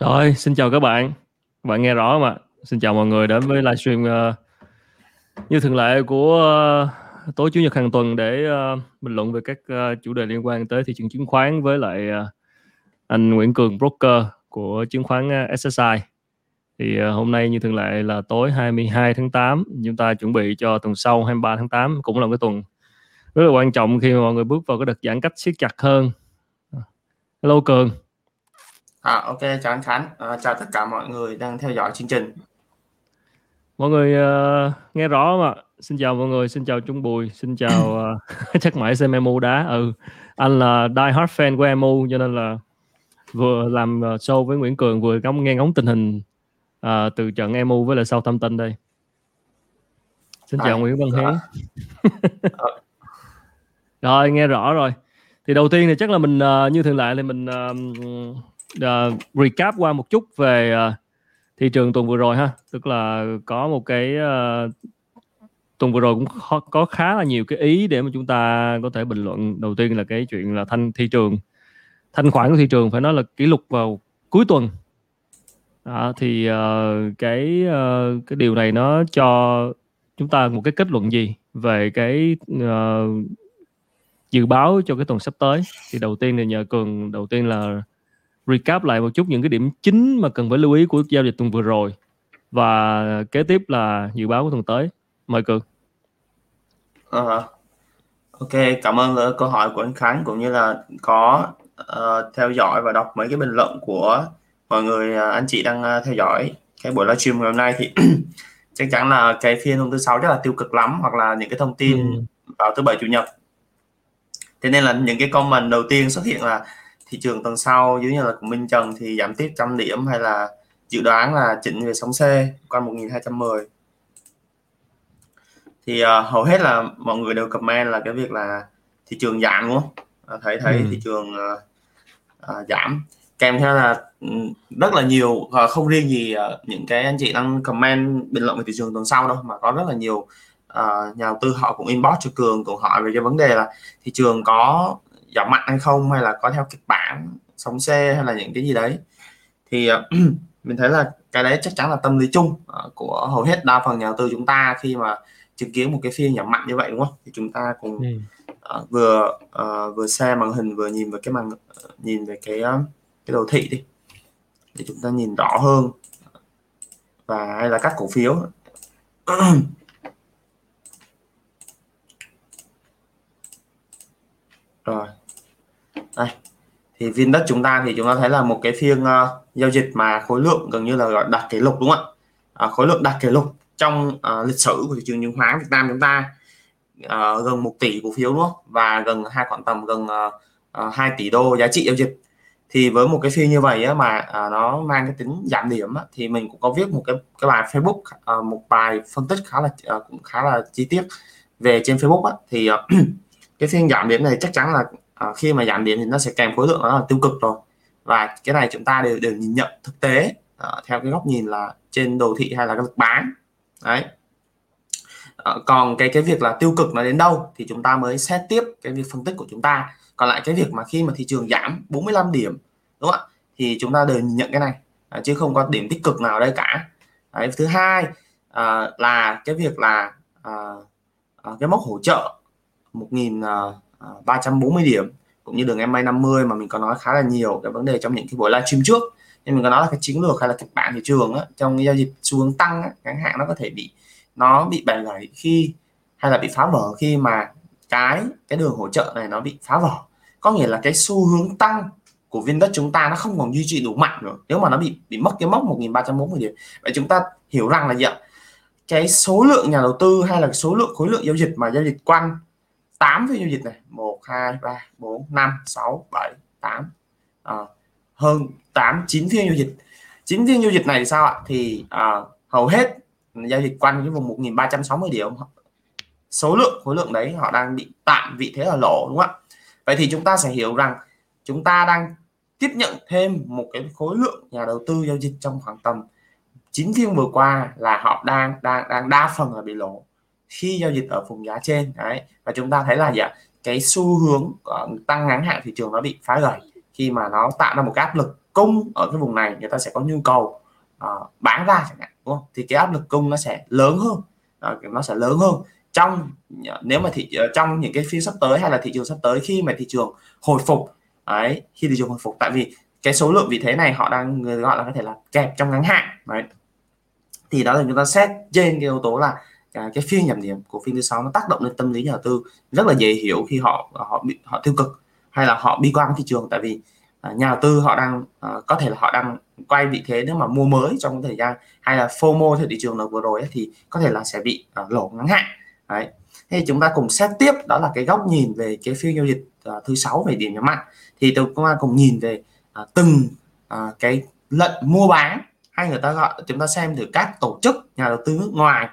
Rồi, xin chào các bạn. Bạn nghe rõ không ạ? Xin chào mọi người đến với livestream uh, như thường lệ của uh, tối chủ nhật hàng tuần để uh, bình luận về các uh, chủ đề liên quan tới thị trường chứng khoán với lại uh, anh Nguyễn Cường broker của chứng khoán uh, SSI. Thì uh, hôm nay như thường lệ là tối 22 tháng 8, chúng ta chuẩn bị cho tuần sau 23 tháng 8 cũng là một cái tuần rất là quan trọng khi mà mọi người bước vào cái đợt giãn cách siết chặt hơn. Hello Cường. À, ok, chào anh Khánh, à, chào tất cả mọi người đang theo dõi chương trình. Mọi người uh, nghe rõ không ạ? Xin chào mọi người, xin chào Trung Bùi, xin chào uh, chắc mãi xem MU đá. Ừ, anh là die hard fan của MU cho nên là vừa làm uh, show với Nguyễn Cường vừa ngóng nghe ngóng tình hình uh, từ trận MU với lại Southampton đây. Xin chào à, Nguyễn Văn Hiến. rồi nghe rõ rồi. Thì đầu tiên thì chắc là mình uh, như thường lệ thì mình uh, uh, recap qua một chút về uh, thị trường tuần vừa rồi ha. Tức là có một cái uh, tuần vừa rồi cũng khó, có khá là nhiều cái ý để mà chúng ta có thể bình luận. Đầu tiên là cái chuyện là thanh thị trường thanh khoản của thị trường phải nói là kỷ lục vào cuối tuần. Đó, thì uh, cái uh, cái điều này nó cho chúng ta một cái kết luận gì về cái uh, dự báo cho cái tuần sắp tới? Thì đầu tiên thì nhờ cường đầu tiên là recap lại một chút những cái điểm chính mà cần phải lưu ý của giao dịch tuần vừa rồi. Và kế tiếp là dự báo của tuần tới. Mời cường. Uh, ok cảm ơn câu hỏi của anh Khánh cũng như là có uh, theo dõi và đọc mấy cái bình luận của mọi người uh, anh chị đang uh, theo dõi cái buổi livestream ngày hôm nay thì chắc chắn là cái phiên hôm thứ sáu rất là tiêu cực lắm hoặc là những cái thông tin ừ. vào thứ bảy chủ nhật. Thế nên là những cái comment đầu tiên xuất hiện là thị trường tuần sau dưới như là của Minh Trần thì giảm tiếp trăm điểm hay là dự đoán là chỉnh về sóng C con 1210 thì uh, hầu hết là mọi người đều comment là cái việc là thị trường giảm đúng không? Uh, thấy thấy ừ. thị trường uh, uh, giảm. Kèm theo là rất là nhiều uh, không riêng gì uh, những cái anh chị đang comment bình luận về thị trường tuần sau đâu mà có rất là nhiều uh, nhà đầu tư họ cũng inbox cho cường cũng hỏi về cái vấn đề là thị trường có giảm mạnh hay không hay là có theo kịch bản sóng xe hay là những cái gì đấy. Thì uh, mình thấy là cái đấy chắc chắn là tâm lý chung uh, của hầu hết đa phần nhà đầu tư chúng ta khi mà chứng kiến một cái phiên giảm mạnh như vậy đúng không? Thì chúng ta cùng uh, vừa uh, vừa xem màn hình vừa nhìn về cái màn nhìn về cái uh, cái đồ thị đi để chúng ta nhìn rõ hơn và hay là các cổ phiếu. Rồi thì Vindex chúng ta thì chúng ta thấy là một cái phiên uh, giao dịch mà khối lượng gần như là gọi đặt kỷ lục đúng không ạ? Uh, khối lượng đặt kỷ lục trong uh, lịch sử của thị trường chứng khoán Việt Nam chúng ta uh, gần 1 tỷ cổ phiếu đúng không? Và gần hai khoảng tầm gần uh, uh, 2 tỷ đô giá trị giao dịch. Thì với một cái phiên như vậy á, mà uh, nó mang cái tính giảm điểm á, thì mình cũng có viết một cái cái bài Facebook uh, một bài phân tích khá là uh, cũng khá là chi tiết về trên Facebook á, thì uh, cái phiên giảm điểm này chắc chắn là à, khi mà giảm điểm thì nó sẽ kèm khối lượng nó là tiêu cực rồi. Và cái này chúng ta đều đều nhìn nhận thực tế à, theo cái góc nhìn là trên đồ thị hay là cái lực bán. Đấy. À, còn cái cái việc là tiêu cực nó đến đâu thì chúng ta mới xét tiếp cái việc phân tích của chúng ta. Còn lại cái việc mà khi mà thị trường giảm 45 điểm đúng không ạ? Thì chúng ta đều nhìn nhận cái này à, chứ không có điểm tích cực nào đây cả. Đấy, thứ hai à, là cái việc là à, à, cái mốc hỗ trợ 1000 uh, À, 340 điểm cũng như đường MA 50 mà mình có nói khá là nhiều cái vấn đề trong những cái buổi livestream trước. Nên mình có nói là cái chiến lược hay là kịch bản thị trường á, trong giao dịch xu hướng tăng á, ngắn hạn nó có thể bị nó bị bẻ gãy khi hay là bị phá vỡ khi mà cái cái đường hỗ trợ này nó bị phá vỡ. Có nghĩa là cái xu hướng tăng của viên đất chúng ta nó không còn duy trì đủ mạnh nữa. Nếu mà nó bị bị mất cái mốc 1340 điểm. Vậy chúng ta hiểu rằng là gì ạ? Cái số lượng nhà đầu tư hay là số lượng khối lượng giao dịch mà giao dịch quanh 8 phiên giao dịch này. 1 2 3 4 5 6 7 8 à, hơn 8 9 phiên giao dịch. 9 phiên giao dịch này thì sao ạ? Thì à, hầu hết giao dịch quanh cái vùng 1360 điểm. Số lượng khối lượng đấy họ đang bị tạm vị thế ở lỗ đúng không ạ? Vậy thì chúng ta sẽ hiểu rằng chúng ta đang tiếp nhận thêm một cái khối lượng nhà đầu tư giao dịch trong khoảng tầm 9 phiên vừa qua là họ đang đang đang đa phần là bị lỗ khi giao dịch ở vùng giá trên đấy. Và chúng ta thấy là gì ạ? Cái xu hướng ờ, tăng ngắn hạn thị trường nó bị phá gãy khi mà nó tạo ra một cái áp lực cung ở cái vùng này người ta sẽ có nhu cầu uh, bán ra chẳng hạn đúng không? Thì cái áp lực cung nó sẽ lớn hơn. Uh, nó sẽ lớn hơn. Trong nếu mà thị trong những cái phiên sắp tới hay là thị trường sắp tới khi mà thị trường hồi phục ấy khi thị trường hồi phục tại vì cái số lượng vị thế này họ đang người gọi là có thể là kẹp trong ngắn hạn đấy. Thì đó là chúng ta xét trên cái yếu tố là cái, cái phiên giảm điểm của phiên thứ sáu nó tác động lên tâm lý nhà đầu tư rất là dễ hiểu khi họ họ bị họ tiêu cực hay là họ bi quan thị trường. Tại vì à, nhà đầu tư họ đang à, có thể là họ đang quay vị thế nếu mà mua mới trong thời gian hay là FOMO theo thị trường là vừa rồi ấy, thì có thể là sẽ bị à, lỗ ngắn hạn. Đấy. Thì chúng ta cùng xét tiếp đó là cái góc nhìn về cái phiên giao dịch à, thứ sáu về điểm nhấn mạnh. Thì chúng ta cùng nhìn về à, từng à, cái lệnh mua bán hay người ta gọi chúng ta xem từ các tổ chức nhà đầu tư nước ngoài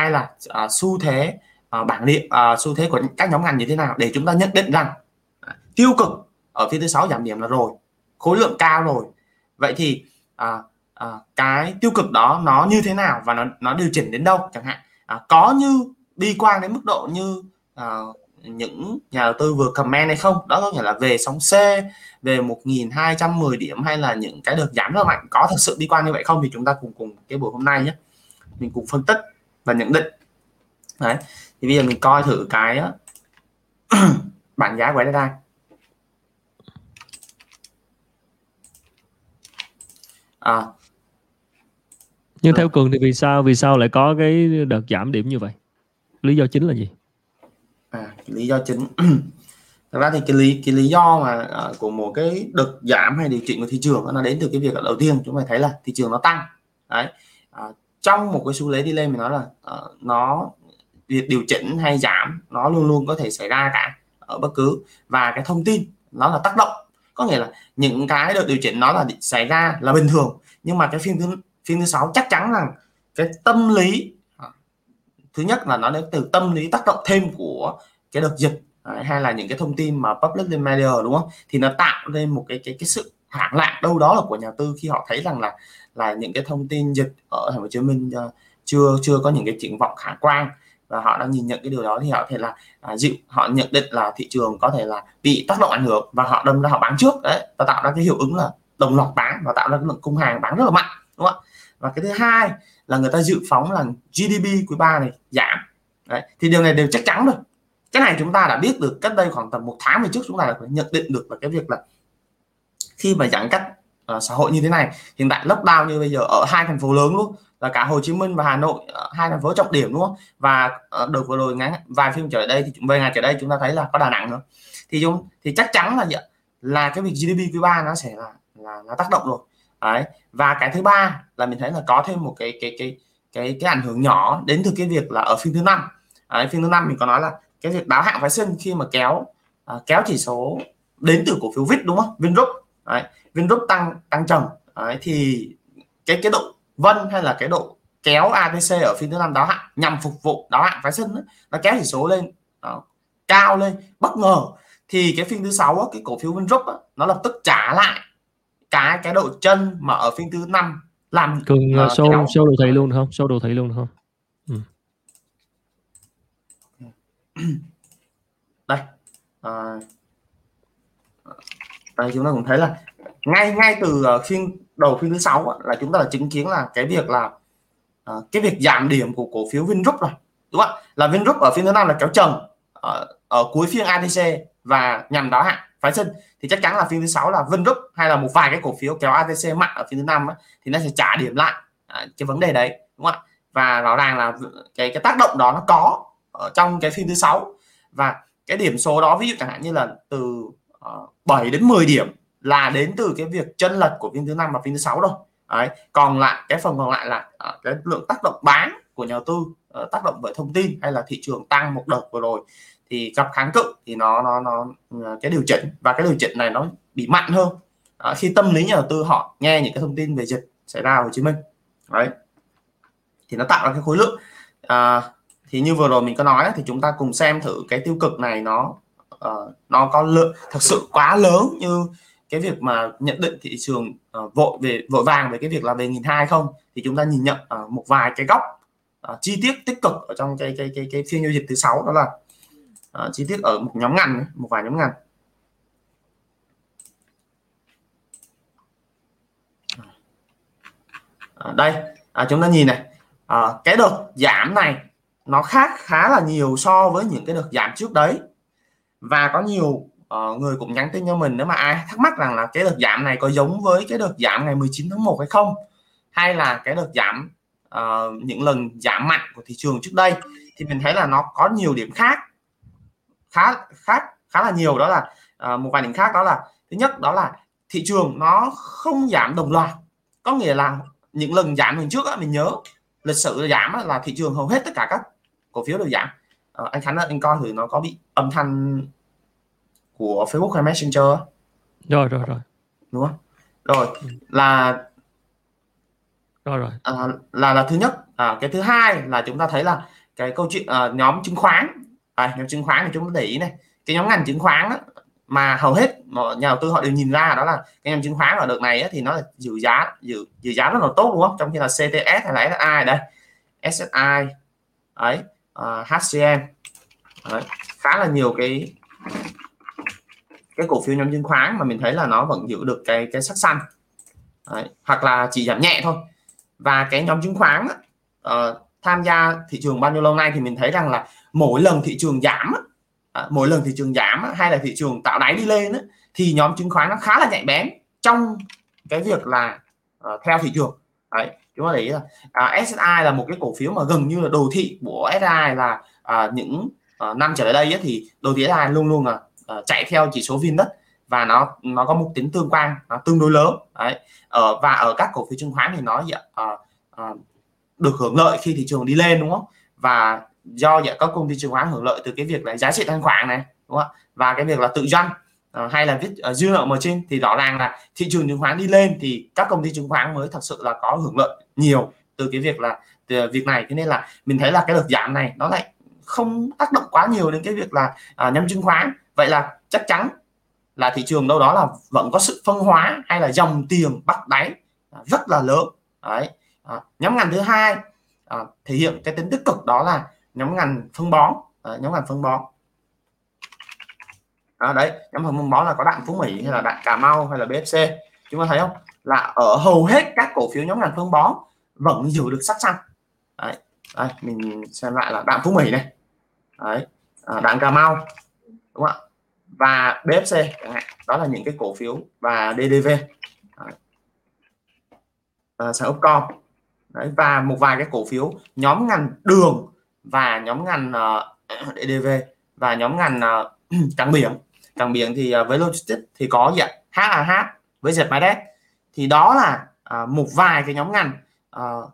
hay là à, xu thế à, bảng điện à, xu thế của các nhóm ngành như thế nào để chúng ta nhận định rằng à, tiêu cực ở phiên thứ sáu giảm điểm là rồi khối lượng cao rồi. Vậy thì à, à, cái tiêu cực đó nó như thế nào và nó nó điều chỉnh đến đâu chẳng hạn? À, có như đi qua đến mức độ như à, những nhà đầu tư vừa comment hay không? Đó có nghĩa là về sóng C về 1210 điểm hay là những cái đợt giảm rất mạnh có thật sự đi qua như vậy không? Thì chúng ta cùng cùng cái buổi hôm nay nhé mình cùng phân tích và nhận định. Đấy thì bây giờ mình coi thử cái bảng giá của đây à. Nhưng theo cường thì vì sao vì sao lại có cái đợt giảm điểm như vậy? Lý do chính là gì? À lý do chính. Thật ra thì cái lý cái lý do mà uh, của một cái đợt giảm hay điều chỉnh của thị trường nó đến từ cái việc đầu tiên chúng ta thấy là thị trường nó tăng. Đấy. Uh, trong một cái xu thế đi lên mình nói là uh, nó việc điều chỉnh hay giảm nó luôn luôn có thể xảy ra cả ở bất cứ. Và cái thông tin nó là tác động. Có nghĩa là những cái được điều chỉnh nó là xảy ra là bình thường. Nhưng mà cái phiên thứ phiên thứ sáu chắc chắn rằng cái tâm lý ờ, thứ nhất là nó đến từ tâm lý tác động thêm của cái đợt dịch hay là những cái thông tin mà public media đúng không? Thì nó tạo nên một cái cái cái sự hoảng loạn đâu đó là của nhà tư khi họ thấy rằng là là những cái thông tin dịch ở thành phố Hồ Chí Minh uh, chưa chưa có những cái triển vọng khả quan. Và họ đang nhìn nhận cái điều đó thì họ có thể là à, dịu họ nhận định là thị trường có thể là bị tác động ảnh hưởng và họ đâm ra họ bán trước. Đấy và tạo ra cái hiệu ứng là đồng loạt bán và tạo ra cái lượng cung hàng bán rất là mạnh đúng không ạ? Và cái thứ hai là người ta dự phóng là GDP quý 3 này giảm. Đấy thì điều này đều chắc chắn rồi. Cái này chúng ta đã biết được cách đây khoảng tầm một tháng về trước chúng ta đã nhận định được là cái việc là khi mà giãn cách uh, xã hội như thế này hiện tại lockdown như bây giờ ở hai thành phố lớn luôn là cả Hồ Chí Minh và Hà Nội ờ, hai thành phố trọng điểm đúng không? Và ờ, uh, được vừa rồi ngắn vài phim trở đây thì về ngày trở đây chúng ta thấy là có Đà Nẵng nữa. Thì chúng thì chắc chắn là là cái việc GDP quý 3 nó sẽ là là nó tác động rồi. Đấy. Và cái thứ ba là mình thấy là có thêm một cái cái cái cái cái ảnh hưởng nhỏ đến từ cái việc là ở phiên thứ năm. Đấy, phiên thứ năm mình có nói là cái việc đáo hạn phái sinh khi mà kéo à, kéo chỉ số đến từ cổ phiếu vít đúng không? Vingroup đấy, vingroup tăng tăng trần đấy, thì cái cái độ vân hay là cái độ kéo ATC ở phiên thứ năm đáo hạn nhằm phục vụ đáo hạn phái sinh nó kéo chỉ số lên đó, cao lên. Bất ngờ thì cái phiên thứ sáu cái cổ phiếu Vingroup nó lập tức trả lại cái cái độ chân mà ở phiên thứ năm làm cường uh, show kéo. show đồ thị luôn được không? Show đồ thị luôn được không? Ừ. đây. À, đây chúng ta cũng thấy là ngay ngay từ ờ, uh, phiên đầu phiên thứ sáu là chúng ta đã chứng kiến là cái việc là uh, cái việc giảm điểm của cổ phiếu Vingroup rồi đúng không là Vingroup ở phiên thứ năm là kéo trần ở, ờ, ở cuối phiên ATC và nhằm đáo hạn phái sinh. Thì chắc chắn là phiên thứ sáu là Vingroup hay là một vài cái cổ phiếu kéo ATC mạnh ở phiên thứ năm thì nó sẽ trả điểm lại à, cái vấn đề đấy đúng không ạ? Và rõ ràng là cái cái tác động đó nó có ở trong cái phiên thứ sáu. Và cái điểm số đó ví dụ chẳng hạn như là từ uh, 7 đến 10 điểm là đến từ cái việc chân lật của phiên thứ năm và phiên thứ sáu rồi. Đấy còn lại cái phần còn lại là uh, cái lượng tác động bán của nhà đầu tư uh, tác động bởi thông tin hay là thị trường tăng một đợt vừa rồi thì gặp kháng cự thì nó nó nó ờ, cái điều chỉnh và cái điều chỉnh này nó bị mạnh hơn. À, khi tâm lý nhà đầu tư họ nghe những cái thông tin về dịch xảy ra ở Hồ Chí Minh. Đấy thì nó tạo ra cái khối lượng. À, thì như vừa rồi mình có nói thì chúng ta cùng xem thử cái tiêu cực này nó uh, nó có lượng thật sự quá lớn như cái việc mà nhận định thị trường uh, vội về vội vàng về cái việc là về nghìn hai không thì chúng ta nhìn nhận uh, một vài cái góc uh, chi tiết tích cực ở trong cái cái cái cái phiên giao dịch thứ sáu đó là uh, chi tiết ở một nhóm ngành một vài nhóm ngành. À, đây à, chúng ta nhìn này à, cái đợt giảm này nó khác khá là nhiều so với những cái đợt giảm trước đấy và có nhiều uh, người cũng nhắn tin cho mình nếu mà ai thắc mắc rằng là cái đợt giảm này có giống với cái đợt giảm ngày 19 tháng 1 hay không hay là cái đợt giảm uh, những lần giảm mạnh của thị trường trước đây thì mình thấy là nó có nhiều điểm khác khá khác khá là nhiều. Đó là uh, một vài điểm khác đó là thứ nhất đó là thị trường nó không giảm đồng loạt. Có nghĩa là những lần giảm lần trước á, mình nhớ lịch sử giảm á, là thị trường hầu hết tất cả các cổ phiếu đều giảm. À, anh Khánh anh coi thử nó có bị âm thanh của Facebook hay Messenger rồi rồi rồi. Đúng không? Rồi là rồi rồi. À, là là thứ nhất. À, cái thứ hai là chúng ta thấy là cái câu chuyện à, nhóm chứng khoán. À, nhóm chứng khoán thì chúng ta để ý này. Cái nhóm ngành chứng khoán á, mà hầu hết nhà đầu tư họ đều nhìn ra đó là cái nhóm chứng khoán ở đợt này á, thì nó là giữ giá giữ giữ giá rất là tốt đúng không? Trong khi là CTS hay là SSI đây. SSI ấy uh, à, HCM đấy, khá là nhiều cái cái cổ phiếu nhóm chứng khoán mà mình thấy là nó vẫn giữ được cái cái sắc xanh. Đấy, hoặc là chỉ giảm nhẹ thôi. Và cái nhóm chứng khoán uh, tham gia thị trường bao nhiêu lâu nay thì mình thấy rằng là mỗi lần thị trường giảm uh, mỗi lần thị trường giảm hay là thị trường tạo đáy đi lên thì nhóm chứng khoán nó khá là nhạy bén trong cái việc là uh, theo thị trường. Đấy chúng ta để ý là à, uh, SSI là một cái cổ phiếu mà gần như là đồ thị của SSI là uh, những uh, năm trở lại đây ấy, thì đồ thị SSI luôn luôn là uh, chạy theo chỉ số VN đất và nó nó có một tính tương quan nó tương đối lớn đấy. Ở và ở các cổ phiếu chứng khoán thì nó uh, uh, được hưởng lợi khi thị trường đi lên đúng không? Và do vậy các công ty chứng khoán hưởng lợi từ cái việc là giá trị thanh khoản này đúng không và cái việc là tự doanh uh, hay là viết uh, dư nợ margin thì rõ ràng là thị trường chứng khoán đi lên thì các công ty chứng khoán mới thật sự là có hưởng lợi nhiều từ cái việc là từ việc này. Cho nên là mình thấy là cái đợt giảm này nó lại không tác động quá nhiều đến cái việc là à, nhóm chứng khoán vậy là chắc chắn là thị trường đâu đó là vẫn có sự phân hóa hay là dòng tiền bắt đáy rất là lớn. Đấy. À, nhóm ngành thứ hai à, thể hiện cái tính tích cực đó là nhóm ngành phân bón. À, nhóm ngành phân bón. À, đấy nhóm ngành phân bón là có đạm phú mỹ hay là đạm cà mau hay là bfc chúng ta thấy không? Là ở hầu hết các cổ phiếu nhóm ngành phân bón vẫn giữ được sắc xanh. Đấy, đây mình xem lại là đạm phú mỹ này. Đấy à, đạm cà mau đúng không ạ? Và BFC đó là những cái cổ phiếu và DDV à, sản Upcom Đấy, và một vài cái cổ phiếu nhóm ngành đường và nhóm ngành ờ, uh, DDV và nhóm ngành uh, cảng biển. Cảng biển thì uh, với logistics thì có dạng HAH với dệt máy đét thì đó là uh, một vài cái nhóm ngành uh,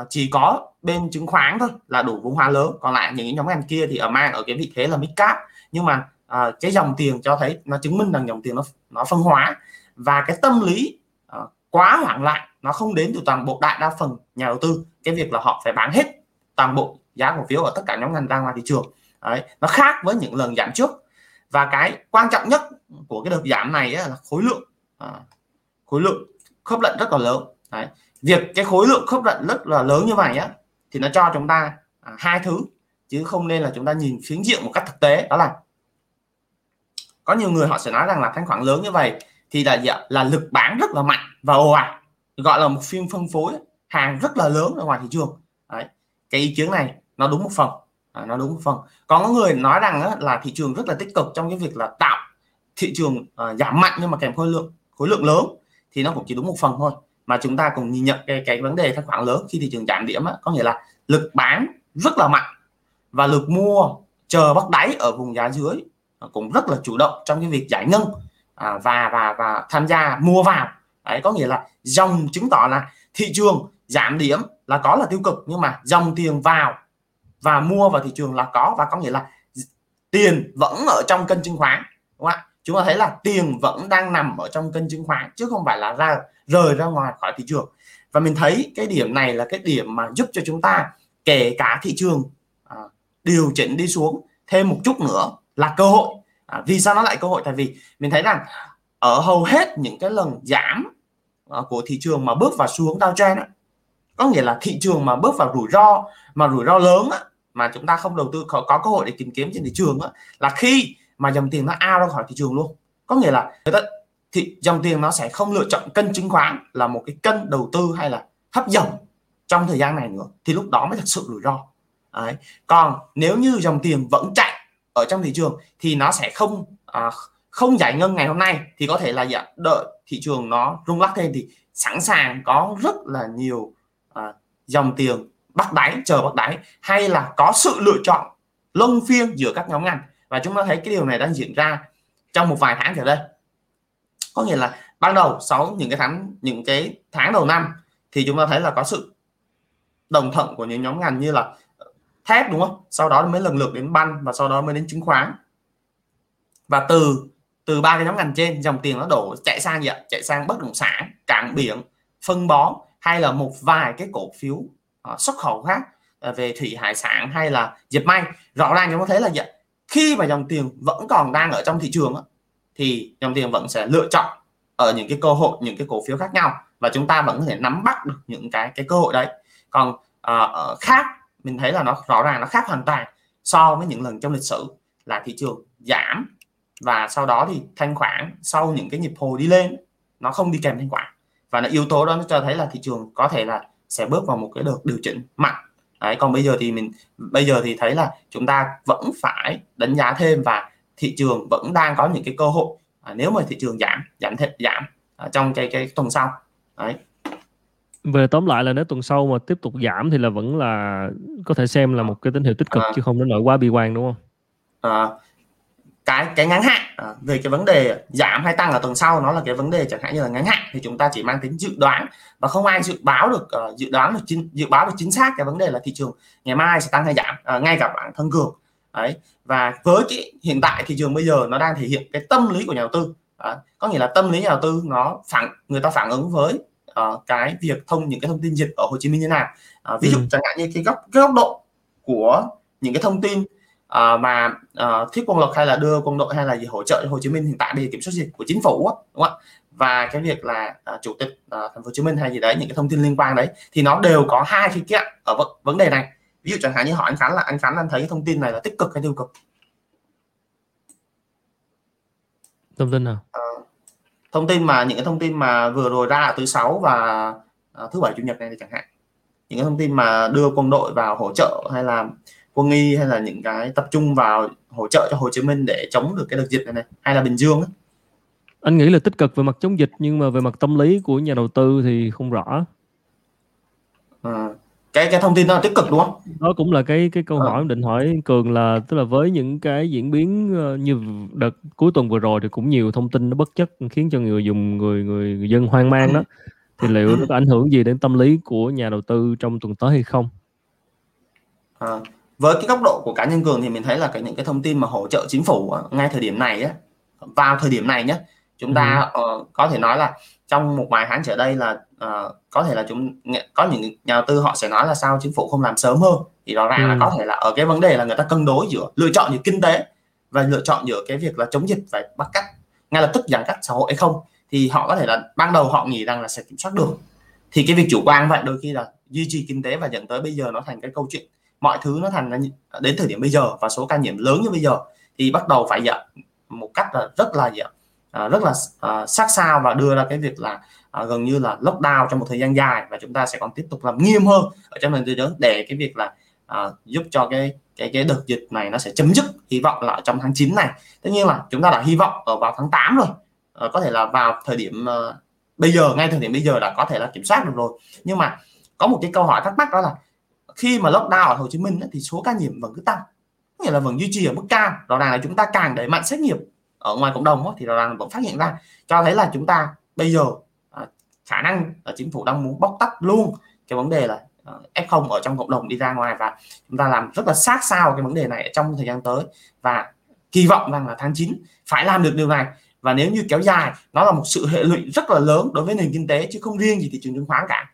uh, chỉ có bên chứng khoán thôi là đủ vốn hóa lớn. Còn lại những nhóm ngành kia thì ở mang ở cái vị thế là mid cap nhưng mà uh, cái dòng tiền cho thấy nó chứng minh rằng dòng tiền nó nó phân hóa. Và cái tâm lý uh, quá hoảng loạn nó không đến từ toàn bộ đại đa phần nhà đầu tư. Cái việc là họ phải bán hết toàn bộ giá cổ phiếu ở tất cả nhóm ngành ra ngoài thị trường. Đấy nó khác với những lần giảm trước. Và cái quan trọng nhất của cái đợt giảm này là khối lượng à, khối lượng khớp lệnh rất là lớn. Đấy việc cái khối lượng khớp lệnh rất là lớn như vậy á thì nó cho chúng ta à, hai thứ chứ không nên là chúng ta nhìn phiến diện một cách thực tế. Đó là có nhiều người họ sẽ nói rằng là thanh khoản lớn như vậy thì là gì là lực bán rất là mạnh và ồ ạt gọi là một phiên phân phối hàng rất là lớn ở ngoài thị trường. Đấy. cái ý kiến này nó đúng một phần. À, nó đúng một phần. Còn có người nói rằng á, là thị trường rất là tích cực trong cái việc là tạo thị trường uh, giảm mạnh nhưng mà kèm khối lượng khối lượng lớn thì nó cũng chỉ đúng một phần thôi. Mà chúng ta cùng nhìn nhận cái cái vấn đề thanh khoản lớn khi thị trường giảm điểm á, có nghĩa là lực bán rất là mạnh và lực mua chờ bắt đáy ở vùng giá dưới. Cũng rất là chủ động trong cái việc giải ngân à, và và và tham gia mua vào. Đấy có nghĩa là dòng chứng tỏ là thị trường giảm điểm là có là tiêu cực nhưng mà dòng tiền vào và mua vào thị trường là có và có nghĩa là tiền vẫn ở trong kênh chứng khoán đúng không ạ? Chúng ta thấy là tiền vẫn đang nằm ở trong kênh chứng khoán chứ không phải là ra rời ra ngoài khỏi thị trường. Và mình thấy cái điểm này là cái điểm mà giúp cho chúng ta kể cả thị trường điều chỉnh đi xuống thêm một chút nữa là cơ hội. À, vì sao nó lại cơ hội? Tại vì mình thấy rằng ở hầu hết những cái lần giảm à, của thị trường mà bước vào xu hướng downtrend có nghĩa là thị trường mà bước vào rủi ro mà rủi ro lớn á, mà chúng ta không đầu tư có, có cơ hội để tìm kiếm trên thị trường á, là khi mà dòng tiền nó ao ra khỏi thị trường luôn. Có nghĩa là người ta thì dòng tiền nó sẽ không lựa chọn kênh chứng khoán là một cái kênh đầu tư hay là hấp dẫn trong thời gian này nữa thì lúc đó mới thật sự rủi ro. Đấy. còn nếu như dòng tiền vẫn chạy ở trong thị trường thì nó sẽ không à, không giải ngân ngày hôm nay thì có thể là dạ, đợi thị trường nó rung lắc thêm thì sẵn sàng có rất là nhiều à, dòng tiền bắt đáy chờ bắt đáy hay là có sự lựa chọn luân phiên giữa các nhóm ngành. Và chúng ta thấy cái điều này đang diễn ra trong một vài tháng trở đây có nghĩa là ban đầu sau những cái tháng những cái tháng đầu năm thì chúng ta thấy là có sự đồng thuận của những nhóm ngành như là thép đúng không? Sau đó mới lần lượt đến banh và sau đó mới đến chứng khoán. Và từ từ ba cái nhóm ngành trên dòng tiền nó đổ chạy sang gì ạ? Chạy sang bất động sản cảng biển phân bón hay là một vài cái cổ phiếu uh, xuất khẩu khác uh, về thủy hải sản hay là dệt may. Rõ ràng chúng ta thấy là gì ạ? Khi mà dòng tiền vẫn còn đang ở trong thị trường á, thì dòng tiền vẫn sẽ lựa chọn ở những cái cơ hội những cái cổ phiếu khác nhau và chúng ta vẫn có thể nắm bắt được những cái cái cơ hội đấy. Còn uh, khác mình thấy là nó rõ ràng nó khác hoàn toàn so với những lần trong lịch sử là thị trường giảm. Và sau đó thì thanh khoản sau những cái nhịp hồi đi lên nó không đi kèm thanh khoản. Và nó yếu tố đó nó cho thấy là thị trường có thể là sẽ bước vào một cái đợt điều chỉnh mạnh. Đấy còn bây giờ thì mình bây giờ thì thấy là chúng ta vẫn phải đánh giá thêm và thị trường vẫn đang có những cái cơ hội. À, nếu mà thị trường giảm giảm thêm giảm à, trong cái cái tuần sau. Đấy về tóm lại là nếu tuần sau mà tiếp tục giảm thì là vẫn là có thể xem là một cái tín hiệu tích cực à, chứ không đến nỗi quá bi quan đúng không? À, cái cái ngắn hạn à, về cái vấn đề giảm hay tăng ở tuần sau nó là cái vấn đề chẳng hạn như là ngắn hạn thì chúng ta chỉ mang tính dự đoán và không ai dự báo được uh, dự đoán được chính, dự báo được chính xác cái vấn đề là thị trường ngày mai sẽ tăng hay giảm uh, ngay cả bản thân cường. Đấy và với cái hiện tại thị trường bây giờ nó đang thể hiện cái tâm lý của nhà đầu tư. À, có nghĩa là tâm lý nhà đầu tư nó phản người ta phản ứng với uh, cái việc thông những cái thông tin dịch ở Hồ Chí Minh như nào. Uh, ví dụ ừ. chẳng hạn như cái góc cái góc độ của những cái thông tin uh, mà uh, thiết quân luật hay là đưa quân đội hay là gì hỗ trợ cho Hồ Chí Minh hiện tại giờ kiểm soát dịch của chính phủ đúng không ạ? Và cái việc là uh, chủ tịch uh, thành phố Hồ Chí Minh hay gì đấy những cái thông tin liên quan đấy thì nó đều có hai khía cạnh ở v- vấn đề này. Ví dụ chẳng hạn như hỏi anh Khánh là anh Khánh anh thấy cái thông tin này là tích cực hay tiêu cực? Thông tin nào? Uh, thông tin mà những cái thông tin mà vừa rồi ra thứ sáu và uh, thứ bảy chủ nhật này thì chẳng hạn những cái thông tin mà đưa quân đội vào hỗ trợ hay là quân y hay là những cái tập trung vào hỗ trợ cho Hồ Chí Minh để chống được cái đợt dịch này này hay là Bình Dương ấy. anh nghĩ là tích cực về mặt chống dịch nhưng mà về mặt tâm lý của nhà đầu tư thì không rõ à, cái cái thông tin đó là tích cực đúng không đó cũng là cái cái câu à. hỏi định hỏi cường là tức là với những cái diễn biến ờ, như đợt cuối tuần vừa rồi thì cũng nhiều thông tin nó bất chất khiến cho người dùng người người, người dân hoang mang đó thì liệu nó có ảnh hưởng gì đến tâm lý của nhà đầu tư trong tuần tới hay không à, với cái góc độ của cá nhân cường thì mình thấy là cái những cái thông tin mà hỗ trợ chính phủ ngay thời điểm này á vào thời điểm này nhé chúng ta ừ. uh, có thể nói là trong một vài tháng trở đây là uh, có thể là chúng có những nhà đầu tư họ sẽ nói là sao chính phủ không làm sớm hơn. Thì rõ ràng ừ. là có thể là ở cái vấn đề là người ta cân đối giữa lựa chọn giữa kinh tế và lựa chọn giữa cái việc là chống dịch phải bắt cắt ngay lập tức giãn cách xã hội hay không. Thì họ có thể là ban đầu họ nghĩ rằng là sẽ kiểm soát được. Thì cái việc chủ quan vậy đôi khi là duy trì kinh tế và dẫn tới bây giờ nó thành cái câu chuyện. Mọi thứ nó thành đến thời điểm bây giờ và số ca nhiễm lớn như bây giờ thì bắt đầu phải dặn một cách là rất là dặn à, rất là à, sát sao và đưa ra cái việc là à, gần như là lockdown trong một thời gian dài và chúng ta sẽ còn tiếp tục làm nghiêm hơn ở trong nền thế giới để cái việc là à, giúp cho cái cái cái đợt dịch này nó sẽ chấm dứt hy vọng là trong tháng 9 này. Tất nhiên là chúng ta đã hy vọng ở vào tháng 8 rồi. À, có thể là vào thời điểm à, bây giờ ngay thời điểm bây giờ là có thể là kiểm soát được rồi. Nhưng mà có một cái câu hỏi thắc mắc đó là khi mà lockdown ở Hồ Chí Minh thì số ca nhiễm vẫn cứ tăng. Nghĩa là vẫn duy trì ở mức cao. Rõ ràng là chúng ta càng đẩy mạnh xét nghiệm ở ngoài cộng đồng thì rõ ràng vẫn phát hiện ra, cho thấy là chúng ta bây giờ à, khả năng là chính phủ đang muốn bóc tách luôn cái vấn đề là à, F0 ở trong cộng đồng đi ra ngoài và chúng ta làm rất là sát sao cái vấn đề này trong thời gian tới và kỳ vọng rằng là tháng 9 phải làm được điều này. Và nếu như kéo dài, nó là một sự hệ lụy rất là lớn đối với nền kinh tế chứ không riêng gì thị trường chứng khoán cả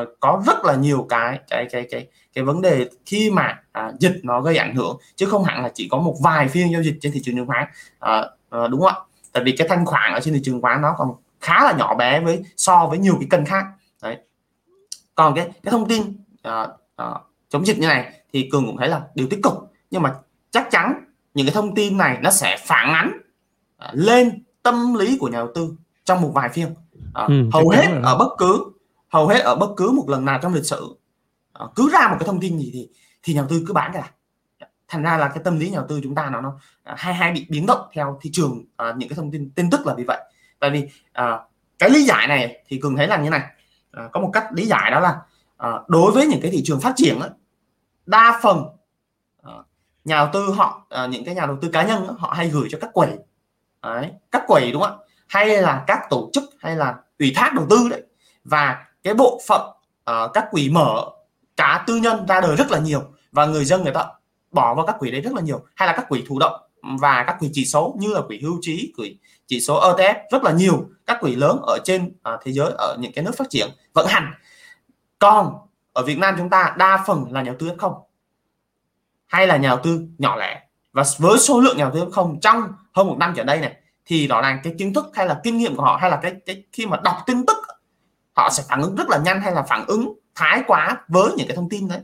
uh, có rất là nhiều cái cái cái cái cái vấn đề khi mà uh, dịch nó gây ảnh hưởng chứ không hẳn là chỉ có một vài phiên giao dịch trên thị trường chứng khoán. Uh, uh, đúng không ạ? Tại vì cái thanh khoản ở trên thị trường khoán nó còn khá là nhỏ bé với so với nhiều cái kênh khác. Đấy. Còn cái cái thông tin uh, uh, chống dịch như này thì cường cũng thấy là điều tích cực nhưng mà chắc chắn những cái thông tin này nó sẽ phản ánh uh, lên tâm lý của nhà đầu tư trong một vài phiên. Uh, ừ, hầu hết ở bất cứ hầu hết ở bất cứ một lần nào trong lịch sử ờ, cứ ra một cái thông tin gì thì thì nhà đầu tư cứ bán cả thành ra là cái tâm lý nhà đầu tư chúng ta nó nó ờ, hay hay bị biến động theo thị trường à, những cái thông tin tin tức là vì vậy. Tại vì à, cái lý giải này thì cường thấy là như này. À, có một cách lý giải đó là à, đối với những cái thị trường phát triển đó, đa phần à, nhà đầu tư họ à, những cái nhà đầu tư cá nhân đó, họ hay gửi cho các quầy. Đấy, các quầy đúng không ạ? Hay là các tổ chức hay là ủy thác đầu tư đấy. Và cái bộ phận uh, các quỹ mở cá tư nhân ra đời rất là nhiều và người dân người ta bỏ vào các quỹ đấy rất là nhiều. Hay là các quỹ thụ động và các quỹ chỉ số như là quỹ hưu trí quỹ chỉ số ETF rất là nhiều. Các quỹ lớn ở trên uh, thế giới ở những cái nước phát triển vận hành. Còn ở Việt Nam chúng ta đa phần là nhà đầu tư không. Hay là nhà đầu tư nhỏ lẻ. Và với số lượng nhà đầu tư không trong hơn một năm trở đây này thì rõ ràng cái kiến thức hay là kinh nghiệm của họ hay là cái, cái khi mà đọc tin tức họ sẽ phản ứng rất là nhanh hay là phản ứng thái quá với những cái thông tin đấy,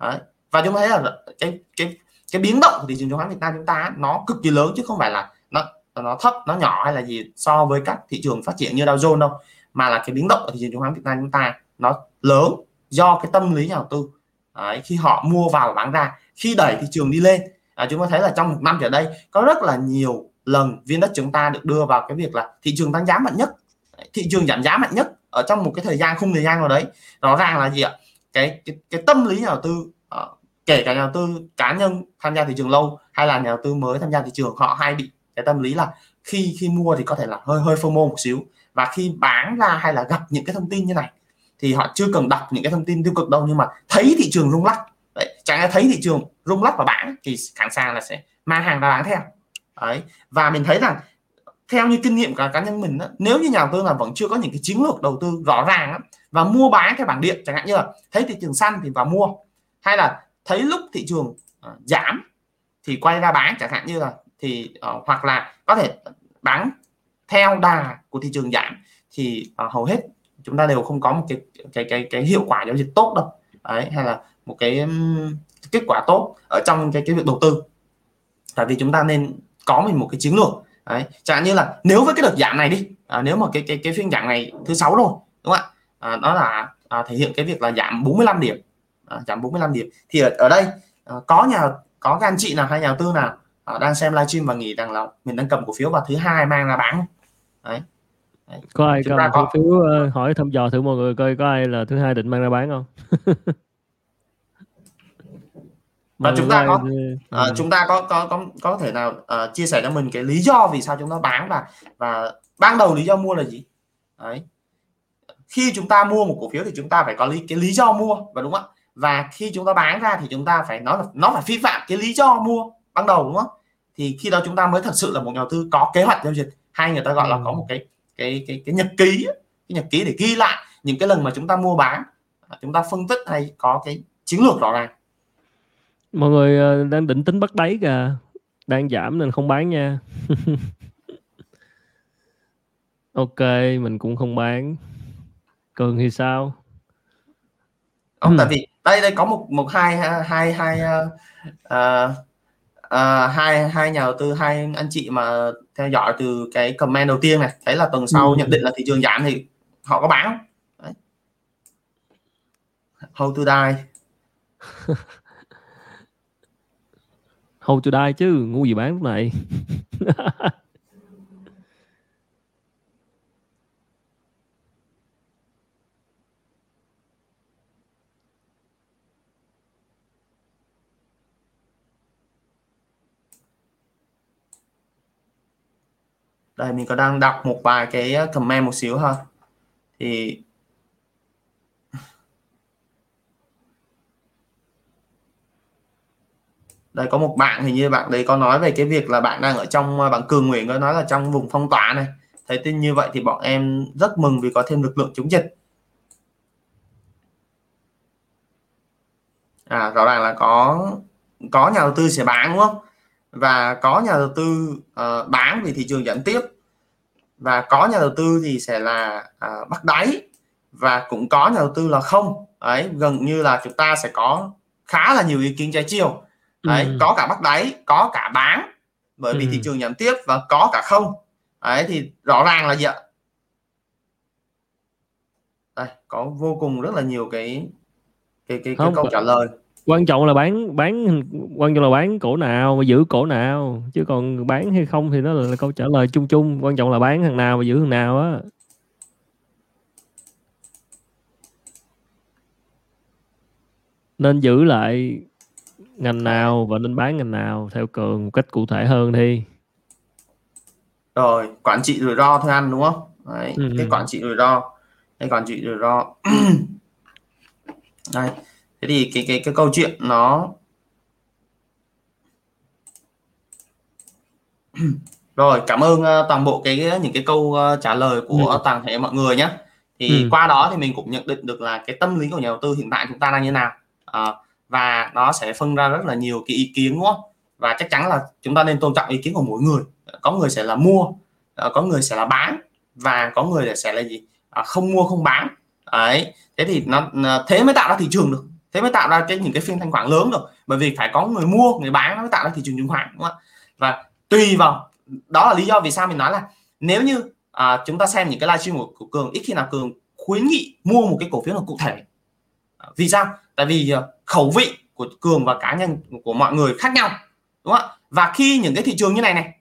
đấy. và chúng ta thấy là cái cái cái biến động của thị trường chứng khoán Việt Nam chúng ta nó cực kỳ lớn chứ không phải là nó nó thấp nó nhỏ hay là gì so với các thị trường phát triển như Dow Jones đâu mà là cái biến động của thị trường chứng khoán Việt Nam chúng ta nó lớn do cái tâm lý nhà đầu tư. Đấy, khi họ mua vào và bán ra khi đẩy thị trường đi lên. À, chúng ta thấy là trong một năm trở đây có rất là nhiều lần viên đất chúng ta được đưa vào cái việc là thị trường tăng giá mạnh nhất thị trường giảm giá mạnh nhất ở trong một cái thời gian khung thời gian nào đấy rõ ràng là gì ạ? Cái cái, cái tâm lý nhà đầu tư uh, kể cả nhà đầu tư cá nhân tham gia thị trường lâu hay là nhà đầu tư mới tham gia thị trường họ hay bị cái tâm lý là khi khi mua thì có thể là hơi hơi fomo một xíu. Và khi bán ra hay là gặp những cái thông tin như này thì họ chưa cần đọc những cái thông tin tiêu cực đâu nhưng mà thấy thị trường rung lắc. Đấy chẳng ai thấy thị trường rung lắc và bán thì sẵn sàng là sẽ mang hàng ra bán theo. Đấy và mình thấy rằng theo như kinh nghiệm cả cá nhân mình đó, nếu như nhà đầu tư là vẫn chưa có những cái chiến lược đầu tư rõ ràng đó, và mua bán cái bảng điện chẳng hạn như là thấy thị trường xanh thì vào mua hay là thấy lúc thị trường uh, giảm thì quay ra bán chẳng hạn như là thì uh, hoặc là có thể bán theo đà của thị trường giảm thì uh, hầu hết chúng ta đều không có một cái cái cái cái hiệu quả giao dịch tốt đâu. Đấy hay là một cái um, kết quả tốt ở trong cái cái việc đầu tư. Tại vì chúng ta nên có mình một cái chiến lược đấy chẳng như là nếu với cái đợt giảm này đi à, nếu mà cái cái cái phiên giảm này thứ sáu rồi đúng không ạ? À, đó là à, thể hiện cái việc là giảm 45 điểm. À, giảm 45 điểm. Thì ở, ở đây à, có nhà có các anh chị nào hay nhà đầu tư nào à, đang xem livestream và nghĩ rằng là mình đang cầm cổ phiếu vào thứ hai mang ra bán đấy. Đấy. có ai cầm cổ phiếu uh, hỏi thăm dò thử mọi người coi có ai là thứ hai định mang ra bán không và chúng ta có uh, chúng ta có có có có thể nào uh, chia sẻ cho mình cái lý do vì sao chúng ta bán và và ban đầu lý do mua là gì? Đấy. Khi chúng ta mua một cổ phiếu thì chúng ta phải có lý cái lý do mua và đúng không và khi chúng ta bán ra thì chúng ta phải nói là nó phải vi phạm cái lý do mua ban đầu đúng không thì khi đó chúng ta mới thật sự là một nhà đầu tư có kế hoạch giao dịch. Hay người ta gọi là có một cái cái cái cái nhật ký cái nhật ký để ghi lại những cái lần mà chúng ta mua bán. Chúng ta phân tích hay có cái chiến lược rõ ràng mọi người ờ, đang định tính bắt đáy kìa. Đang giảm nên không bán nha. Ok mình cũng không bán. Cường thì sao? Không tại vì đây đây có một một hai hai hai uh, uh, hai hai nhà đầu tư hai anh chị mà theo dõi từ cái comment đầu tiên này. Thấy là tuần sau ừ. nhận định là thị trường giảm thì họ có bán. Không? Hold to die Hold to die chứ, ngu gì bán lúc này. Đây, mình có đang đọc một vài cái uh, comment một xíu ha thì đây có một bạn hình như bạn đấy có nói về cái việc là bạn đang ở trong à, bạn cường nguyện có nói là trong vùng phong tỏa này. Thấy tin như vậy thì bọn em rất mừng vì có thêm lực lượng chống dịch. À rõ ràng là có có nhà đầu tư sẽ bán đúng không? Và có nhà đầu tư uh, bán vì thị trường giảm tiếp. Và có nhà đầu tư thì sẽ là uh, bắt đáy. Và cũng có nhà đầu tư là không. Ấy gần như là chúng ta sẽ có khá là nhiều ý kiến trái chiều đấy ừ. có cả bắt đáy có cả bán bởi vì ừ. thị trường giảm tiếp và có cả không. Đấy thì rõ ràng là gì ạ? Đây có vô cùng rất là nhiều cái cái cái, cái Không, câu trả lời. quan trọng là bán bán quan trọng là bán cổ nào và giữ cổ nào chứ còn bán hay không thì nó là, là câu trả lời chung chung. Quan trọng là bán thằng nào và giữ thằng nào á. Nên giữ lại ngành nào và nên bán ngành nào theo cường một cách cụ thể hơn đi rồi quản trị rủi ro thôi anh đúng không Đấy, Ừ. cái quản trị rủi ro cái quản trị rủi ro đây thế thì cái cái cái câu chuyện nó rồi cảm ơn ờ, toàn bộ cái những cái câu ờ, trả lời của Ừ. toàn thể mọi người nhé thì Ừ. qua đó thì mình cũng nhận định được là cái tâm lý của nhà đầu tư hiện tại chúng ta đang như nào Ờ, và nó sẽ phân ra rất là nhiều cái ý kiến đúng không? Và chắc chắn là chúng ta nên tôn trọng ý kiến của mỗi người. Có người sẽ là mua ờ, có người sẽ là bán và có người sẽ là gì? À, không mua không bán. Ấy thế thì nó thế mới tạo ra thị trường được. Thế mới tạo ra cái những cái phiên thanh khoản lớn được. Bởi vì phải có người mua người bán nó mới tạo ra thị trường chứng khoán đúng không và tùy vào đó là lý do vì sao mình nói là nếu như à, chúng ta xem những cái livestream của, của cường ít khi nào cường khuyến nghị mua một cái cổ phiếu nào cụ thể. Vì sao? Tại vì ờ, khẩu vị của cường và cá nhân của mọi người khác nhau đúng không ạ? Và khi những cái thị trường như này này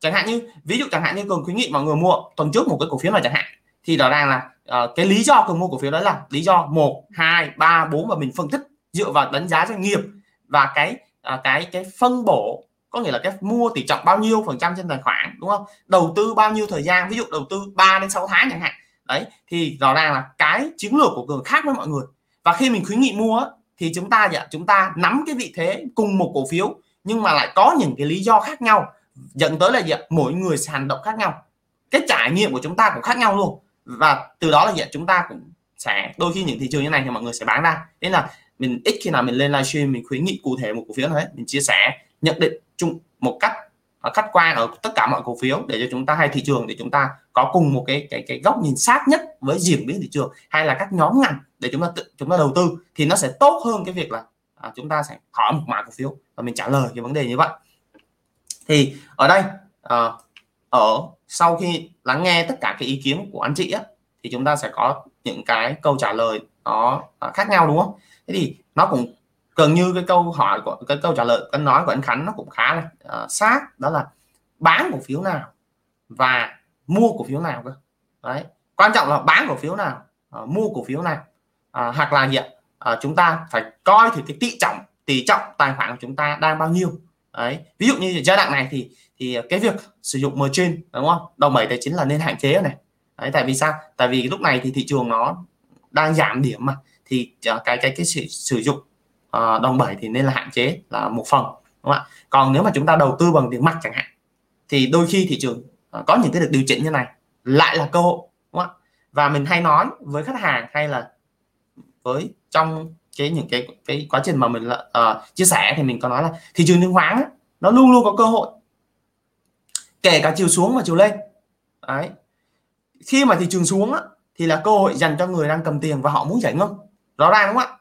chẳng hạn như ví dụ chẳng hạn như cường khuyến nghị mọi người mua tuần trước một cái cổ phiếu này chẳng hạn thì rõ ràng là uh, cái lý do cường mua cổ phiếu đó là lý do một hai ba bốn và mình phân tích dựa vào đánh giá doanh nghiệp và cái uh, cái cái phân bổ có nghĩa là cái mua tỷ trọng bao nhiêu phần trăm trên tài khoản đúng không? Đầu tư bao nhiêu thời gian ví dụ đầu tư 3 đến 6 tháng chẳng hạn. Đấy thì rõ ràng là cái chiến lược của cường khác với mọi người và khi mình khuyến nghị mua thì chúng ta dạ, chúng ta nắm cái vị thế cùng một cổ phiếu nhưng mà lại có những cái lý do khác nhau dẫn tới là gì ạ? mỗi người sẽ hành động khác nhau cái trải nghiệm của chúng ta cũng khác nhau luôn và từ đó là gì ạ? chúng ta cũng sẽ đôi khi những thị trường như này thì mọi người sẽ bán ra nên là mình ít khi nào mình lên livestream mình khuyến nghị cụ thể một cổ phiếu nào mình chia sẻ nhận định chung một cách à, khách quan ở tất cả mọi cổ phiếu để cho chúng ta hay thị trường để chúng ta có cùng một cái cái cái góc nhìn sát nhất với diễn biến thị trường hay là các nhóm ngành để chúng ta tự, chúng ta đầu tư thì nó sẽ tốt hơn cái việc là à, chúng ta sẽ hỏi một mã cổ phiếu và mình trả lời cái vấn đề như vậy. Thì ở đây à, ở sau khi lắng nghe tất cả cái ý kiến của anh chị á thì chúng ta sẽ có những cái câu trả lời nó à, khác nhau đúng không? Thế thì nó cũng gần như cái câu hỏi của cái câu trả lời cái nói của anh Khánh nó cũng khá là uh, sát đó là bán cổ phiếu nào và mua cổ phiếu nào cơ? Đấy quan trọng là bán cổ phiếu nào uh, mua cổ phiếu nào à, hoặc là gì ạ? À, chúng ta phải coi thì cái tỷ trọng tỷ trọng tài khoản của chúng ta đang bao nhiêu. Đấy ví dụ như giai đoạn này thì thì cái việc sử dụng margin đúng không? Đồng bảy tài chính là nên hạn chế này. Đấy tại vì sao? Tại vì lúc này thì thị trường nó đang giảm điểm mà. Thì à, cái cái cái, cái sử, sử dụng à, uh, đồng bảy thì nên là hạn chế là một phần đúng không ạ? Còn nếu mà chúng ta đầu tư bằng tiền mặt chẳng hạn thì đôi khi thị trường uh, có những cái được điều chỉnh như này lại là cơ hội đúng không ạ? Và mình hay nói với khách hàng hay là với trong cái những cái cái quá trình mà mình uh, chia sẻ thì mình có nói là thị trường chứng khoán nó luôn luôn có cơ hội. Kể cả chiều xuống và chiều lên. Đấy. Khi mà thị trường xuống á, thì là cơ hội dành cho người đang cầm tiền và họ muốn giải ngân. Rõ ràng đúng không ạ?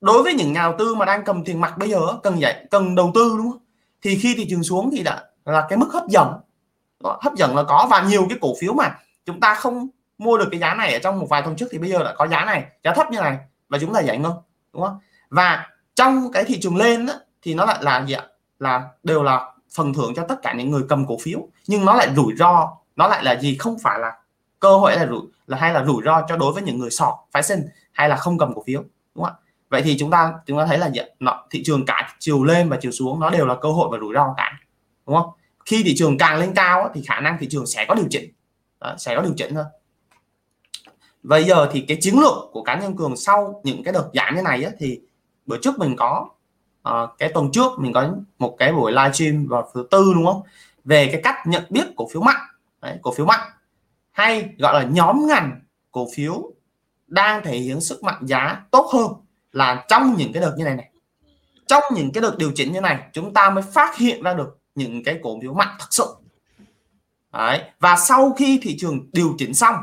Đối với những nhà đầu tư mà đang cầm tiền mặt bây giờ cần giải cần đầu tư đúng không? Thì khi thị trường xuống thì đã là cái mức hấp dẫn. Hấp dẫn là có và nhiều cái cổ phiếu mà chúng ta không mua được cái giá này ở trong một vài tuần trước thì bây giờ đã có giá này giá thấp như này và chúng ta giải ngân đúng không? Và trong cái thị trường lên đó thì nó lại là gì ạ? Là đều là phần thưởng cho tất cả những người cầm cổ phiếu nhưng nó lại rủi ro nó lại là gì? Không phải là cơ hội là rủi là hay là rủi ro cho đối với những người sọt phái sinh hay là không cầm cổ phiếu đúng không ạ? Vậy thì chúng ta chúng ta thấy là gì? Nó, thị trường cả chiều lên và chiều xuống nó đều là cơ hội và rủi ro cả đúng không? Khi thị trường càng lên cao thì khả năng thị trường sẽ có điều chỉnh. Đó, sẽ có điều chỉnh thôi bây giờ thì cái chiến lược của cá nhân cường sau những cái đợt giảm như này á, thì bữa trước mình có uh, cái tuần trước mình có một cái buổi livestream vào thứ tư đúng không? Về cái cách nhận biết cổ phiếu mạnh. Đấy, cổ phiếu mạnh. Hay gọi là nhóm ngành cổ phiếu đang thể hiện sức mạnh giá tốt hơn là trong những cái đợt như này này. Trong những cái đợt điều chỉnh như này chúng ta mới phát hiện ra được những cái cổ phiếu mạnh thật sự. Đấy. và sau khi thị trường điều chỉnh xong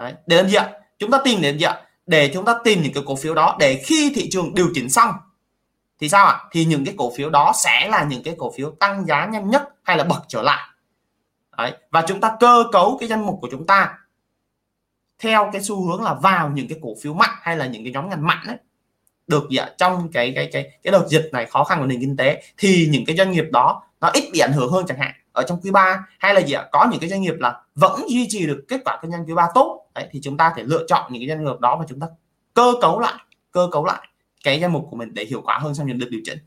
Đấy. để làm gì ạ chúng ta tìm đến gì ạ để chúng ta tìm những cái cổ phiếu đó để khi thị trường điều chỉnh xong thì sao ạ thì những cái cổ phiếu đó sẽ là những cái cổ phiếu tăng giá nhanh nhất hay là bật trở lại Đấy. và chúng ta cơ cấu cái danh mục của chúng ta theo cái xu hướng là vào những cái cổ phiếu mạnh hay là những cái nhóm ngành mạnh ấy, được dạ, trong cái cái cái cái đợt dịch này khó khăn của nền kinh tế thì những cái doanh nghiệp đó nó ít bị ảnh hưởng hơn chẳng hạn ở trong quý 3 hay là gì ạ? Có những cái doanh nghiệp là vẫn duy trì được kết quả kinh doanh quý 3 tốt. Đấy, thì chúng ta thể lựa chọn những cái doanh nghiệp đó và chúng ta cơ cấu lại cơ cấu lại cái danh mục của mình để hiệu quả hơn trong những đợt điều chỉnh.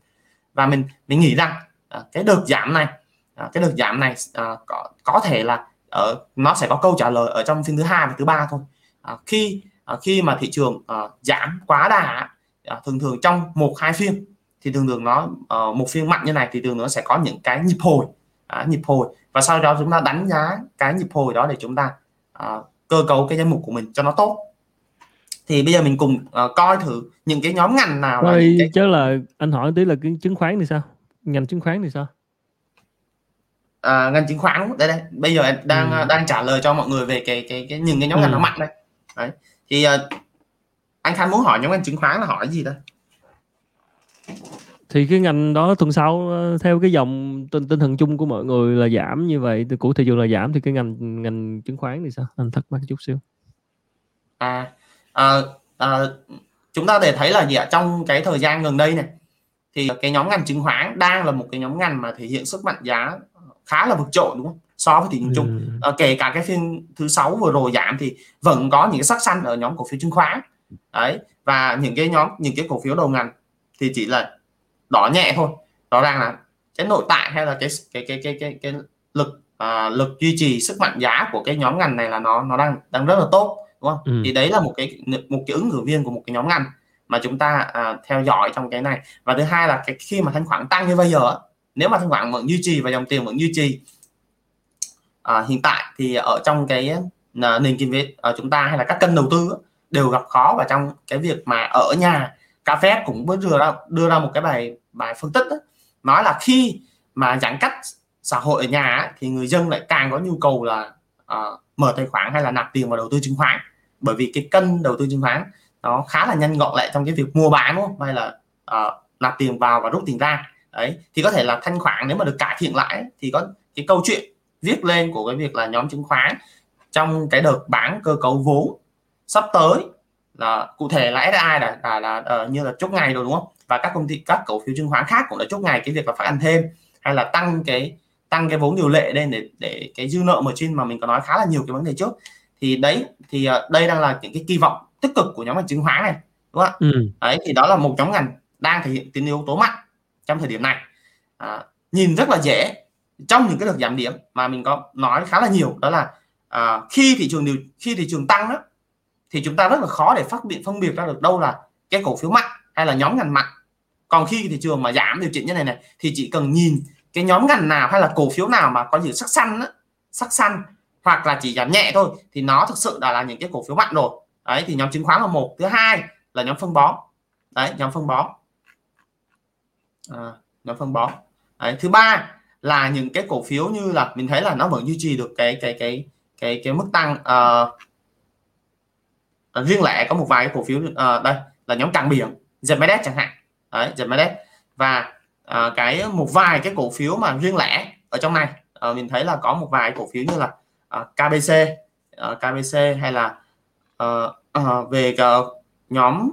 Và mình mình nghĩ rằng à, cái đợt giảm này à, cái đợt giảm này à, có có thể là ở nó sẽ có câu trả lời ở trong phiên thứ hai và thứ ba thôi. À, khi à, khi mà thị trường à, giảm quá đà à, thường thường trong một hai phiên thì thường thường nó à, một phiên mạnh như này thì thường nó sẽ có những cái nhịp hồi à, nhịp hồi. Và sau đó chúng ta đánh giá cái nhịp hồi đó để chúng ta uh, cơ cấu cái danh mục của mình cho nó tốt. Thì bây giờ mình cùng uh, coi thử những cái nhóm ngành nào là cái... chứ là anh hỏi tí là cái chứng khoán thì sao? Ngành chứng khoán thì sao? À, ngành chứng khoán đây đây. Bây giờ em đang ừ. đang trả lời cho mọi người về cái cái cái những cái nhóm ừ. ngành nó mạnh đây. Đấy. Thì uh, anh Khanh muốn hỏi nhóm ngành chứng khoán là hỏi gì đây thì cái ngành đó tuần sau ờ, theo cái dòng tinh tinh thần chung của mọi người là giảm như vậy của thị trường là giảm thì cái ngành ngành chứng khoán thì sao? Anh thắc mắc chút xíu. À, à, à chúng ta để thấy là gì ạ? Trong cái thời gian gần đây này thì cái nhóm ngành chứng khoán đang là một cái nhóm ngành mà thể hiện sức mạnh giá khá là vượt trội đúng không? So với thị trường chung. Ừ. à, kể cả cái phiên thứ sáu vừa rồi giảm thì vẫn có những cái sắc xanh ở nhóm cổ phiếu chứng khoán. Đấy và những cái nhóm những cái cổ phiếu đầu ngành thì chỉ là đỏ nhẹ thôi. Rõ ràng là cái nội tại hay là cái cái cái cái cái, cái lực à, lực duy trì sức mạnh giá của cái nhóm ngành này là nó nó đang đang rất là tốt đúng không? Ừ. thì đấy là một cái một cái ứng cử viên của một cái nhóm ngành mà chúng ta à, theo dõi trong cái này. Và thứ hai là cái khi mà thanh khoản tăng như bây giờ nếu mà thanh khoản vẫn duy trì và dòng tiền vẫn duy trì à, hiện tại thì ở trong cái à, nền kinh tế ở chúng ta hay là các kênh đầu tư đều gặp khó. Và trong cái việc mà ở nhà cà phê cũng vừa đưa ra đưa ra một cái bài bài phân tích đó, nói là khi mà giãn cách xã hội ở nhà thì người dân lại càng có nhu cầu là uh, mở tài khoản hay là nạp tiền vào đầu tư chứng khoán. Bởi vì cái kênh đầu tư chứng khoán nó khá là nhanh gọn lại trong cái việc mua bán đúng không? Hay là uh, nạp tiền vào và rút tiền ra. Đấy thì có thể là thanh khoản nếu mà được cải thiện lại thì có cái câu chuyện viết lên của cái việc là nhóm chứng khoán trong cái đợt bán cơ cấu vốn sắp tới là cụ thể là SI là là, là, uh, như là chốt ngày rồi đúng không? Và các công ty các cổ phiếu chứng khoán khác cũng đã chốt ngày cái việc là phát hành thêm hay là tăng cái tăng cái vốn điều lệ lên để để cái dư nợ margin mà mình có nói khá là nhiều cái vấn đề trước. Thì đấy thì uh, đây đang là những cái kỳ vọng tích cực của nhóm ngành chứng khoán này đúng không ạ? Ừ. đấy thì đó là một nhóm ngành đang thể hiện tính yếu tố mạnh trong thời điểm này. À, nhìn rất là dễ trong những cái đợt giảm điểm mà mình có nói khá là nhiều đó là à, khi thị trường điều khi thị trường tăng đó thì chúng ta rất là khó để phát biệt phân biệt ra được đâu là cái cổ phiếu mạnh hay là nhóm ngành mạnh. Còn khi thị trường mà giảm điều chỉnh như này này thì chỉ cần nhìn cái nhóm ngành nào hay là cổ phiếu nào mà có những sắc xanh đó, sắc xanh hoặc là chỉ giảm nhẹ thôi thì nó thực sự đã là những cái cổ phiếu mạnh rồi. Đấy thì nhóm chứng khoán là một. Thứ hai là nhóm phân bón. Đấy nhóm phân bón. À, nhóm phân bón. Đấy, thứ ba là những cái cổ phiếu như là mình thấy là nó vẫn duy trì được cái cái cái cái cái mức tăng uh, Ờ, riêng lẻ có một vài cái cổ phiếu uh, đây là nhóm cảng biển Zemedes chẳng hạn. Đấy Zemedes và uh, cái một vài cái cổ phiếu mà riêng lẻ ở trong này uh, mình thấy là có một vài cổ phiếu như là uh, KBC uh, KBC hay là uh, uh, về uh, nhóm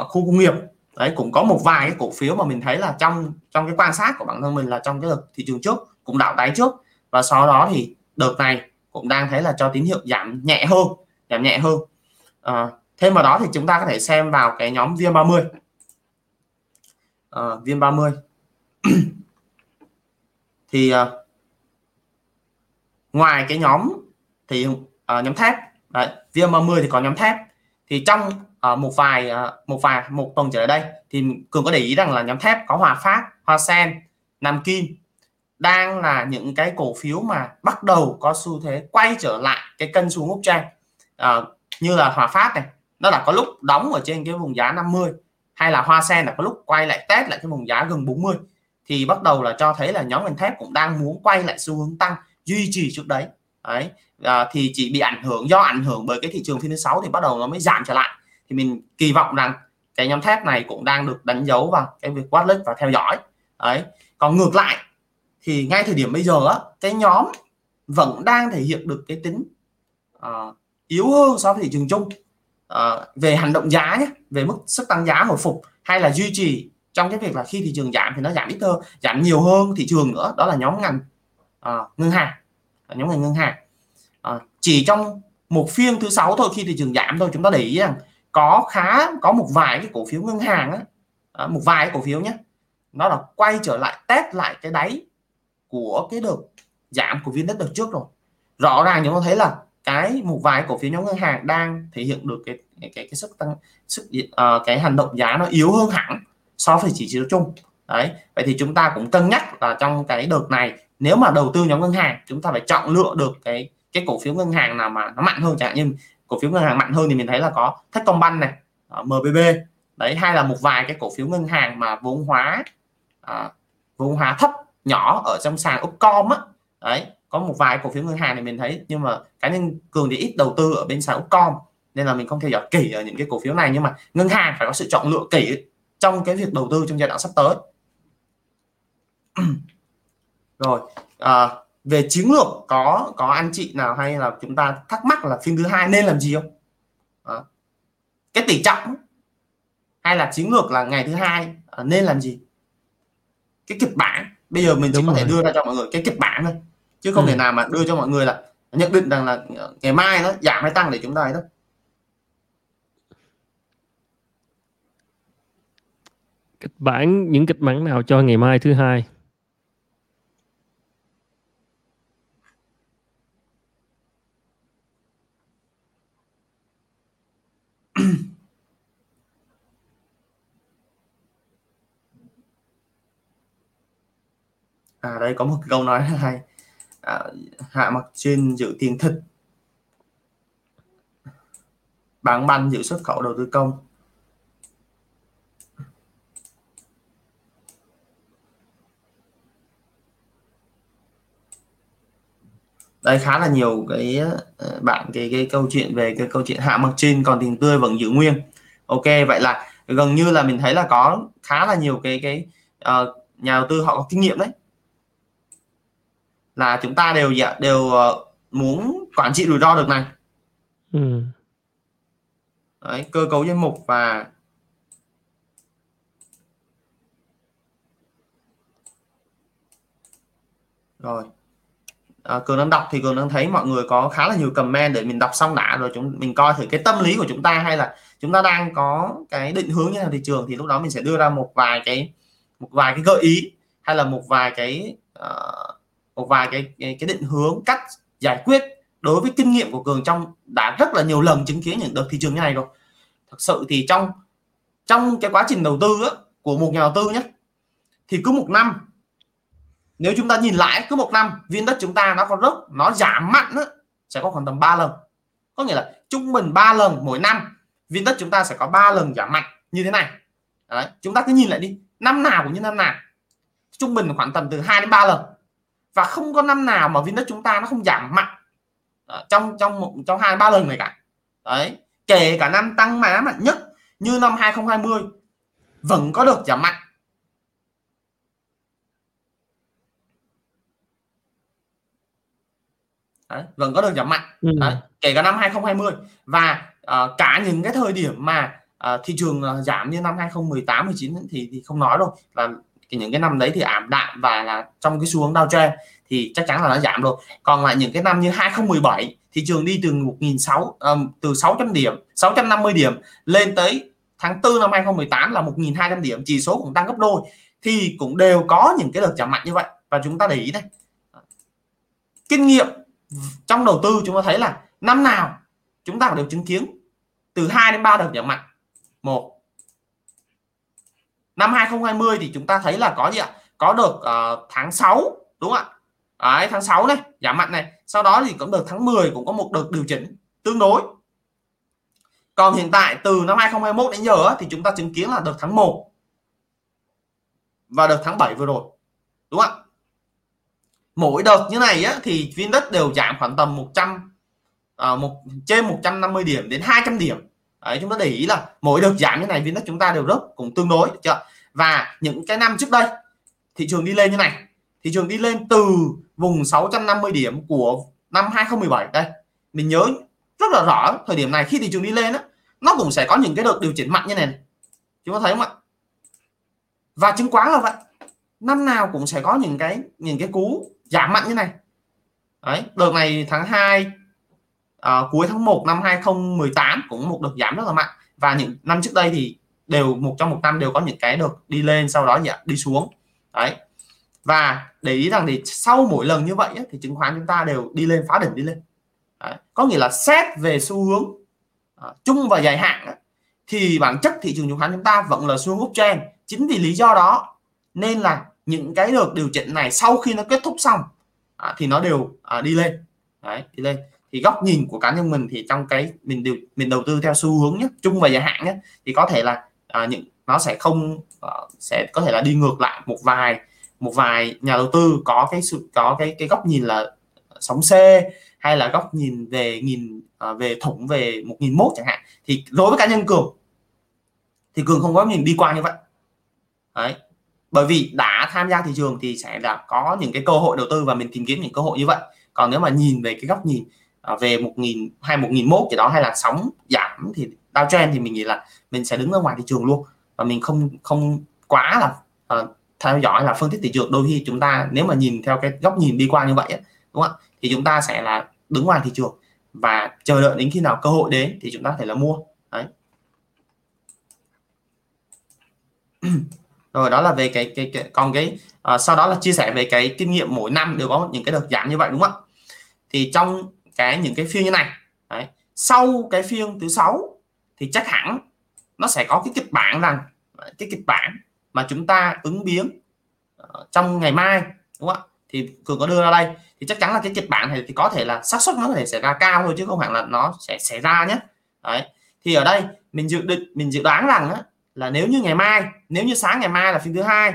uh, khu công nghiệp. Đấy cũng có một vài cái cổ phiếu mà mình thấy là trong trong cái quan sát của bản thân mình là trong cái thị trường trước cũng đạo đáy trước. Và sau đó thì đợt này cũng đang thấy là cho tín hiệu giảm nhẹ hơn giảm nhẹ hơn. Ờ, à, thêm vào đó thì chúng ta có thể xem vào cái nhóm viên 30 à, ờ, viên 30 thì à, ngoài cái nhóm thì à, nhóm thép Đấy, VM30 thì có nhóm thép. Thì trong à, một vài à, một vài một tuần trở lại đây thì cường có để ý rằng là nhóm thép có Hòa Phát, Hoa Sen, Nam Kim đang là những cái cổ phiếu mà bắt đầu có xu thế quay trở lại cái cân xuống úp trang à, như là Hòa Phát này nó đã có lúc đóng ở trên cái vùng giá 50 hay là Hoa Sen là có lúc quay lại test lại cái vùng giá gần 40 thì bắt đầu là cho thấy là nhóm ngành thép cũng đang muốn quay lại xu hướng tăng duy trì trước đấy. Đấy à, thì chỉ bị ảnh hưởng do ảnh hưởng bởi cái thị trường phiên thứ sáu thì bắt đầu nó mới giảm trở lại. Thì mình kỳ vọng rằng cái nhóm thép này cũng đang được đánh dấu vào cái việc watchlist và theo dõi. Đấy còn ngược lại thì ngay thời điểm bây giờ á cái nhóm vẫn đang thể hiện được cái tính uh, yếu hơn so với thị trường chung. À, về hành động giá nhé về mức sức tăng giá hồi phục hay là duy trì trong cái việc là khi thị trường giảm thì nó giảm ít hơn giảm nhiều hơn thị trường nữa đó là nhóm ngành à, ngân hàng nhóm ngành ngân hàng. À, chỉ trong một phiên thứ sáu thôi khi thị trường giảm thôi chúng ta để ý rằng có khá có một vài cái cổ phiếu ngân hàng á à, một vài cái cổ phiếu nhé nó là quay trở lại test lại cái đáy của cái đợt giảm của viên đất đợt trước rồi. Rõ ràng chúng ta thấy là cái một vài cổ phiếu nhóm ngân hàng đang thể hiện được cái cái cái, cái sức tăng sức uh, cái hành động giá nó yếu hơn hẳn so với chỉ số chung. Đấy vậy thì chúng ta cũng cân nhắc là trong cái đợt này nếu mà đầu tư nhóm ngân hàng chúng ta phải chọn lựa được cái cái cổ phiếu ngân hàng nào mà nó mạnh hơn chẳng hạn như cổ phiếu ngân hàng mạnh hơn thì mình thấy là có Techcombank này ờ, uh, MBB đấy hay là một vài cái cổ phiếu ngân hàng mà vốn hóa uh, vốn hóa thấp nhỏ ở trong sàn Upcom á. Đấy có một vài cổ phiếu ngân hàng thì mình thấy nhưng mà cá nhân cường thì ít đầu tư ở bên sàn Upcom nên là mình không theo dõi kỹ ở những cái cổ phiếu này. Nhưng mà ngân hàng phải có sự chọn lựa kỹ trong cái việc đầu tư trong giai đoạn sắp tới. Rồi à, về chiến lược có có anh chị nào hay là chúng ta thắc mắc là phiên thứ hai nên làm gì không? À, cái tỷ trọng hay là chiến lược là ngày thứ hai à, nên làm gì? Cái kịch bản. Bây giờ mình chỉ Đúng có rồi. thể đưa ra cho mọi người cái kịch bản thôi chứ không ừ. thể nào mà đưa cho mọi người là nhận định rằng là ngày mai nó giảm hay tăng để chúng ta ấy đâu kịch bản những kịch bản nào cho ngày mai thứ hai? À đây có một câu nói hay à, hạ mặt trên giữ tiền thịt bán banh giữ xuất khẩu đầu tư công. Đây khá là nhiều cái ờ, bạn cái cái câu chuyện về cái câu chuyện hạ mặt trên còn tiền tươi vẫn giữ nguyên. Ok vậy là gần như là mình thấy là có khá là nhiều cái cái uh, nhà đầu tư họ có kinh nghiệm đấy là chúng ta đều dạ, đều uh, muốn quản trị rủi ro được này ừ. đấy, cơ cấu danh mục và rồi à, cường đang đọc thì cường đang thấy mọi người có khá là nhiều comment để mình đọc xong đã rồi chúng mình coi thử cái tâm lý của chúng ta hay là chúng ta đang có cái định hướng như là thị trường thì lúc đó mình sẽ đưa ra một vài cái một vài cái gợi ý hay là một vài cái uh, một vài cái, cái cái định hướng cách giải quyết đối với kinh nghiệm của cường trong đã rất là nhiều lần chứng kiến những đợt thị trường như này rồi. Thật sự thì trong trong cái quá trình đầu tư á, của một nhà đầu tư nhé thì cứ một năm nếu chúng ta nhìn lại cứ một năm viên đất chúng ta nó có rớt nó giảm mạnh á sẽ có khoảng tầm 3 lần. Có nghĩa là trung bình 3 lần mỗi năm viên đất chúng ta sẽ có 3 lần giảm mạnh như thế này. Đấy, chúng ta cứ nhìn lại đi năm nào cũng như năm nào. Trung bình khoảng tầm từ 2 đến 3 lần và không có năm nào mà đất chúng ta nó không giảm mạnh. Đó, trong trong trong hai ba lần này cả. Đấy kể cả năm tăng má mạnh nhất như năm 2020 vẫn có được giảm mạnh. Đấy, vẫn có được giảm mạnh. Ừ. Đấy, kể cả năm 2020 và uh, cả những cái thời điểm mà uh, thị trường uh, giảm như năm 2018 19 thì thì không nói đâu là thì những cái năm đấy thì ảm đạm và là trong cái xu hướng downtrend thì chắc chắn là nó giảm rồi. Còn lại những cái năm như 2017 thị trường đi từ 1.600 um, từ 600 điểm 650 điểm lên tới tháng 4 năm 2018 là 1.200 điểm chỉ số cũng tăng gấp đôi. Thì cũng đều có những cái đợt giảm mạnh như vậy. Và chúng ta để ý đây kinh nghiệm trong đầu tư chúng ta thấy là năm nào chúng ta đều chứng kiến từ 2 đến 3 đợt giảm mạnh. Một năm 2020 thì chúng ta thấy là có gì ạ? Có được uh, tháng 6 đúng không ạ? Đấy, tháng 6 này giảm mạnh này. Sau đó thì cũng được tháng 10 cũng có một đợt điều chỉnh tương đối. Còn hiện tại từ năm 2021 đến giờ thì chúng ta chứng kiến là đợt tháng 1 và đợt tháng 7 vừa rồi đúng không ạ? Mỗi đợt như này á, thì đất đều giảm khoảng tầm 100 à, ờ, một trên 150 điểm đến 200 điểm. Đấy, chúng ta để ý là mỗi đợt giảm như này viên đất chúng ta đều rất cũng tương đối chưa và những cái năm trước đây thị trường đi lên như này. Thị trường đi lên từ vùng 650 điểm của năm 2017 đây mình nhớ rất là rõ thời điểm này khi thị trường đi lên đó nó cũng sẽ có những cái đợt điều chỉnh mạnh như này chúng ta thấy không ạ? Và chứng khoán là vậy. Năm nào cũng sẽ có những cái những cái cú giảm mạnh như này. Đấy đợt này tháng 2 à, cuối tháng 1 năm 2018 cũng một đợt giảm rất là mạnh. Và những năm trước đây thì đều một trong một năm đều có những cái được đi lên sau đó đi xuống. Đấy. Và để ý rằng thì sau mỗi lần như vậy thì chứng khoán chúng ta đều đi lên phá đỉnh đi lên. Đấy. có nghĩa là xét về xu hướng à, chung và dài hạn thì bản chất thị trường chứng khoán chúng ta vẫn là xu hướng uptrend chính vì lý do đó nên là những cái được điều chỉnh này sau khi nó kết thúc xong à, thì nó đều à, đi lên. Đấy đi lên. Thì góc nhìn của cá nhân mình thì trong cái mình điều mình đầu tư theo xu hướng nhé chung và dài hạn nhé thì có thể là à, những nó sẽ không uh, sẽ có thể là đi ngược lại một vài một vài nhà đầu tư có cái sự có cái cái góc nhìn là sóng C hay là góc nhìn về nhìn uh, ờ, về thủng về một nghìn mốt chẳng hạn thì đối với cá nhân cường thì cường không có nhìn đi qua như vậy. Đấy bởi vì đã tham gia thị trường thì sẽ là có những cái cơ hội đầu tư và mình tìm kiếm những cơ hội như vậy. Còn nếu mà nhìn về cái góc nhìn ờ, về một nghìn hay một nghìn mốt gì đó hay là sóng giảm thì downtrend thì mình nghĩ là mình sẽ đứng ở ngoài thị trường luôn. Và mình không không quá là uh, theo dõi là phân tích thị trường. Đôi khi chúng ta nếu mà nhìn theo cái góc nhìn đi qua như vậy đúng không thì chúng ta sẽ là đứng ngoài thị trường và chờ đợi đến khi nào cơ hội đến thì chúng ta có thể là mua. Đấy. Rồi đó là về cái cái, cái còn cái uh, sau đó là chia sẻ về cái kinh nghiệm mỗi năm đều có những cái đợt giảm như vậy đúng không ạ? Thì trong cái những cái phiên như này đấy, sau cái phiên thứ sáu thì chắc hẳn nó sẽ có cái kịch bản rằng cái kịch bản mà chúng ta ứng biến ờ, trong ngày mai đúng không ạ? Thì cường có đưa ra đây thì chắc chắn là cái kịch bản này thì có thể là xác suất nó có thể xảy ra cao thôi chứ không hẳn là nó sẽ xảy ra nhé. Đấy thì ở đây mình dự định mình dự đoán rằng á, là nếu như ngày mai nếu như sáng ngày mai là phiên thứ hai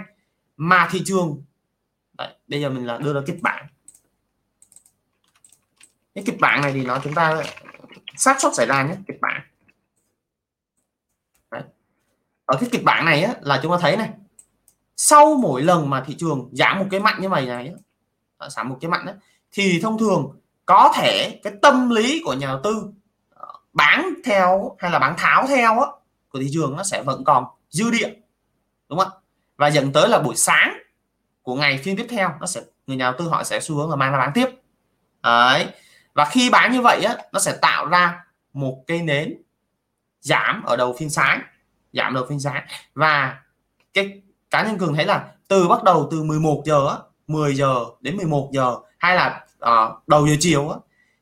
mà thị trường Đấy, bây giờ mình là đưa ra kịch bản. Cái kịch bản này thì nó chúng ta xác suất xảy ra nhé kịch bản ở cái kịch bản này á, là chúng ta thấy này sau mỗi lần mà thị trường giảm một cái mạnh như vậy này à, giảm một cái mạnh đó, thì thông thường có thể cái tâm lý của nhà đầu tư à, bán theo hay là bán tháo theo á, của thị trường nó sẽ vẫn còn dư địa đúng không và dẫn tới là buổi sáng của ngày phiên tiếp theo nó sẽ người nhà đầu tư họ sẽ xu hướng là mang ra bán tiếp. Đấy. Và khi bán như vậy á nó sẽ tạo ra một cây nến giảm ở đầu phiên sáng giảm được phiên sáng và cái cá nhân cường thấy là từ bắt đầu từ 11 giờ 10 giờ đến 11 giờ hay là uh, đầu giờ chiều á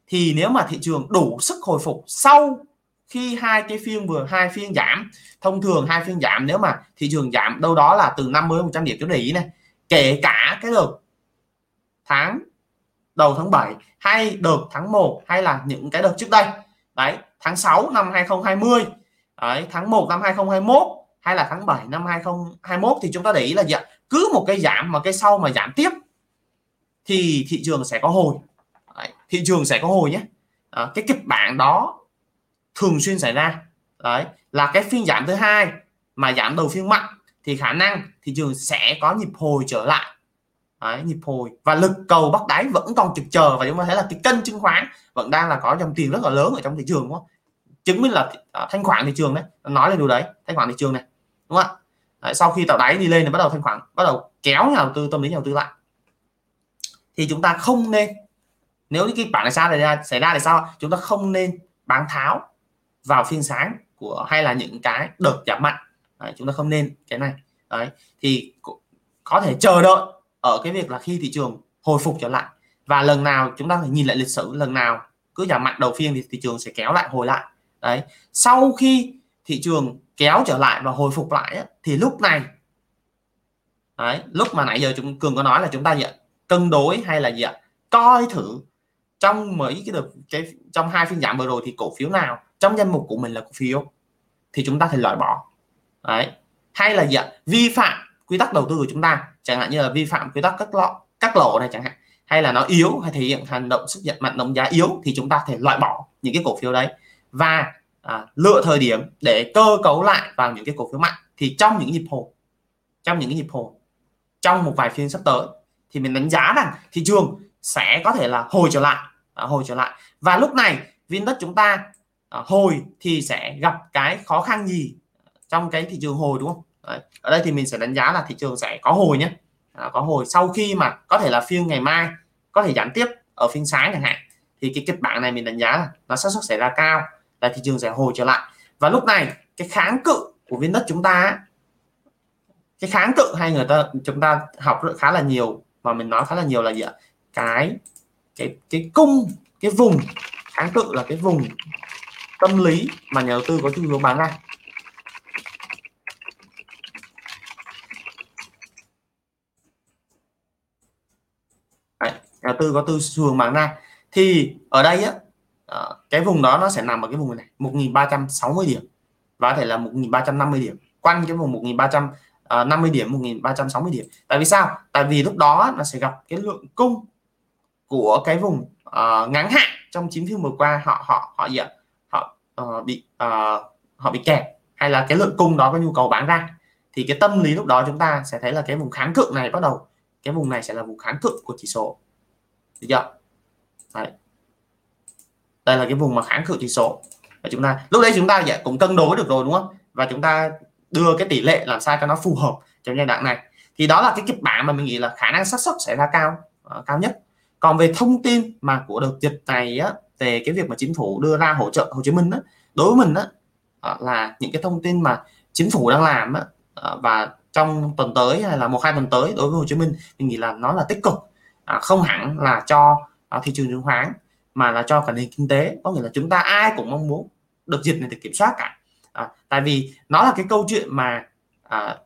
thì nếu mà thị trường đủ sức hồi phục sau khi hai cái phiên vừa hai phiên giảm thông thường hai phiên giảm nếu mà thị trường giảm đâu đó là từ 50 100 điểm cho để ý này kể cả cái đợt tháng đầu tháng 7 hay đợt tháng 1 hay là những cái đợt trước đây đấy tháng 6 năm 2020 đấy, tháng 1 năm 2021 hay là tháng 7 năm 2021 thì chúng ta để ý là gì cứ một cái giảm mà cái sau mà giảm tiếp thì thị trường sẽ có hồi. Đấy, thị trường sẽ có hồi nhé. À, cái kịch bản đó thường xuyên xảy ra. Đấy là cái phiên giảm thứ hai mà giảm đầu phiên mạnh thì khả năng thị trường sẽ có nhịp hồi trở lại. Đấy, nhịp hồi. Và lực cầu bắt đáy vẫn còn trực chờ và chúng ta thấy là cái kênh chứng khoán vẫn đang là có dòng tiền rất là lớn ở trong thị trường đúng không? Chứng minh là à, thanh khoản thị trường đấy. Nói lên điều đấy thanh khoản thị trường này đúng không ạ? Đấy, sau khi tạo đáy đi lên thì bắt đầu thanh khoản bắt đầu kéo nhà đầu tư tâm lý nhà đầu tư lại. Thì chúng ta không nên nếu cái bản này sao xảy ra xảy ra thì sao chúng ta không nên bán tháo vào phiên sáng của hay là những cái đợt giảm mạnh. Đấy, chúng ta không nên cái này. Đấy thì có thể chờ đợi ở cái việc là khi thị trường hồi phục trở lại. Và lần nào chúng ta phải nhìn lại lịch sử lần nào cứ giảm mạnh đầu phiên thì thị trường sẽ kéo lại hồi lại đấy. Sau khi thị trường kéo trở lại và hồi phục lại thì lúc này, đấy, lúc mà nãy giờ chúng cường có nói là chúng ta gì cân đối hay là gì ạ? Coi thử trong mấy cái được cái trong hai phiên giảm vừa rồi thì cổ phiếu nào trong danh mục của mình là cổ phiếu thì chúng ta thì loại bỏ. Đấy. Hay là gì ạ? Vi phạm quy tắc đầu tư của chúng ta, chẳng hạn như là vi phạm quy tắc các lọ các lỗ này chẳng hạn, hay là nó yếu hay thể hiện hành động sức giật mạnh động giá yếu thì chúng ta thể loại bỏ những cái cổ phiếu đấy và à, lựa thời điểm để cơ cấu lại vào những cái cổ phiếu mạnh. Thì trong những nhịp hồi trong những cái nhịp hồi trong một vài phiên sắp tới thì mình đánh giá rằng thị trường sẽ có thể là hồi trở lại à, hồi trở lại. Và lúc này Vindex chúng ta à, hồi thì sẽ gặp cái khó khăn gì trong cái thị trường hồi đúng không? Đấy. ở đây thì mình sẽ đánh giá là thị trường sẽ có hồi nhé. À, có hồi sau khi mà có thể là phiên ngày mai có thể giảm tiếp ở phiên sáng chẳng hạn. Thì cái kịch bản này mình đánh giá là nó xác suất xảy ra cao là thị trường sẽ hồi trở lại. Và lúc này cái kháng cự của viên đất chúng ta cái kháng cự hay người ta chúng ta học khá là nhiều mà mình nói khá là nhiều là gì ạ? Cái cái cái cung cái vùng kháng cự là cái vùng tâm lý mà nhà đầu tư có xu hướng bán ra. Đấy, nhà đầu tư có tư xu hướng bán ra. Thì ở đây á à, cái vùng đó nó sẽ nằm ở cái vùng này 1360 điểm. Và có thể là 1350 điểm. Quanh cái vùng 1350 à, điểm 1360 điểm. Tại vì sao? Tại vì lúc đó nó sẽ gặp cái lượng cung của cái vùng uh, ngắn hạn trong chín phiên vừa qua họ họ họ gì ạ? Họ uh, bị uh, họ bị kẹt. Hay là cái lượng cung đó có nhu cầu bán ra. Thì cái tâm lý lúc đó chúng ta sẽ thấy là cái vùng kháng cự này bắt đầu cái vùng này sẽ là vùng kháng cự của chỉ số. Được chưa? Đấy đây là cái vùng mà kháng cự chỉ số. Và chúng ta lúc đấy chúng ta dạ, cũng cân đối được rồi đúng không? Và chúng ta đưa cái tỷ lệ làm sao cho nó phù hợp trong giai đoạn này. Thì đó là cái kịch bản mà mình nghĩ là khả năng xác suất sẽ ra cao uh, cao nhất. Còn về thông tin mà của đợt dịch này á về cái việc mà chính phủ đưa ra hỗ trợ Hồ Chí Minh á đối với mình á ờ, là những cái thông tin mà chính phủ đang làm á ờ, và trong tuần tới hay là một hai tuần tới đối với Hồ Chí Minh mình nghĩ là nó là tích cực. À, không hẳn là cho à, thị trường chứng khoán mà là cho cả nền kinh tế có nghĩa là chúng ta ai cũng mong muốn được dịch này được kiểm soát cả. À, tại vì nó là cái câu chuyện mà à,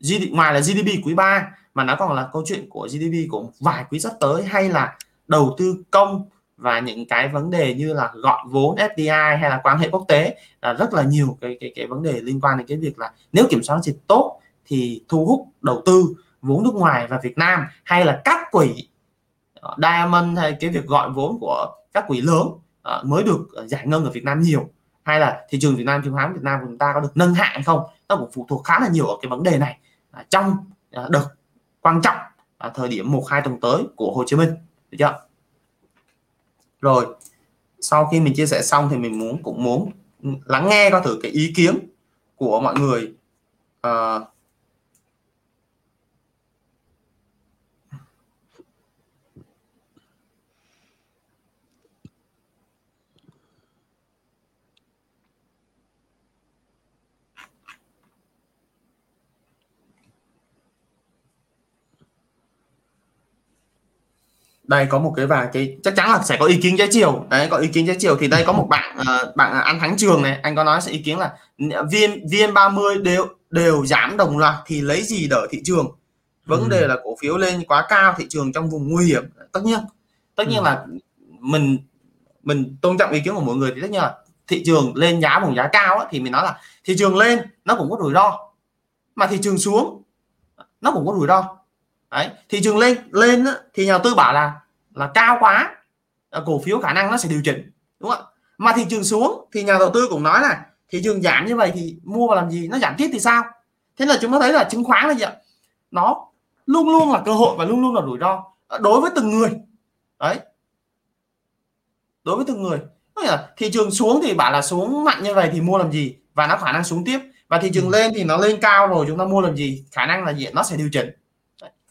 GD, ngoài là GDP quý 3 mà nó còn là câu chuyện của GDP của vài quý sắp tới hay là đầu tư công và những cái vấn đề như là gọi vốn FDI hay là quan hệ quốc tế là rất là nhiều cái cái cái vấn đề liên quan đến cái việc là nếu kiểm soát dịch tốt thì thu hút đầu tư vốn nước ngoài và Việt Nam hay là các quỹ Ờ, Diamond hay cái việc gọi vốn của các quỹ lớn uh, mới được ờ, giải ngân ở Việt Nam nhiều. Hay là thị trường Việt Nam chứng khoán Việt Nam của chúng ta có được nâng hạng không nó cũng phụ thuộc khá là nhiều ở cái vấn đề này. Uh, trong uh, đợt quan trọng uh, thời điểm một hai tuần tới của Hồ Chí Minh được chưa? Rồi sau khi mình chia sẻ xong thì mình muốn cũng muốn lắng nghe coi thử cái ý kiến của mọi người uh, đây có một cái vài cái chắc chắn là sẽ có ý kiến trái chiều. Đấy có ý kiến trái chiều. Thì đây có một bạn uh, bạn ăn thắng trường này. Anh có nói sẽ ý kiến là vn vn 30 đều đều giảm đồng loạt thì lấy gì đỡ thị trường? Vấn ừ. đề là cổ phiếu lên quá cao thị trường trong vùng nguy hiểm. Tất nhiên tất nhiên ừ. là mình mình tôn trọng ý kiến của mọi người thì tất nhiên là thị trường lên giá vùng giá cao á, thì mình nói là thị trường lên nó cũng có rủi ro. Mà thị trường xuống nó cũng có rủi ro đấy thị trường lên lên thì nhà tư bảo là là cao quá cổ phiếu khả năng nó sẽ điều chỉnh đúng không ạ? Mà thị trường xuống thì nhà đầu tư cũng nói là thị trường giảm như vậy thì mua vào làm gì nó giảm tiếp thì sao? Thế là chúng ta thấy là chứng khoán là gì ạ? Nó luôn luôn là cơ hội và luôn luôn là rủi ro đối với từng người. Đấy. Đối với từng người. Là thị trường xuống thì bảo là xuống mạnh như vậy thì mua làm gì và nó khả năng xuống tiếp. Và thị trường ừ. lên thì nó lên cao rồi chúng ta mua làm gì khả năng là gì nó sẽ điều chỉnh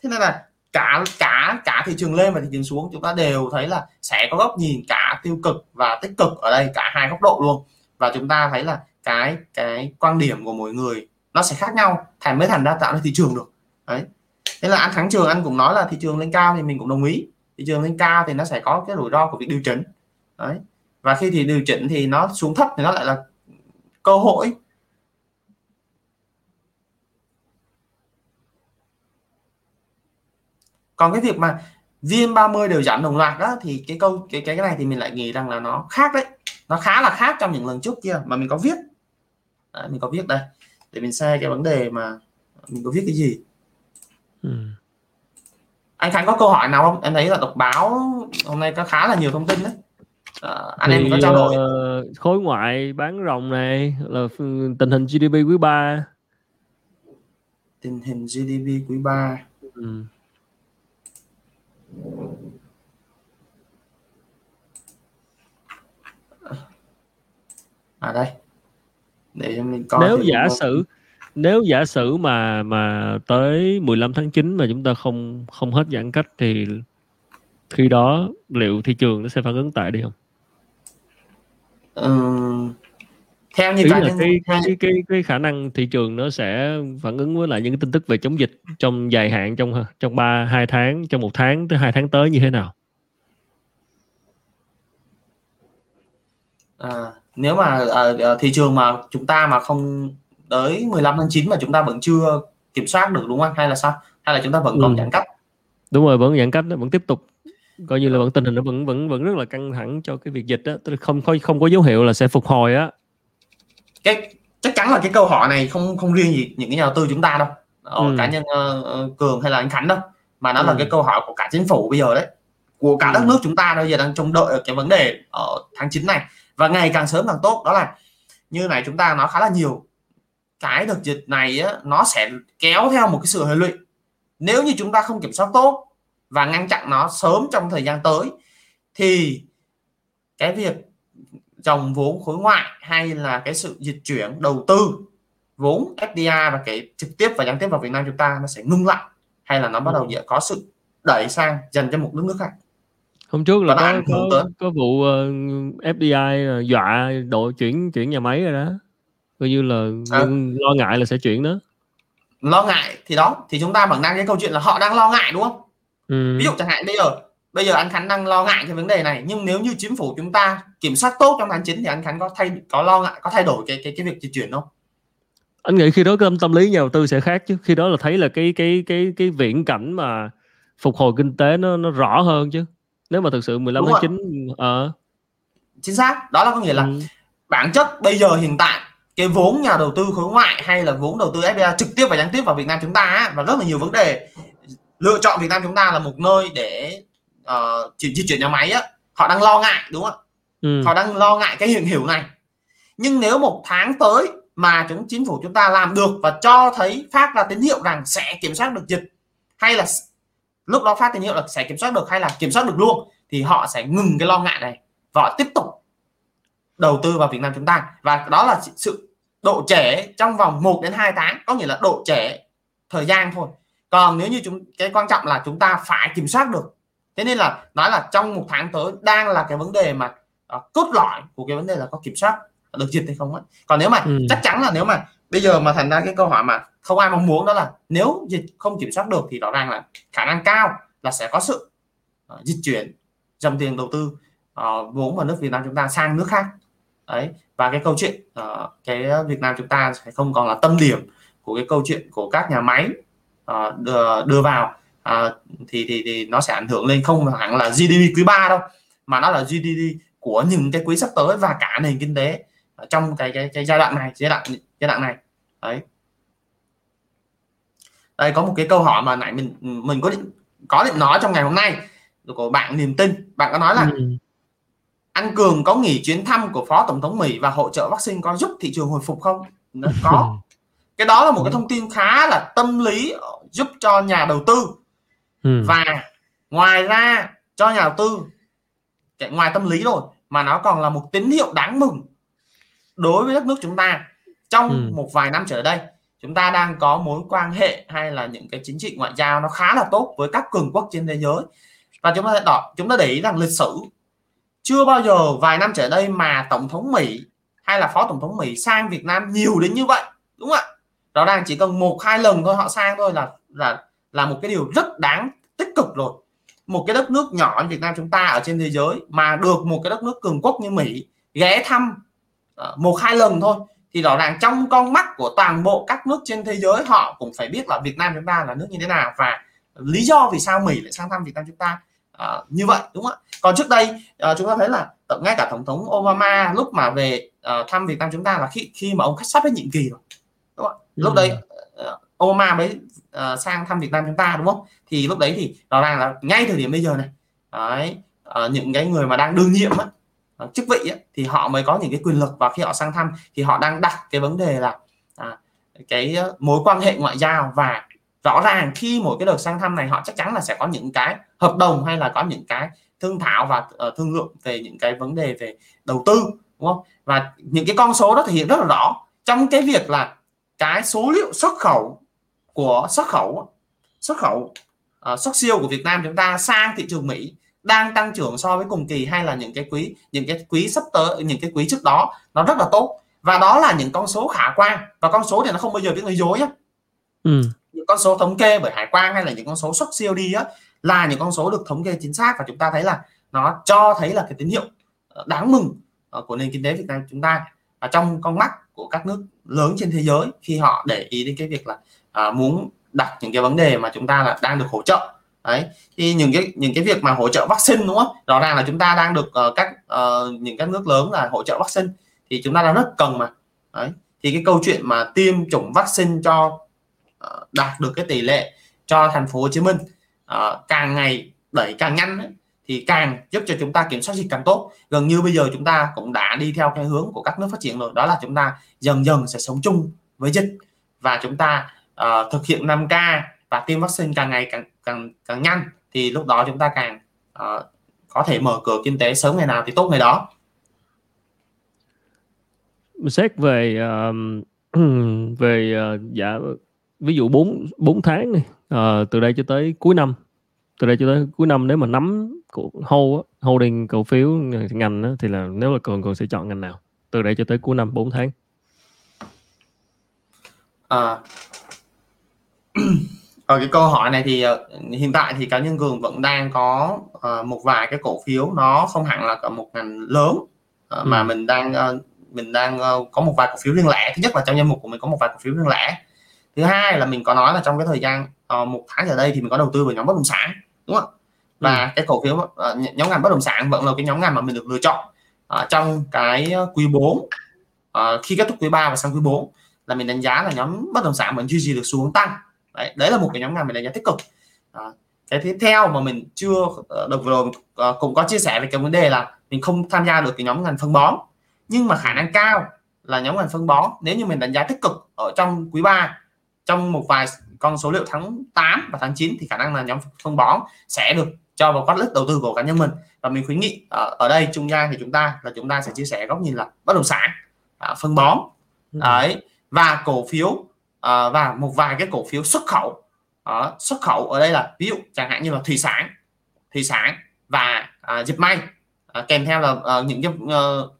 thế nên là cả cả cả thị trường lên và thị trường xuống, chúng ta đều thấy là sẽ có góc nhìn cả tiêu cực và tích cực ở đây, cả hai góc độ luôn. Và chúng ta thấy là cái cái quan điểm của mỗi người nó sẽ khác nhau, thành mới thành ra tạo ra thị trường được. Đấy. Thế là anh thắng trường anh cũng nói là thị trường lên cao thì mình cũng đồng ý. Thị trường lên cao thì nó sẽ có cái rủi ro của việc điều chỉnh. Đấy. Và khi thì điều chỉnh thì nó xuống thấp thì nó lại là cơ hội còn cái việc mà VN30 đều giảm đồng loạt đó thì cái câu cái cái cái này thì mình lại nghĩ rằng là nó khác đấy. Nó khá là khác trong những lần trước kia mà mình có viết. Đấy, mình có viết đây. Để mình xem cái vấn đề mà mình có viết cái gì. Ừ. anh Khánh có câu hỏi nào không? Em thấy là đọc báo hôm nay có khá là nhiều thông tin đấy. À, anh thì, em có trao đổi. uh, khối ngoại bán rồng này là tình hình GDP quý 3 tình hình GDP quý 3 ừ à đây để mình coi nếu giả sử nếu giả sử mà mà tới 15 tháng 9 mà chúng ta không không hết giãn cách thì khi đó liệu thị trường nó sẽ phản ứng tại đi không? Ừ, theo như cá nhân cái, cái, cái cái khả năng thị trường nó sẽ phản ứng với lại những cái tin tức về chống dịch trong dài hạn trong trong ba hai tháng trong một tháng tới hai tháng tới như thế nào? À, nếu mà à, à thị trường mà chúng ta mà không tới 15 tháng 9 mà chúng ta vẫn chưa kiểm soát được đúng không hay là sao? Hay là chúng ta vẫn còn ừ. giãn cách? Đúng rồi vẫn giãn cách vẫn tiếp tục. Coi như là vẫn tình hình nó vẫn vẫn vẫn rất là căng thẳng cho cái việc dịch đó. Tức là không không không có dấu hiệu là sẽ phục hồi á cái chắc chắn là cái câu hỏi này không không riêng gì những cái nhà đầu tư chúng ta đâu ờ, ừ. cá nhân uh, cường hay là anh khánh đâu mà nó ừ. là cái câu hỏi của cả chính phủ bây giờ đấy của cả đất ừ. nước chúng ta bây giờ đang trông đợi cái vấn đề ở tháng 9 này và ngày càng sớm càng tốt đó là như này chúng ta nói khá là nhiều cái đợt dịch này á, nó sẽ kéo theo một cái sự hệ lụy nếu như chúng ta không kiểm soát tốt và ngăn chặn nó sớm trong thời gian tới thì cái việc dòng vốn khối ngoại hay là cái sự dịch chuyển đầu tư vốn FDI và cái trực tiếp và gián tiếp vào Việt Nam chúng ta nó sẽ ngưng lại hay là nó bắt đầu có sự đẩy sang dần cho một nước nước khác? Hôm trước là có, có, có vụ ờ, FDI dọa đội chuyển chuyển nhà máy rồi đó. Coi như là à. lo ngại là sẽ chuyển đó. Lo ngại thì đó thì chúng ta vẫn đang cái câu chuyện là họ đang lo ngại đúng không? Ừ. ví dụ chẳng hạn bây giờ bây giờ anh Khánh đang lo ngại cái vấn đề này nhưng nếu như chính phủ chúng ta kiểm soát tốt trong tháng 9 thì anh Khánh có thay có lo ngại có thay đổi cái cái cái việc di chuyển không anh nghĩ khi đó cái tâm lý nhà đầu tư sẽ khác chứ khi đó là thấy là cái cái cái cái viễn cảnh mà phục hồi kinh tế nó nó rõ hơn chứ nếu mà thực sự 15 Đúng tháng rồi. 9 ờ à. chính xác đó là có nghĩa là ừ. bản chất bây giờ hiện tại cái vốn nhà đầu tư khối ngoại hay là vốn đầu tư FDI trực tiếp và gián tiếp vào Việt Nam chúng ta và rất là nhiều vấn đề lựa chọn Việt Nam chúng ta là một nơi để uh, chuyển di chuyển nhà máy á họ đang lo ngại đúng không ừ. họ đang lo ngại cái hiện hiểu này. Nhưng nếu một tháng tới mà chúng chính phủ chúng ta làm được và cho thấy phát ra tín hiệu rằng sẽ kiểm soát được dịch hay là lúc đó phát tín hiệu là sẽ kiểm soát được hay là kiểm soát được luôn thì họ sẽ ngừng cái lo ngại này và họ tiếp tục đầu tư vào Việt Nam chúng ta. Và đó là sự độ trễ trong vòng 1 đến 2 tháng có nghĩa là độ trễ thời gian thôi. Còn nếu như chúng cái quan trọng là chúng ta phải kiểm soát được thế nên là nói là trong một tháng tới đang là cái vấn đề mà uh, cốt lõi của cái vấn đề là có kiểm soát được dịch hay không ấy. còn nếu mà ừ. chắc chắn là nếu mà bây giờ mà thành ra cái câu hỏi mà không ai mong muốn đó là nếu dịch không kiểm soát được thì rõ ràng là khả năng cao là sẽ có sự uh, dịch chuyển dòng tiền đầu tư uh, vốn vào nước Việt Nam chúng ta sang nước khác đấy và cái câu chuyện uh, cái Việt Nam chúng ta sẽ không còn là tâm điểm của cái câu chuyện của các nhà máy uh, đưa, đưa vào uh, thì, thì thì nó sẽ ảnh hưởng lên không hẳn là GDP quý 3 đâu mà nó là GDP của những cái quý sắp tới và cả nền kinh tế trong cái cái, cái giai đoạn này giai đoạn giai đoạn này đấy đây có một cái câu hỏi mà nãy mình mình có định có định nói trong ngày hôm nay của bạn niềm tin bạn có nói là ừ anh Cường có nghỉ chuyến thăm của Phó Tổng thống Mỹ và hỗ trợ vaccine có giúp thị trường hồi phục không? Nó có. cái đó là một cái thông tin khá là tâm lý giúp cho nhà đầu tư. Ừ. Và ngoài ra cho nhà đầu tư ngoài tâm lý rồi mà nó còn là một tín hiệu đáng mừng đối với đất nước chúng ta trong ừ. một vài năm trở đây chúng ta đang có mối quan hệ hay là những cái chính trị ngoại giao nó khá là tốt với các cường quốc trên thế giới và chúng ta đỏ chúng ta để ý rằng lịch sử chưa bao giờ vài năm trở đây mà tổng thống Mỹ hay là phó tổng thống Mỹ sang Việt Nam nhiều đến như vậy đúng không ạ rõ ràng chỉ cần một hai lần thôi họ sang thôi là là là một cái điều rất đáng tích cực rồi một cái đất nước nhỏ như Việt Nam chúng ta ở trên thế giới mà được một cái đất nước cường quốc như Mỹ ghé thăm uh, một hai lần thôi thì rõ ràng trong con mắt của toàn bộ các nước trên thế giới họ cũng phải biết là Việt Nam chúng ta là nước như thế nào và lý do vì sao Mỹ lại sang thăm Việt Nam chúng ta à, như vậy đúng không ạ còn trước đây à, chúng ta thấy là ngay cả tổng thống Obama lúc mà về à, thăm Việt Nam chúng ta là khi khi mà ông sắp hết nhiệm kỳ rồi đúng không? Ừ. lúc đấy Oma Obama mới uh, sang thăm Việt Nam chúng ta đúng không? Thì lúc đấy thì rõ ràng là ngay thời điểm bây giờ này đấy, uh, những cái người mà đang đương nhiệm á, uh, chức vị á, thì họ mới có những cái quyền lực và khi họ sang thăm thì họ đang đặt cái vấn đề là à, cái mối quan hệ ngoại giao và rõ ràng khi mỗi cái đợt sang thăm này họ chắc chắn là sẽ có những cái hợp đồng hay là có những cái thương thảo và uh, thương lượng về những cái vấn đề về đầu tư đúng không? Và những cái con số đó thể hiện rất là rõ. Trong cái việc là cái số liệu xuất khẩu của xuất khẩu xuất khẩu uh, xuất siêu của Việt Nam chúng ta sang thị trường Mỹ đang tăng trưởng so với cùng kỳ hay là những cái quý những cái quý sắp tới những cái quý trước đó nó rất là tốt. Và đó là những con số khả quan. Và con số thì nó không bao giờ biết nói dối nhé ừ. những con số thống kê bởi hải quan hay là những con số xuất siêu đi á là những con số được thống kê chính xác. Và chúng ta thấy là nó cho thấy là cái tín hiệu ờ, đáng mừng ờ, của nền kinh tế Việt Nam chúng ta. Và trong con mắt của các nước lớn trên thế giới khi họ để ý đến cái việc là à, muốn đặt những cái vấn đề mà chúng ta là đang được hỗ trợ. Đấy thì những cái những cái việc mà hỗ trợ vaccine đúng không? Rõ ràng là chúng ta đang được uh, các uh, những các nước lớn là hỗ trợ vaccine thì chúng ta đang rất cần mà. Đấy thì cái câu chuyện mà tiêm chủng vaccine cho uh, đạt được cái tỷ lệ cho thành phố Hồ Chí Minh uh, càng ngày đẩy càng nhanh ấy, thì càng giúp cho chúng ta kiểm soát dịch càng tốt. Gần như bây giờ chúng ta cũng đã đi theo cái hướng của các nước phát triển rồi đó là chúng ta dần dần sẽ sống chung với dịch và chúng ta uh, thực hiện 5K và tiêm vaccine càng ngày càng càng càng nhanh thì lúc đó chúng ta càng uh, có thể mở cửa kinh tế sớm ngày nào thì tốt ngày đó. Xét về uh, về uh, dạ ví dụ 4 4 tháng này uh, từ đây cho tới cuối năm từ đây cho tới cuối năm nếu mà nắm cổ hold holding cổ phiếu ngành đó, thì là nếu là cường cường sẽ chọn ngành nào? Từ đây cho tới cuối năm 4 tháng. À, ở cái câu hỏi này thì uh, hiện tại thì cá nhân cường vẫn đang có uh, một vài cái cổ phiếu nó không hẳn là cả một ngành lớn uh, ừ. mà mình đang uh, mình đang uh, có một vài cổ phiếu riêng lẻ thứ nhất là trong danh mục của mình có một vài cổ phiếu riêng lẻ thứ hai là mình có nói là trong cái thời gian uh, một tháng ở đây thì mình có đầu tư vào nhóm bất động sản đúng không và ừ. cái cổ phiếu uh, nhóm ngành bất động sản vẫn là cái nhóm ngành mà mình được lựa chọn uh, trong cái quý 4 uh, khi kết thúc quý 3 và sang quý 4 là mình đánh giá là nhóm bất động sản vẫn duy trì được xu hướng tăng đấy, đấy là một cái nhóm ngành mình đánh giá tích cực. À, cái tiếp theo mà mình chưa ờ, được vừa rồi uh, cũng có chia sẻ về cái vấn đề là mình không tham gia được cái nhóm ngành phân bón. Nhưng mà khả năng cao là nhóm ngành phân bón nếu như mình đánh giá tích cực ở trong quý 3 trong một vài con số liệu tháng 8 và tháng 9 thì khả năng là nhóm phân bón sẽ được cho vào quát list đầu tư của cá nhân mình. Và mình khuyến nghị ở, ở đây trung gian thì chúng ta là chúng ta sẽ chia sẻ góc nhìn là bất động sản à, phân bón. Ừ. đấy. Và cổ phiếu à, và một vài cái cổ phiếu xuất khẩu. À, xuất khẩu ở đây là ví dụ chẳng hạn như là thủy sản. Thủy sản và à, dệt may. À, kèm theo là à, những cái uh,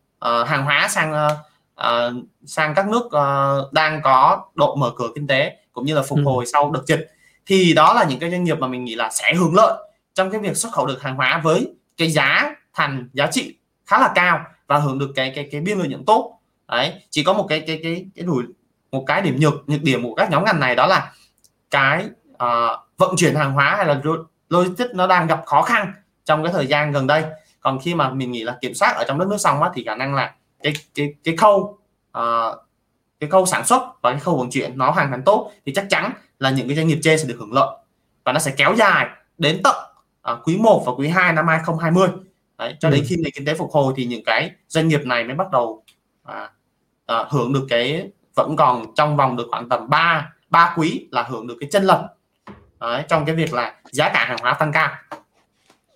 uh, hàng hóa sang uh, sang các nước uh, đang có độ mở cửa kinh tế cũng như là phục ừ. hồi sau đợt dịch. Thì đó là những cái doanh nghiệp mà mình nghĩ là sẽ hưởng lợi trong cái việc xuất khẩu được hàng hóa với cái giá thành giá trị khá là cao và hưởng được cái cái cái biên lợi nhuận tốt. Đấy chỉ có một cái cái cái cái rủi một cái điểm nhược nhược điểm của các nhóm ngành này đó là cái uh, vận chuyển hàng hóa hay là logistics nó đang gặp khó khăn trong cái thời gian gần đây. Còn khi mà mình nghĩ là kiểm soát ở trong đất nước xong á, thì khả năng là cái cái cái khâu uh, cái khâu sản xuất và cái khâu vận chuyển nó hoàn thành tốt thì chắc chắn là những cái doanh nghiệp trên sẽ được hưởng lợi. Và nó sẽ kéo dài đến tận uh, quý 1 và quý 2 năm 2020 Đấy, cho đến ừ. khi nền kinh tế phục hồi thì những cái doanh nghiệp này mới bắt đầu à, à, hưởng được cái vẫn còn trong vòng được khoảng tầm 3 ba quý là hưởng được cái chân lệch Đấy, trong cái việc là giá cả hàng hóa tăng cao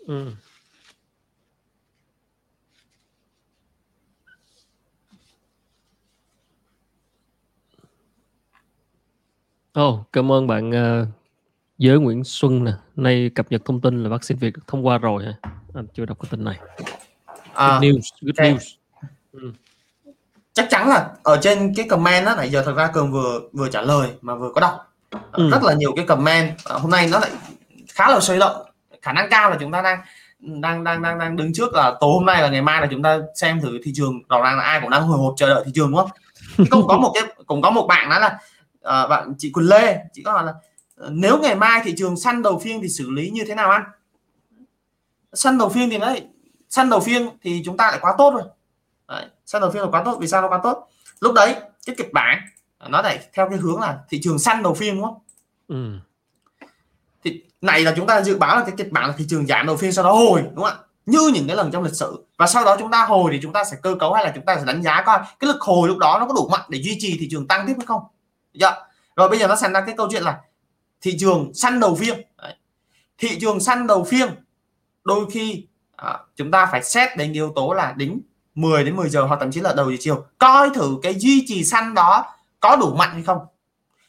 ừ. Oh, cảm ơn bạn uh, Giới Nguyễn Xuân nè. Nay cập nhật thông tin là vaccine Việt được thông qua rồi hả? Anh chưa đọc cái tin này. À, good news, good okay. news. Ừ chắc chắn là ở trên cái comment đó nãy giờ thật ra cường vừa vừa trả lời mà vừa có đọc. Ừ. rất là nhiều cái comment. Hôm nay nó lại khá là sôi động. Khả năng cao là chúng ta đang đang đang đang đang đứng trước là tối hôm nay và ngày mai là chúng ta xem thử thị trường. Rõ ràng là ai cũng đang hồi hộp chờ đợi thị trường đúng không? Cũng có một cái cũng có một bạn nói là uh, bạn chị Quỳnh Lê chị có hỏi là nếu ngày mai thị trường săn đầu phiên thì xử lý như thế nào anh? Săn đầu phiên thì đấy săn đầu phiên thì chúng ta lại quá tốt rồi đấy, săn đầu phiên là quá tốt. Vì sao nó quá tốt? Lúc đấy cái kịch bản nó lại theo cái hướng là thị trường săn đầu phiên đúng không ừ. thì này là chúng ta dự báo là cái kịch bản là thị trường giảm đầu phiên sau đó hồi đúng không ạ? Như những cái lần trong lịch sử. Và sau đó chúng ta hồi thì chúng ta sẽ cơ cấu hay là chúng ta sẽ đánh giá coi cái lực hồi lúc đó nó có đủ mạnh để duy trì thị trường tăng tiếp hay không. Dạ. rồi bây giờ nó thành ra cái câu chuyện là thị trường săn đầu phiên Đấy. thị trường săn đầu phiên đôi khi à, chúng ta phải xét đến yếu tố là đính 10 đến 10 giờ hoặc thậm chí là đầu giờ chiều coi thử cái duy trì săn đó có đủ mạnh hay không.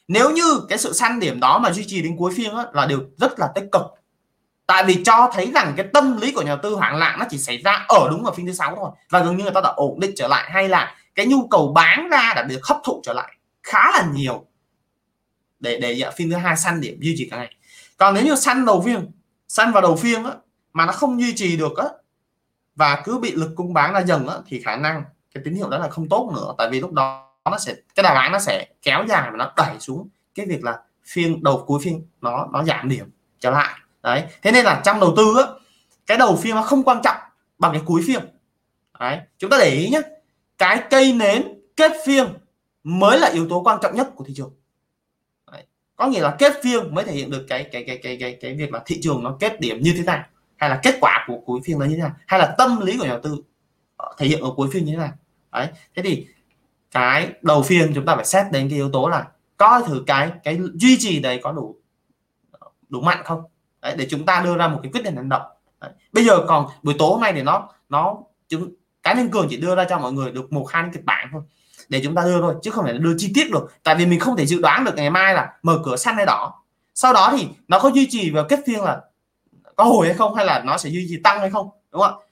Nếu như cái sự săn điểm đó mà duy trì đến cuối phiên đó, là điều rất là tích cực. Tại vì cho thấy rằng cái tâm lý của nhà tư hoảng loạn nó chỉ xảy ra ở đúng ở phiên thứ sáu thôi và gần như người ta đã ổn định trở lại hay là cái nhu cầu bán ra đã được hấp thụ trở lại khá là nhiều để để dạ, phiên thứ hai săn điểm duy trì cả ngày. Còn nếu như săn đầu phiên săn vào đầu phiên á, mà nó không duy trì được á và cứ bị lực cung bán ra dần á, thì khả năng cái tín hiệu đó là không tốt nữa. Tại vì lúc đó nó sẽ cái đà bán nó sẽ kéo dài và nó đẩy xuống cái việc là phiên đầu cuối phiên nó nó giảm điểm trở lại. Đấy thế nên là trong đầu tư á, cái đầu phiên nó không quan trọng bằng cái cuối phiên. Đấy chúng ta để ý nhé cái cây nến kết phiên mới là yếu tố quan trọng nhất của thị trường. Đấy. có nghĩa là kết phiên mới thể hiện được cái cái cái cái cái cái việc là thị trường nó kết điểm như thế nào hay là kết quả của cuối phiên đó như thế nào? Hay là tâm lý của nhà đầu tư ờ, thể hiện ở cuối phiên như thế nào? Đấy thế thì cái đầu phiên chúng ta phải xét đến cái yếu tố là coi thử cái cái duy trì đấy có đủ đủ mạnh không? Đấy, để chúng ta đưa ra một cái quyết định hành động. Đấy. bây giờ còn buổi tối hôm nay thì nó nó chúng cá nhân cường chỉ đưa ra cho mọi người được một hai kịch bản thôi để chúng ta đưa thôi chứ không phải là đưa chi tiết được. Tại vì mình không thể dự đoán được ngày mai là mở cửa xanh hay đỏ. Sau đó thì nó có duy trì vào kết phiên là có hồi hay không hay là nó sẽ duy trì tăng hay không đúng không ạ?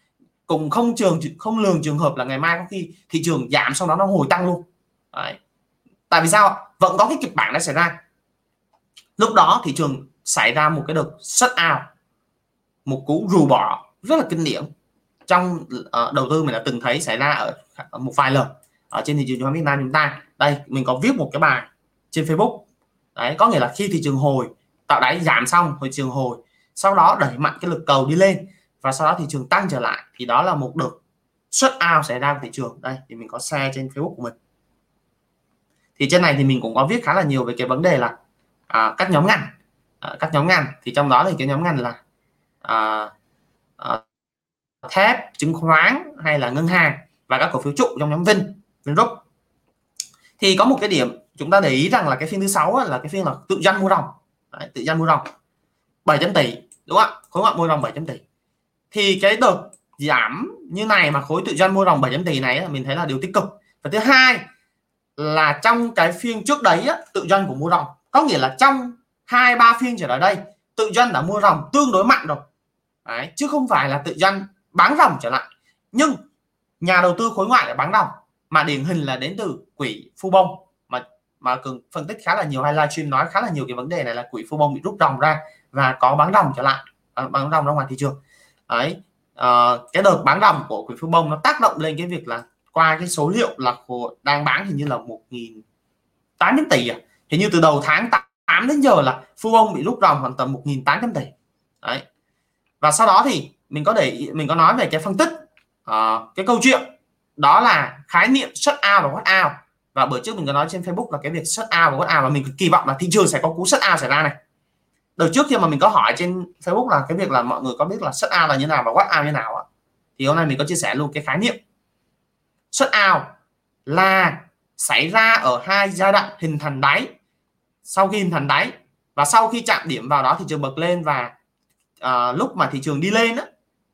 Cũng không trường không lường trường hợp là ngày mai có khi thị trường giảm sau đó nó hồi tăng luôn. Đấy. tại vì sao vẫn có cái kịch bản nó xảy ra. Lúc đó thị trường xảy ra một cái đợt shut out một cú rù bỏ rất là kinh điển. Trong uh, đầu tư mình đã từng thấy xảy ra ở, ở một vài lần ở trên thị trường chứng khoán Việt Nam chúng ta. Đây mình có viết một cái bài trên Facebook. Đấy có nghĩa là khi thị trường hồi tạo đáy giảm xong thị trường hồi sau đó đẩy mạnh cái lực cầu đi lên và sau đó thị trường tăng trở lại thì đó là một đợt xuất ao xảy ra của thị trường. Đây thì mình có share trên Facebook của mình. Thì trên này thì mình cũng có viết khá là nhiều về cái vấn đề là à, các nhóm ngành. À, các nhóm ngành. Thì trong đó thì cái nhóm ngành là à, à, thép chứng khoán hay là ngân hàng và các cổ phiếu trụ trong nhóm Vin Vingroup. Thì có một cái điểm chúng ta để ý rằng là cái phiên thứ sáu là cái phiên là tự doanh mua ròng. Đấy, tự doanh mua ròng. 700 tỷ đúng không ạ? Khối ngoại mua ròng 700 tỷ. Thì cái đợt giảm như này mà khối tự doanh mua ròng 700 tỷ này mình thấy là điều tích cực. Và thứ hai là trong cái phiên trước đấy á, tự doanh của mua ròng có nghĩa là trong hai ba phiên trở lại đây tự doanh đã mua ròng tương đối mạnh rồi. Đấy, chứ không phải là tự doanh bán ròng trở lại. Nhưng nhà đầu tư khối ngoại lại bán ròng mà điển hình là đến từ quỹ phu bông mà cường phân tích khá là nhiều hay livestream nói khá là nhiều cái vấn đề này là quỹ phu bông bị rút ròng ra và có bán ròng trở lại bán ròng ra ngoài thị trường. Đấy à, cái đợt bán ròng của quỹ phu bông nó tác động lên cái việc là qua cái số liệu là của đang bán hình như là một nghìn tám trăm tỷ à. Hình như từ đầu tháng 8 đến giờ là phu bông bị rút ròng khoảng tầm một nghìn tám trăm tỷ. Đấy. Và sau đó thì mình có để mình có nói về cái phân tích uh, cái câu chuyện. Đó là khái niệm shut out và hot out và bữa trước mình có nói trên Facebook là cái việc shut out và what out và mình kỳ vọng là thị trường sẽ có cú shut out xảy ra này. Đợt trước khi mà mình có hỏi trên Facebook là cái việc là mọi người có biết là shut out là như nào và what out như nào ạ thì hôm nay mình có chia sẻ luôn cái khái niệm. Shut out là xảy ra ở hai giai đoạn hình thành đáy sau khi hình thành đáy và sau khi chạm điểm vào đó thị trường bật lên và uh, lúc mà thị trường đi lên á,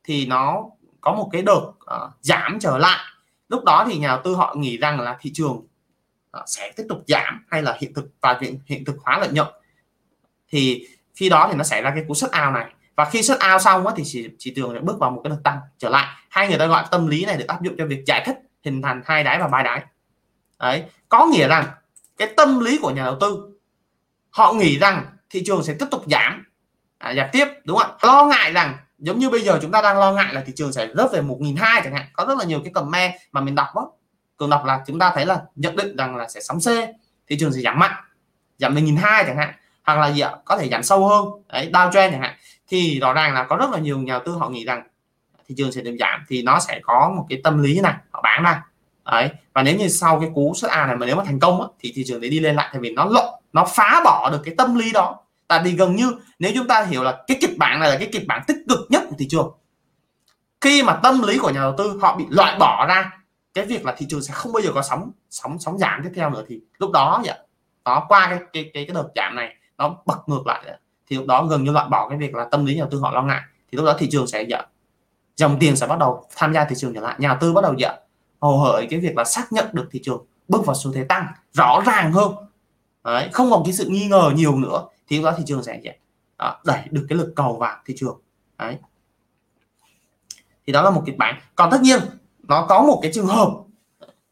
thì nó có một cái đợt uh, giảm trở lại. Lúc đó thì nhà đầu tư họ nghĩ rằng là thị trường sẽ tiếp tục giảm hay là hiện thực và hiện, hiện thực hóa lợi nhuận. Thì khi đó thì nó xảy ra cái cú xuất ao này. Và khi xuất ao xong á, thì chỉ, chỉ trường sẽ bước vào một cái đợt tăng trở lại. Hai người ta gọi tâm lý này được áp dụng cho việc giải thích hình thành hai đáy và ba đáy. Đấy có nghĩa rằng cái tâm lý của nhà đầu tư họ nghĩ rằng thị trường sẽ tiếp tục giảm à, giảm tiếp đúng không ạ? Lo ngại rằng giống như bây giờ chúng ta đang lo ngại là thị trường sẽ rớt về một nghìn hai chẳng hạn. Có rất là nhiều cái comment mà mình đọc đó cường đọc là chúng ta thấy là nhận định rằng là sẽ sóng C thị trường sẽ giảm mạnh giảm lên nghìn hai chẳng hạn hoặc là gì ạ có thể giảm sâu hơn đấy downtrend chẳng hạn. Thì rõ ràng là có rất là nhiều nhà đầu tư họ nghĩ rằng thị trường sẽ được giảm thì nó sẽ có một cái tâm lý này họ bán ra. Đấy và nếu như sau cái cú xuất A này mà nếu mà thành công á, thì thị trường để đi lên lại tại vì nó lộ nó phá bỏ được cái tâm lý đó. Tại vì gần như nếu chúng ta hiểu là cái kịch bản này là cái kịch bản tích cực nhất của thị trường khi mà tâm lý của nhà đầu tư họ bị loại bỏ ra cái việc là thị trường sẽ không bao giờ có sóng sóng sóng giảm tiếp theo nữa thì lúc đó vậy nó qua cái cái cái, cái đợt giảm này nó bật ngược lại thì lúc đó gần như loại bỏ cái việc là tâm lý nhà đầu tư họ lo ngại. Thì lúc đó thị trường sẽ giảm dòng tiền sẽ bắt đầu tham gia thị trường trở lại. Nhà đầu tư bắt đầu giảm hồ hởi cái việc là xác nhận được thị trường bước vào xu thế tăng rõ ràng hơn. Đấy, không còn cái sự nghi ngờ nhiều nữa. Thì lúc đó thị trường sẽ đó, đẩy được cái lực cầu vào thị trường. Đấy. thì đó là một kịch bản. Còn tất nhiên nó có một cái trường hợp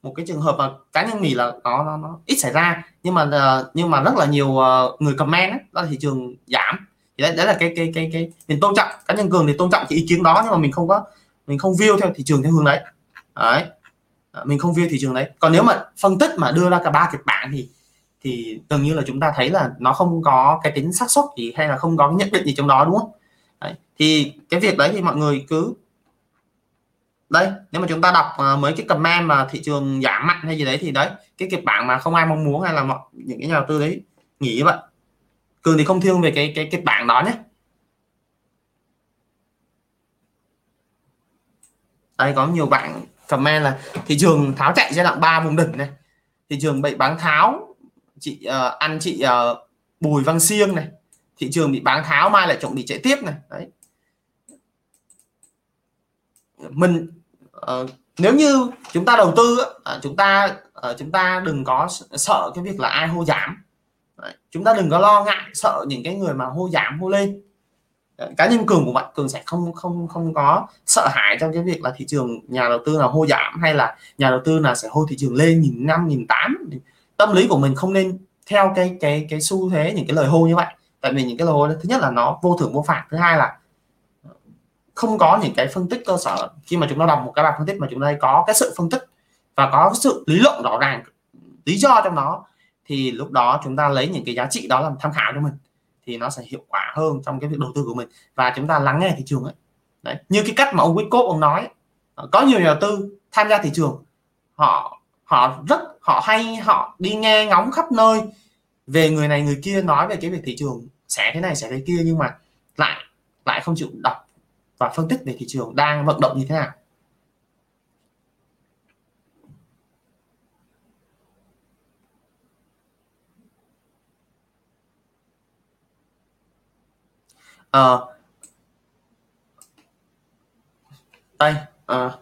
một cái trường hợp mà cá nhân mình là nó nó, nó ít xảy ra nhưng mà ờ, nhưng mà rất là nhiều ờ, người comment ấy, đó là thị trường giảm. Thì đấy, đấy là cái cái cái cái mình tôn trọng. Cá nhân cường thì tôn trọng cái ý kiến đó nhưng mà mình không có mình không view theo thị trường theo hướng đấy. Đấy. Ờ, mình không view thị trường đấy. Còn nếu mà phân tích mà đưa ra cả ba kịch bản thì thì gần như là chúng ta thấy là nó không có cái tính xác suất gì hay là không có cái nhận định gì trong đó đúng không? Đấy. thì cái việc đấy thì mọi người cứ đây nếu mà chúng ta đọc uh, mấy cái comment mà thị trường giảm mạnh hay gì đấy thì đấy cái kịch bản mà không ai mong muốn hay là mọi những cái nhà đầu tư đấy nghĩ vậy. Cường thì không thương về cái cái kịch bản đó nhé. Đây có nhiều bạn comment là thị trường tháo chạy giai đoạn 3 vùng đỉnh này. Thị trường bị bán tháo chị ờ, uh, ăn chị uh, Bùi Văn Siêng này. Thị trường bị bán tháo mai lại chuẩn bị chạy tiếp này. Đấy. Mình uh, nếu như chúng ta đầu tư uh, chúng ta uh, chúng ta đừng có sợ cái việc là ai hô giảm. Đấy. chúng ta đừng có lo ngại sợ những cái người mà hô giảm hô lên. Cá nhân cường của bạn cường sẽ không không không có sợ hãi trong cái việc là thị trường nhà đầu tư nào hô giảm hay là nhà đầu tư nào sẽ hô thị trường lên nhìn năm nhìn tám. Tâm lý của mình không nên theo cái cái cái xu thế những cái lời hô như vậy. Tại vì những cái lời hô thứ nhất là nó vô thưởng vô phạt. Thứ hai là không có những cái phân tích cơ sở. Khi mà chúng ta đọc một cái bài phân tích mà chúng ta có cái sự phân tích và có sự lý luận rõ ràng, lý do trong đó, thì lúc đó chúng ta lấy những cái giá trị đó làm tham khảo cho mình thì nó sẽ hiệu quả hơn trong cái việc đầu tư của mình và chúng ta lắng nghe thị trường ấy. Đấy, như cái cách mà ông Wickoff ông nói, có nhiều nhà đầu tư tham gia thị trường, họ họ rất, họ hay, họ đi nghe ngóng khắp nơi về người này người kia nói về cái việc thị trường sẽ thế này, sẽ thế kia nhưng mà lại lại không chịu đọc và phân tích về thị trường đang vận động như thế nào. À, đây à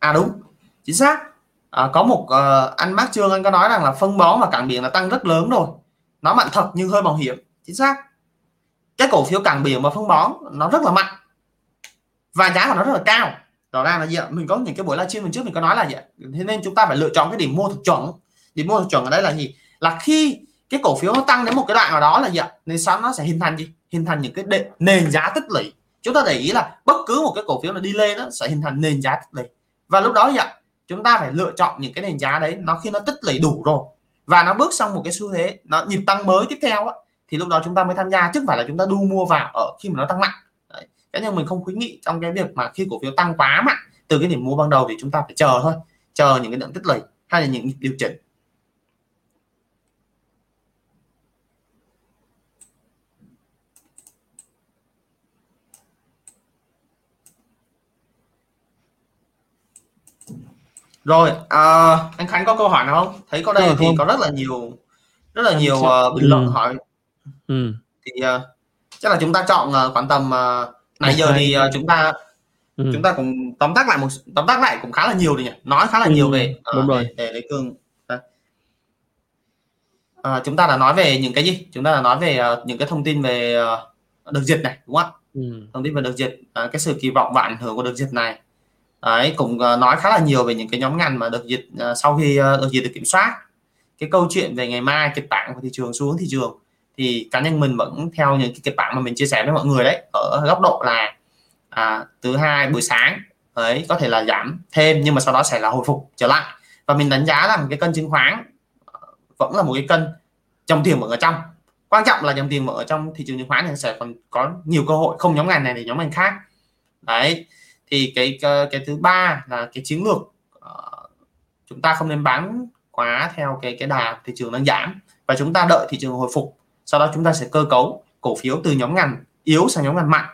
à đúng chính xác. À, có một uh, anh Mark Trương anh có nói rằng là phân bón và cảng biển là tăng rất lớn rồi. Nó mạnh thật nhưng hơi mạo hiểm. Chính xác. Cái cổ phiếu cảng biển và phân bón nó rất là mạnh. Và giá của nó rất là cao. Rõ ràng là gì ạ? Mình có những cái buổi livestream mình trước mình có nói là gì ạ? Thế nên chúng ta phải lựa chọn cái điểm mua thực chuẩn. Điểm mua thực chuẩn ở đây là gì? Là khi cái cổ phiếu nó tăng đến một cái đoạn nào đó là gì ạ? Nên sau nó sẽ hình thành gì? Hình thành những cái đệ, nền giá tích lũy. Chúng ta để ý là bất cứ một cái cổ phiếu nó đi lên nó sẽ hình thành nền giá tích lũy. Và lúc đó gì ạ? Chúng ta phải lựa chọn những cái nền giá đấy nó khi nó tích lũy đủ rồi và nó bước sang một cái xu thế nó nhịp tăng mới tiếp theo á, thì lúc đó chúng ta mới tham gia chứ không phải là chúng ta đu mua vào ở khi mà nó tăng mạnh. Cái nhưng mình không khuyến nghị trong cái việc mà khi cổ phiếu tăng quá mạnh từ cái điểm mua ban đầu thì chúng ta phải chờ thôi chờ những cái lượng tích lũy hay là những điều chỉnh. Rồi à, anh Khánh có câu hỏi nào không thấy có đây ừ, thì không. có rất là nhiều rất là nhiều uh, bình luận ừ. hỏi ừ. thì uh, chắc là chúng ta chọn uh, khoảng tầm uh, nãy giờ thì uh, chúng ta ừ. chúng ta cũng tóm tắt lại một tóm tắt lại cũng khá là nhiều rồi nhỉ nói khá là ừ. nhiều về uh, đúng rồi để, để cương à, chúng ta đã nói về những cái gì chúng ta đã nói về uh, những cái thông tin về uh, đợt dịch này đúng không ạ ừ. thông tin về đợt dịch uh, cái sự kỳ vọng và ảnh hưởng của đợt dịch này Đấy, cũng ờ, nói khá là nhiều về những cái nhóm ngành mà được dịch ờ, sau khi ờ, được dịch được kiểm soát. Cái câu chuyện về ngày mai kịch bản của thị trường xuống thị trường thì cá nhân mình vẫn theo những cái kịch bản mà mình chia sẻ với mọi người đấy ở góc độ là à, thứ hai buổi sáng ấy có thể là giảm thêm nhưng mà sau đó sẽ là hồi phục trở lại. Và mình đánh giá rằng cái cân chứng khoán vẫn là một cái cân dòng tiền mở ở trong. Quan trọng là dòng tiền mở ở trong thị trường chứng khoán thì sẽ còn có nhiều cơ hội không nhóm ngành này thì nhóm ngành khác. Đấy thì cái cái thứ ba là cái chiến lược uh, chúng ta không nên bán quá theo cái cái đà thị trường đang giảm và chúng ta đợi thị trường hồi phục sau đó chúng ta sẽ cơ cấu cổ phiếu từ nhóm ngành yếu sang nhóm ngành mạnh.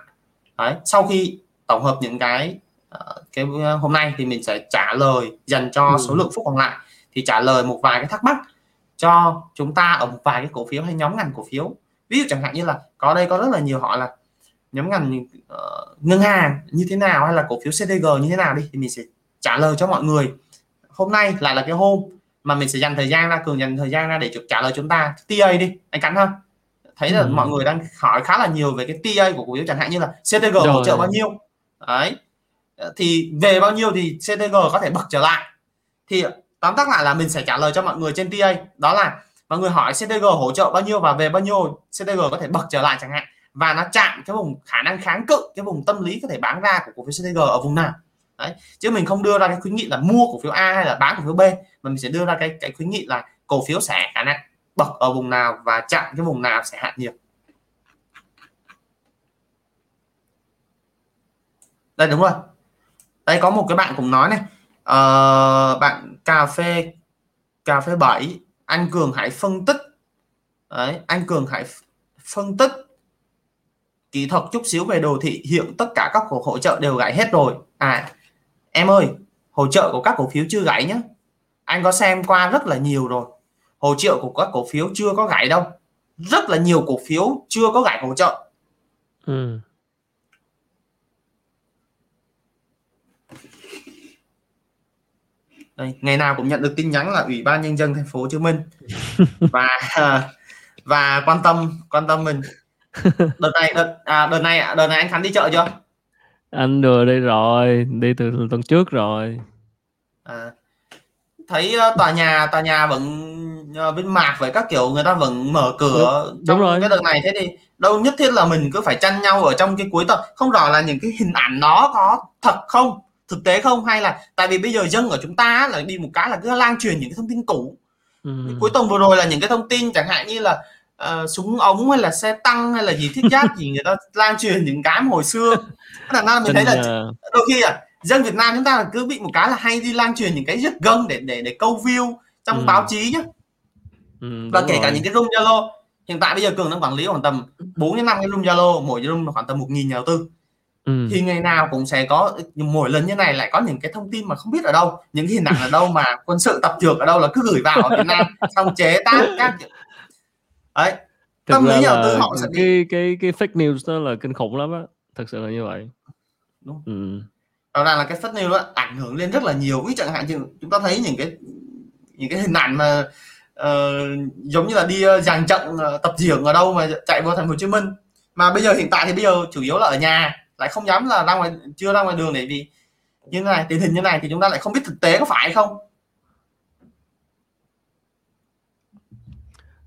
Đấy, sau khi tổng hợp những cái uh, cái hôm nay thì mình sẽ trả lời dành cho ừ. số lượng phút còn lại. Thì trả lời một vài cái thắc mắc cho chúng ta ở một vài cái cổ phiếu hay nhóm ngành cổ phiếu. Ví dụ chẳng hạn như là có đây có rất là nhiều họ là nhóm ngành uh, ngân hàng như thế nào hay là cổ phiếu CTG như thế nào đi thì mình sẽ trả lời cho mọi người. Hôm nay lại là cái hôm mà mình sẽ dành thời gian ra cường dành thời gian ra để trả lời chúng ta TA đi anh cắn không thấy là ừ. mọi người đang hỏi khá là nhiều về cái TA của cổ phiếu chẳng hạn như là CTG Rồi. hỗ trợ bao nhiêu. Đấy. Thì về bao nhiêu thì CTG có thể bật trở lại. Thì tóm tắt lại là mình sẽ trả lời cho mọi người trên TA. Đó là mọi người hỏi CTG hỗ trợ bao nhiêu và về bao nhiêu CTG có thể bật trở lại chẳng hạn và nó chạm cái vùng khả năng kháng cự cái vùng tâm lý có thể bán ra của cổ phiếu CTG ở vùng nào. Đấy. Chứ mình không đưa ra cái khuyến nghị là mua cổ phiếu A hay là bán cổ phiếu B mà mình sẽ đưa ra cái cái khuyến nghị là cổ phiếu sẽ khả năng bật ở vùng nào và chạm cái vùng nào sẽ hạn nhiệt đây đúng rồi. Đây có một cái bạn cũng nói này. Uh, bạn cà phê cà phê 7 anh Cường hãy phân tích. Đấy, anh Cường hãy phân tích kỹ thuật chút xíu về đồ thị hiện tất cả các cổ hỗ trợ đều gãy hết rồi. À em ơi hỗ trợ của các cổ phiếu chưa gãy nhé anh có xem qua rất là nhiều rồi. Hỗ trợ của các cổ phiếu chưa có gãy đâu. Rất là nhiều cổ phiếu chưa có gãy hỗ trợ. Ừ. Đây, ngày nào cũng nhận được tin nhắn là ủy ban nhân dân thành phố Hồ Chí Minh. Và và quan tâm quan tâm mình đợt này đợt à, đợt này đợt này anh Khánh đi chợ chưa? Anh vừa đi rồi đi từ tuần trước rồi. À, thấy uh, tòa nhà tòa nhà vẫn uh, bên mạc với các kiểu người ta vẫn mở cửa đúng, trong đúng rồi. cái đợt này. Thế thì đâu nhất thiết là mình cứ phải chăn nhau ở trong cái cuối tuần. Không rõ là những cái hình ảnh nó có thật không thực tế không hay là tại vì bây giờ dân ở chúng ta là đi một cái là cứ lan truyền những cái thông tin cũ. Ừ. cuối tuần vừa rồi là những cái thông tin chẳng hạn như là uh, súng ống hay là xe tăng hay là gì thiết giáp gì người ta lan truyền những cái hồi xưa là ra mình thấy là đôi khi à dân Việt Nam chúng ta là cứ bị một cái là hay đi lan truyền những cái rất gân để để để câu view trong ừ. báo chí nhá ừ, và kể rồi. cả những cái room Zalo hiện tại bây giờ cường đang quản lý khoảng tầm 4 đến 5 cái room Zalo mỗi room khoảng tầm một nghìn nhà đầu tư ừ. thì ngày nào cũng sẽ có mỗi lần như này lại có những cái thông tin mà không biết ở đâu những hình ảnh ở đâu mà quân sự tập dược ở đâu là cứ gửi vào ở Việt Nam xong chế tác các đấy Thực tâm lý nhà đầu tư họ sẽ cái cái cái fake news đó là kinh khủng lắm á. Thật sự là như vậy. Đúng. Ừ. rõ ràng là cái fake news đó ảnh hưởng lên rất là nhiều. Ví chẳng hạn như chúng ta thấy những cái những cái hình ảnh mà uh, giống như là đi dàn trận uh, tập diễn ở đâu mà chạy vào thành phố Hồ Chí Minh. Mà bây giờ hiện tại thì bây giờ chủ yếu là ở nhà lại không dám là ra ngoài chưa ra ngoài đường để vì như này tình hình như này thì chúng ta lại không biết thực tế có phải không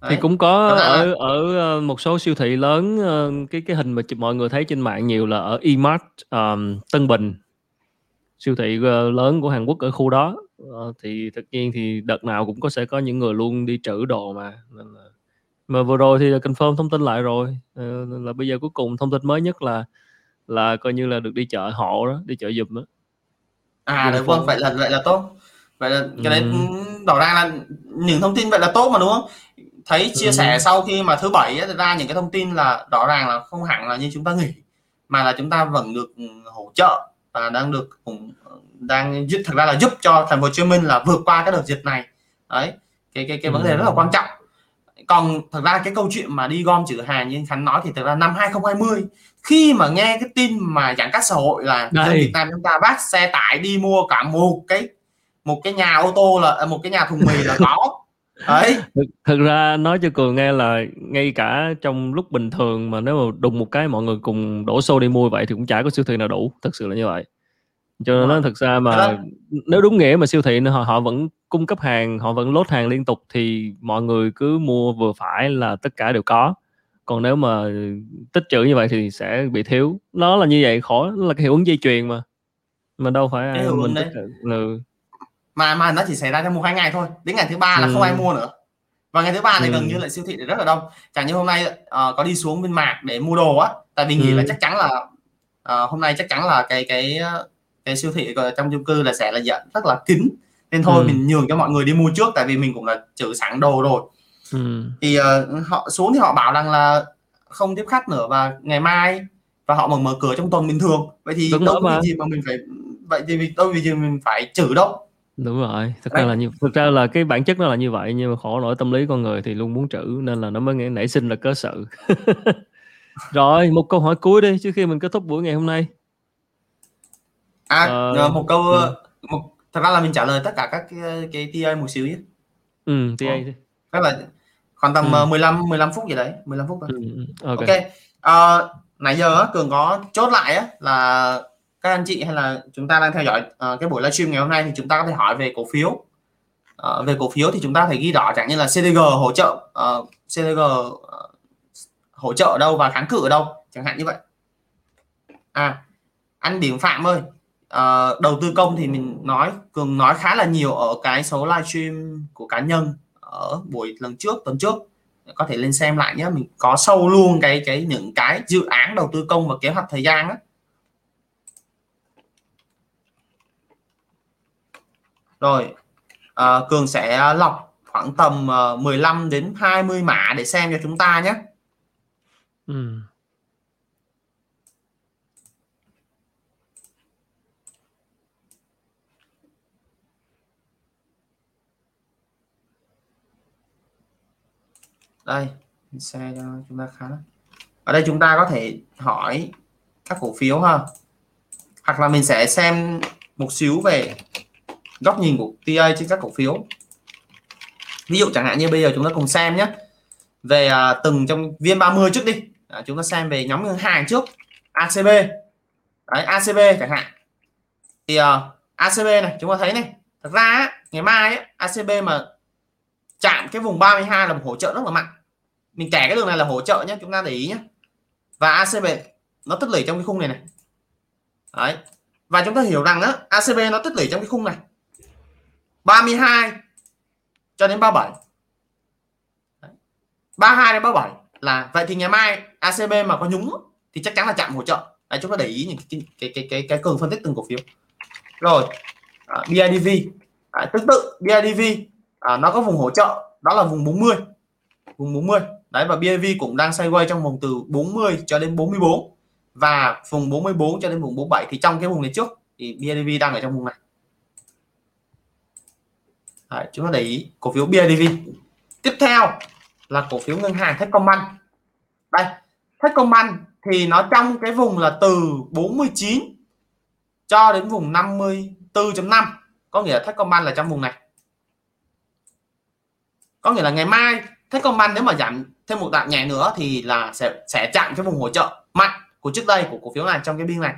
Đấy. thì cũng có ở ở ờ, một số siêu thị lớn ờ, cái cái hình mà mọi người thấy trên mạng nhiều là ở Emart Tân Bình. Siêu thị ờ, lớn của Hàn Quốc ở khu đó. Uh, thì tất nhiên thì đợt nào cũng có sẽ có những người luôn đi trữ đồ mà nên là mà vừa rồi thì là confirm thông tin lại rồi. Uh, là bây giờ cuối cùng thông tin mới nhất là là coi như là được đi chợ hộ đó đi chợ giùm đó. À đúng không? Vậy là vậy là tốt. Vậy là cái đấy ừ. tỏ ra là những thông tin vậy là tốt mà đúng không thấy chia ừ. sẻ sau khi mà thứ bảy ấy, ra những cái thông tin là rõ ràng là không hẳn là như chúng ta nghĩ mà là chúng ta vẫn được ừ, hỗ trợ và đang được cũng đang giúp thật ra là giúp cho thành phố Hồ Chí Minh là vượt qua cái đợt dịch này. Đấy cái cái cái vấn đề rất là quan trọng. Còn thật ra cái câu chuyện mà đi gom chữ hàng như khánh nói thì thật ra năm 2020 khi mà nghe cái tin mà giãn cách xã hội là dân Việt Nam chúng ta vác xe tải đi mua cả một cái một cái nhà ô tô là à, một cái nhà thùng mì là có đấy thực, thực ra nói cho cường nghe là ngay cả trong lúc bình thường mà nếu mà đùng một cái mọi người cùng đổ xô đi mua vậy thì cũng chả có siêu thị nào đủ thật sự là như vậy. Cho nên nó thực ra mà nếu đúng nghĩa mà siêu thị họ họ vẫn cung cấp hàng họ vẫn lốt hàng liên tục thì mọi người cứ mua vừa phải là tất cả đều có. Còn nếu mà tích trữ như vậy thì sẽ bị thiếu. Nó là như vậy khó nó là cái hiệu ứng dây chuyền mà. Mà đâu phải ai mình đấy. Ừ. mà mà nó chỉ xảy ra trong một hai ngày thôi đến ngày thứ ba là ừ. không ai mua nữa và ngày thứ ba này ừ. gần như lại siêu thị rất là đông chẳng như hôm nay uh, có đi xuống bên mạc để mua đồ á tại vì nghĩ ừ. là chắc chắn là uh, hôm nay chắc chắn là cái cái cái siêu thị trong chung cư là sẽ là dẫn rất là kín nên thôi ừ. mình nhường cho mọi người đi mua trước tại vì mình cũng là trữ sẵn đồ rồi ừ. thì uh, họ xuống thì họ bảo rằng là không tiếp khách nữa và ngày mai và họ mở mở cửa trong tuần bình thường vậy thì Đúng đâu có gì mà mình phải vậy thì đâu vì gì mình phải trừ đâu đúng rồi thực ra là như thực ra là cái bản chất nó là như vậy nhưng mà khổ nổi tâm lý con người thì luôn muốn trữ nên là nó mới nảy sinh ra cớ sự rồi một câu hỏi cuối đi trước khi mình kết thúc buổi ngày hôm nay à uh, một câu ừ. một thật ra là mình trả lời tất cả các cái, cái TA một xíu nhé ừ TA đi tức là khoảng tầm ừ. 15 15 phút gì đấy 15 phút thôi ừ, ừ ok, okay. Uh, nãy giờ cường có chốt lại á, là các anh chị hay là chúng ta đang theo dõi uh, cái buổi livestream ngày hôm nay thì chúng ta có thể hỏi về cổ phiếu. Uh, về cổ phiếu thì chúng ta phải ghi rõ chẳng như là CDG hỗ trợ ờ, uh, CDG uh, hỗ trợ ở đâu và kháng cự ở đâu chẳng hạn như vậy. À anh Điểm Phạm ơi uh, đầu tư công thì mình nói cường nói khá là nhiều ở cái số livestream của cá nhân ở buổi lần trước tuần trước. Có thể lên xem lại nhé mình có sâu luôn cái cái những cái dự án đầu tư công và kế hoạch thời gian á. Rồi à, cường sẽ lọc khoảng tầm 15 ờ, đến 20 mã để xem cho chúng ta nhé. Ừ. đây xe cho chúng ta khá. Ở đây chúng ta có thể hỏi các cổ phiếu ha. Hoặc là mình sẽ xem một xíu về góc nhìn của TA trên các cổ phiếu. Ví dụ chẳng hạn như bây giờ chúng ta cùng xem nhé. Về à, từng trong viên 30 trước đi. À, chúng ta xem về nhóm ngân hàng trước. ACB đấy ACB chẳng hạn. Thì uh, à, ACB này chúng ta thấy này. Thật ra ngày mai ấy, ACB mà chạm cái vùng 32 là một hỗ trợ rất là mạnh. Mình kẻ cái đường này là hỗ trợ nhé chúng ta để ý nhé. Và ACB nó tích lũy trong cái khung này này. Đấy. Và chúng ta hiểu rằng đó ACB nó tích lũy trong cái khung này. 32 cho đến 37 đấy. 32 đến 37 là vậy thì ngày mai ACB mà có nhúng thì chắc chắn là chạm hỗ trợ. Đấy, chúng ta để ý những cái cái cái cái, cái cường phân tích từng cổ phiếu. Rồi à, BIDV à, tương tự BIDV à, nó có vùng hỗ trợ đó là vùng 40 vùng 40 đấy và BIV cũng đang sideways trong vùng từ 40 cho đến 44 và vùng 44 cho đến vùng 47 thì trong cái vùng này trước thì BIDV đang ở trong vùng này đấy, chúng ta để ý. Cổ phiếu BIDV tiếp theo là cổ phiếu ngân hàng Techcombank đây Techcombank thì nó trong cái vùng là từ 49 cho đến vùng 54.5 có nghĩa là Techcombank là trong vùng này. Có nghĩa là ngày mai Techcombank nếu mà giảm thêm một đoạn nhẹ nữa thì là sẽ sẽ chạm cái vùng hỗ trợ mạnh của trước đây của cổ phiếu này trong cái biên này.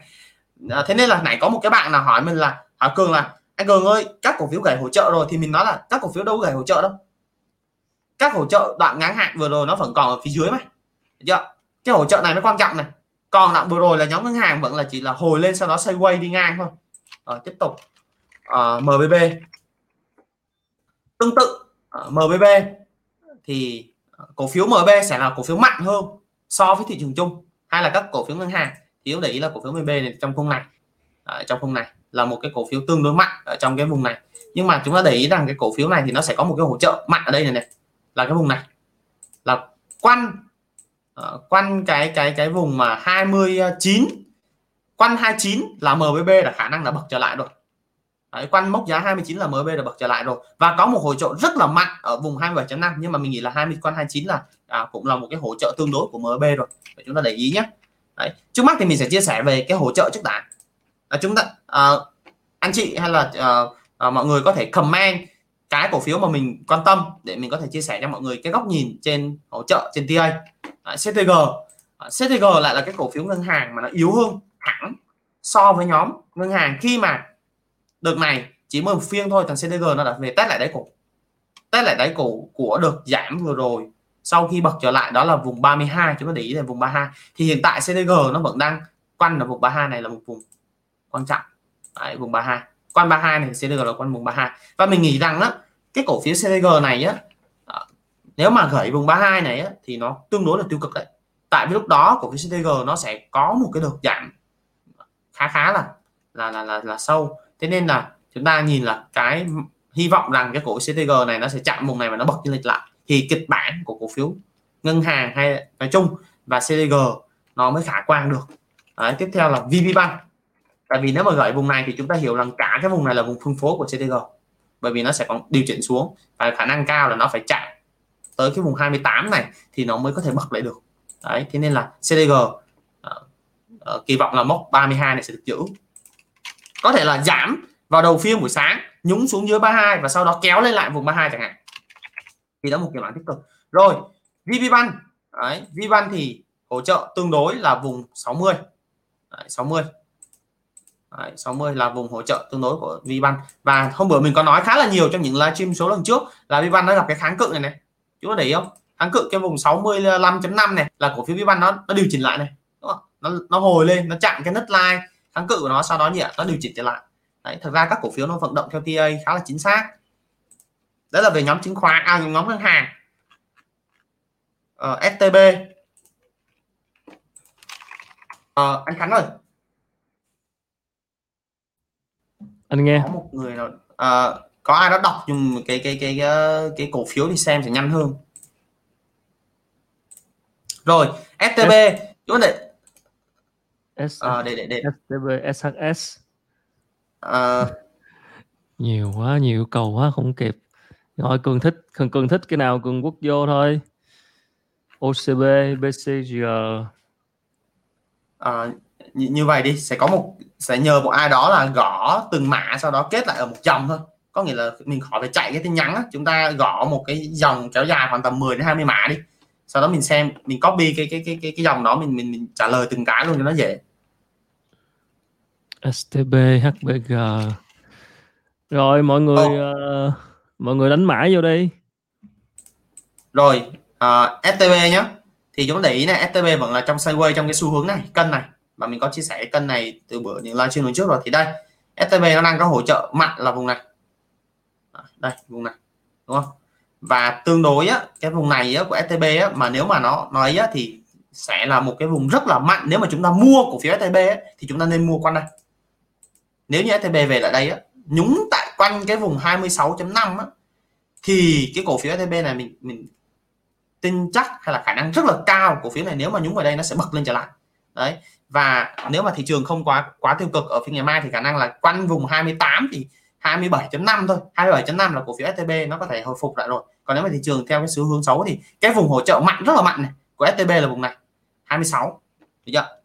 À, thế nên là nãy có một cái bạn nào hỏi mình là hỏi cường là anh cường ơi các cổ phiếu gãy hỗ trợ rồi thì mình nói là các cổ phiếu đâu gãy hỗ trợ đâu. Các hỗ trợ đoạn ngắn hạn vừa rồi nó vẫn còn ở phía dưới mà. Chưa? Cái hỗ trợ này mới quan trọng này. Còn đoạn vừa rồi là nhóm ngân hàng vẫn là chỉ là hồi lên sau đó xoay quay đi ngang thôi. Rồi tiếp tục. Ờ, à, MBB tương tự ờ, à, MBB thì ờ, cổ phiếu MB sẽ là cổ phiếu mạnh hơn so với thị trường chung hay là các cổ phiếu ngân hàng. Thì để ý là cổ phiếu MB này trong khung này ở trong khung này là một cái cổ phiếu tương đối mạnh ở trong cái vùng này. Nhưng mà chúng ta để ý rằng cái cổ phiếu này thì nó sẽ có một cái hỗ trợ mạnh ở đây này này là cái vùng này. Là quanh uh, quanh cái cái cái vùng mà 29 quanh 29 là MBB là khả năng là bật trở lại rồi. Đấy, quanh mốc giá 29 là MB là bật trở lại rồi. Và có một hỗ trợ rất là mạnh ở vùng 27.5 nhưng mà mình nghĩ là 20 quanh 29 là à, cũng là một cái hỗ trợ tương đối của MB rồi. Để chúng ta để ý nhé. Đấy. trước mắt thì mình sẽ chia sẻ về cái hỗ trợ trước đã à, chúng ta à, anh chị hay là à, à, mọi người có thể comment cái cổ phiếu mà mình quan tâm để mình có thể chia sẻ cho mọi người cái góc nhìn trên hỗ trợ trên TA à, CTG à, CTG lại là cái cổ phiếu ngân hàng mà nó yếu hơn hẳn so với nhóm ngân hàng khi mà đợt này chỉ mới một phiên thôi thằng CTG nó đã về test lại đáy cổ. Test lại đáy cổ của đợt giảm vừa rồi sau khi bật trở lại đó là vùng 32 chúng ta để ý là vùng 32 thì hiện tại CTG nó vẫn đang quanh ở vùng 32 này là một vùng quan trọng. Đấy, vùng 32 quan 32 này CDG là quan vùng 32 và mình nghĩ rằng á cái cổ phiếu CDG này á ờ, nếu mà gửi vùng 32 này á, thì nó tương đối là tiêu cực đấy. Tại vì lúc đó cổ phiếu CTG nó sẽ có một cái đợt giảm khá khá là là là là, là sâu. Thế nên là chúng ta nhìn là cái hy vọng rằng cái cổ CTG này nó sẽ chạm vùng này và nó bật lên lại. Thì kịch bản của cổ phiếu ngân hàng hay nói chung và CTG nó mới khả quan được. Đấy, tiếp theo là VPBank tại vì nếu mà gửi vùng này thì chúng ta hiểu rằng cả cái vùng này là vùng phân phối của CTG. Bởi vì nó sẽ còn điều chỉnh xuống và khả năng cao là nó phải chạy tới cái vùng 28 này thì nó mới có thể bật lại được. Đấy thế nên là CDG uh, ờ, uh, ờ, kỳ vọng là mốc 32 này sẽ được giữ. Có thể là giảm vào đầu phiên buổi sáng nhúng xuống dưới 32 và sau đó kéo lên lại vùng 32 chẳng hạn. Thì đó một kiểu bản tích cực. Rồi VPBank đấy VPBank thì hỗ trợ tương đối là vùng 60 đấy, 60 Đấy, 60 là vùng hỗ trợ tương đối của VBank và hôm bữa mình có nói khá là nhiều trong những livestream số lần trước là VBank nó gặp cái kháng cự này này. Chúng ta để ý không? Kháng cự cái vùng 65.5 này là cổ phiếu VBank nó nó điều chỉnh lại này đúng không? nó nó hồi lên nó chạm cái nấc line kháng cự của nó sau đó nhỉ nó điều chỉnh trở lại. Đấy thật ra các cổ phiếu nó vận động theo TA khá là chính xác. Đó là về nhóm chứng khoán à nhóm ngân hàng. Ờ, STB ờ, anh Khánh ơi anh nghe. Có một người nào uh, có ai đó đọc dùng cái cái cái cái, cái cổ phiếu thì xem sẽ nhanh hơn. Rồi STB chúng để S uh, để để để. STB SHS uh, nhiều quá nhiều cầu quá không kịp. Rồi cường thích cường cường thích cái nào cường quốc vô thôi. OCB BCG uh, như, như vậy đi sẽ có một sẽ nhờ một ai đó là gõ từng mã sau đó kết lại ở một dòng thôi. Có nghĩa là mình khỏi phải chạy cái tin nhắn á. chúng ta gõ một cái dòng kéo dài khoảng tầm 10 đến 20 mã đi. Sau đó mình xem mình copy cái cái cái cái, cái dòng đó mình, mình mình trả lời từng cái luôn cho nó dễ. STB HBG rồi mọi người uh, mọi người đánh mã vô đi. Rồi uh, STB nhé thì chúng để ý này STB vẫn là trong sideways trong cái xu hướng này cân này và mình có chia sẻ cân này từ bữa những livestream lần trước rồi. Thì đây STB nó đang có hỗ trợ mạnh là vùng này. Đây vùng này đúng không? Và tương đối á cái vùng này á, của STB á, mà nếu mà nó nói á, thì sẽ là một cái vùng rất là mạnh. Nếu mà chúng ta mua cổ phiếu STB á, thì chúng ta nên mua quanh đây. Nếu như STB về lại đây á, nhúng tại quanh cái vùng 26.5 á, thì cái cổ phiếu STB này mình mình tin chắc hay là khả năng rất là cao cổ phiếu này nếu mà nhúng vào đây nó sẽ bật lên trở lại. Đấy và nếu mà thị trường không quá quá tiêu cực ở phiên ngày mai thì khả năng là quanh vùng 28 thì 27.5 thôi 27.5 là cổ phiếu STB nó có thể hồi phục lại rồi. Còn nếu mà thị trường theo cái xu hướng xấu thì cái vùng hỗ trợ mạnh, rất là mạnh này, của STB là vùng này 26 được chưa?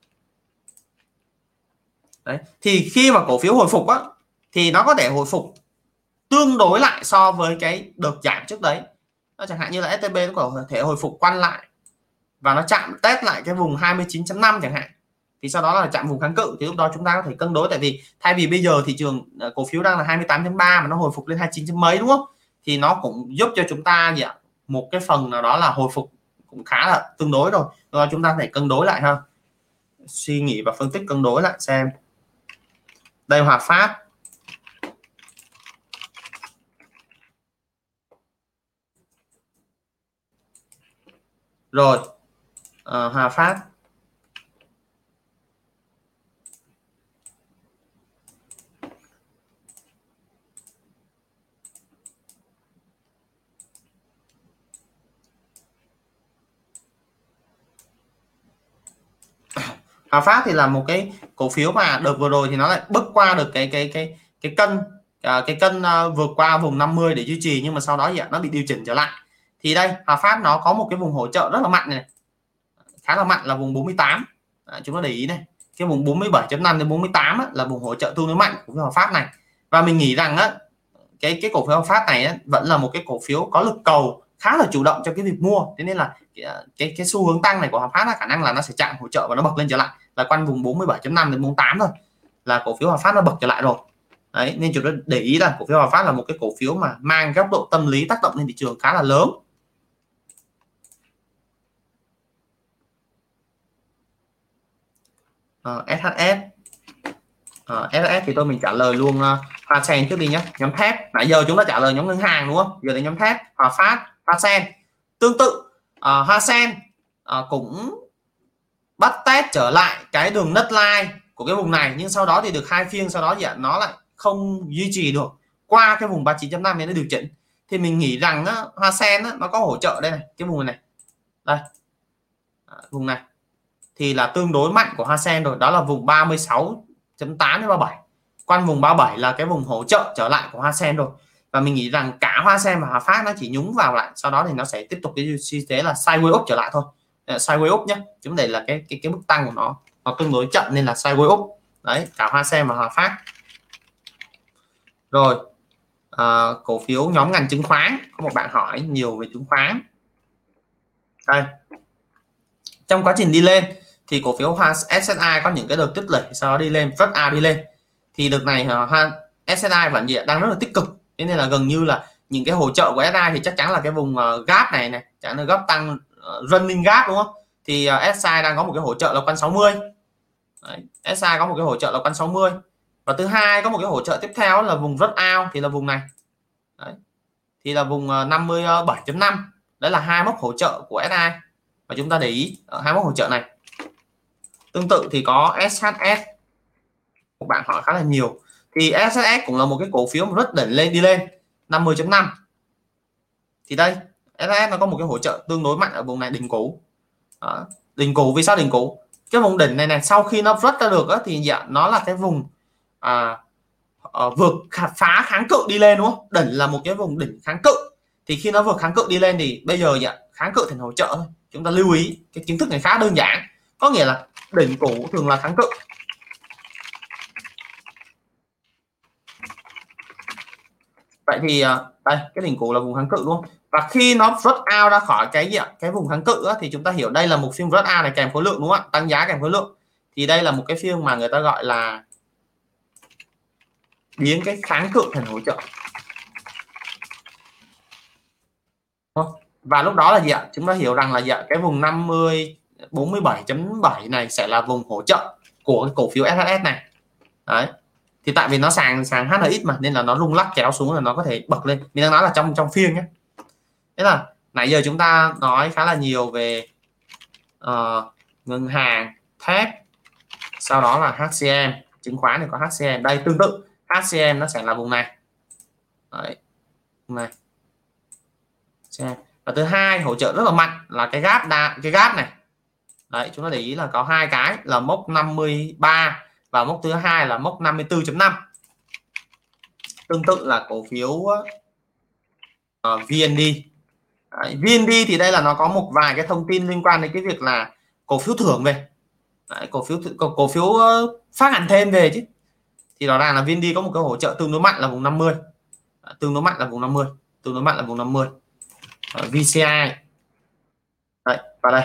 Đấy, thì khi mà cổ phiếu hồi phục á, thì nó có thể hồi phục tương đối lại so với cái đợt giảm trước đấy. Nó chẳng hạn như là STB nó có thể hồi phục quanh lại và nó chạm test lại cái vùng 29.5 chẳng hạn thì sau đó là chạm vùng kháng cự thì lúc đó chúng ta có thể cân đối. Tại vì thay vì bây giờ thị trường ờ, cổ phiếu đang là 28.3 mà nó hồi phục lên 29 mấy đúng không? Thì nó cũng giúp cho chúng ta gì ạ? Một cái phần nào đó là hồi phục cũng khá là tương đối rồi. Do chúng ta phải cân đối lại ha. Suy nghĩ và phân tích cân đối lại xem. Đây Hòa Phát. Rồi. À, Hòa Phát. À, Hòa Phát thì là một cái cổ phiếu mà đợt vừa rồi thì nó lại bước qua được cái cái cái cái cân. À, cái cân à, vượt qua vùng 50 để duy trì nhưng mà sau đó thì nó bị điều chỉnh trở lại. Thì đây Hòa Phát nó có một cái vùng hỗ trợ rất là mạnh này. Khá là mạnh là vùng 48 à, chúng ta để ý này cái vùng 47.5 đến 48 á, là vùng hỗ trợ tương đối mạnh của Hòa Phát này. Và mình nghĩ rằng á cái cái cổ phiếu Hòa Phát này á, vẫn là một cái cổ phiếu có lực cầu khá là chủ động cho cái việc mua. Thế nên là cái cái, cái xu hướng tăng này của Hòa Phát là khả năng là nó sẽ chạm hỗ trợ và nó bật lên trở lại là quanh vùng 47.5 đến 48 thôi. Là cổ phiếu Hòa Phát nó bật trở lại rồi. Đấy nên chúng ta để ý là cổ phiếu Hòa Phát là một cái cổ phiếu mà mang góc độ tâm lý tác động lên thị trường khá là lớn. Ờ, uh, SHS ờ, uh, SHS thì tôi mình trả lời luôn uh, Hoa Sen trước đi nhé nhóm thép. Nãy giờ chúng ta trả lời nhóm ngân hàng đúng không? Giờ đến nhóm thép Hòa Phát Hoa Sen. Tương tự uh, Hoa Sen uh, cũng bắt test trở lại cái đường nất line của cái vùng này nhưng sau đó thì được hai phiên sau đó thì nó lại không duy trì được. Qua cái vùng 39.5 này nó điều chỉnh. Thì mình nghĩ rằng á, hoa sen á, nó có hỗ trợ đây này cái vùng này. Đây. À, vùng này. Thì là tương đối mạnh của hoa sen rồi đó là vùng 36.8 đến 37 quanh vùng 37 là cái vùng hỗ trợ trở lại của hoa sen rồi. Và mình nghĩ rằng cả hoa sen và hòa phát nó chỉ nhúng vào lại sau đó thì nó sẽ tiếp tục cái xu thế là sideways up trở lại thôi ờ, sideways up nhé. Chúng đây là cái cái cái mức tăng của nó nó tương đối chậm nên là sideways up đấy cả hoa sen và hòa phát. Rồi à, cổ phiếu nhóm ngành chứng khoán. Có một bạn hỏi nhiều về chứng khoán. Đây. Trong quá trình đi lên thì cổ phiếu hoa SSI có những cái đợt tích lũy sau đó đi lên rất ao đi lên. Thì đợt này ờ, hoa SSI vẫn đang rất là tích cực. Thế nên là gần như là những cái hỗ trợ của SSI thì chắc chắn là cái vùng ờ, gap này này chẳng là gấp tăng Ờ, running gap đúng không? Thì ờ, uh, SI đang có một cái hỗ trợ là quanh 60 Đấy, SI có một cái hỗ trợ là quanh 60 và thứ hai có một cái hỗ trợ tiếp theo là vùng rất ao thì là vùng này. Đấy. thì là vùng ờ, 57.5 đấy là hai mốc hỗ trợ của SI và chúng ta để ý ở hai mốc hỗ trợ này. Tương tự thì có SHS một bạn hỏi khá là nhiều. Thì SHS cũng là một cái cổ phiếu rất đỉnh lên đi lên 50.5 thì đây SHS nó có một cái hỗ trợ tương đối mạnh ở vùng này đỉnh cũ Đó. đỉnh cũ vì sao đỉnh cũ cái vùng đỉnh này này sau khi nó rớt ra được á, thì dạ, nó là cái vùng à, à, vượt phá kháng cự đi lên đúng không? Đỉnh là một cái vùng đỉnh kháng cự. Thì khi nó vượt kháng cự đi lên thì bây giờ dạ, kháng cự thành hỗ trợ thôi. Chúng ta lưu ý cái kiến thức này khá đơn giản. Có nghĩa là đỉnh cũ thường là kháng cự. Vậy thì à, đây cái đỉnh cũ là vùng kháng cự luôn và khi nó rớt out ra khỏi cái gì ạ? Cái vùng kháng cự á, thì chúng ta hiểu đây là một phiên rớt out này kèm khối lượng đúng không ạ? Tăng giá kèm khối lượng. Thì đây là một cái phiên mà người ta gọi là biến cái kháng cự thành hỗ trợ. Vâng. Và lúc đó là gì ạ? Chúng ta hiểu rằng là gì ạ? Cái vùng 50 47.7 này sẽ là vùng hỗ trợ của cái cổ phiếu SHS này. Đấy. Thì tại vì nó sàn sàn HNX mà nên là nó rung lắc kéo xuống là nó có thể bật lên. Mình đang nói là trong trong phiên nhé thế là nãy giờ chúng ta nói khá là nhiều về uh, ngân hàng thép sau đó là HCM chứng khoán thì có HCM đây tương tự HCM nó sẽ là vùng này. Đấy. vùng này. Và thứ hai hỗ trợ rất là mạnh là cái gap đa cái gap này. Đấy chúng ta để ý là có hai cái là mốc 53 và mốc thứ hai là mốc 54.5 tương tự là cổ phiếu ờ, uh, VND Đấy, VND thì đây là nó có một vài cái thông tin liên quan đến cái việc là cổ phiếu thưởng về. Đấy, cổ phiếu cổ, cổ phiếu phát hành thêm về chứ. Thì rõ ràng là VND có một cái hỗ trợ tương đối mạnh là vùng 50 Đấy, tương đối mạnh là vùng 50 tương đối mạnh là vùng 50 Đấy, VCI Đấy, vào đây.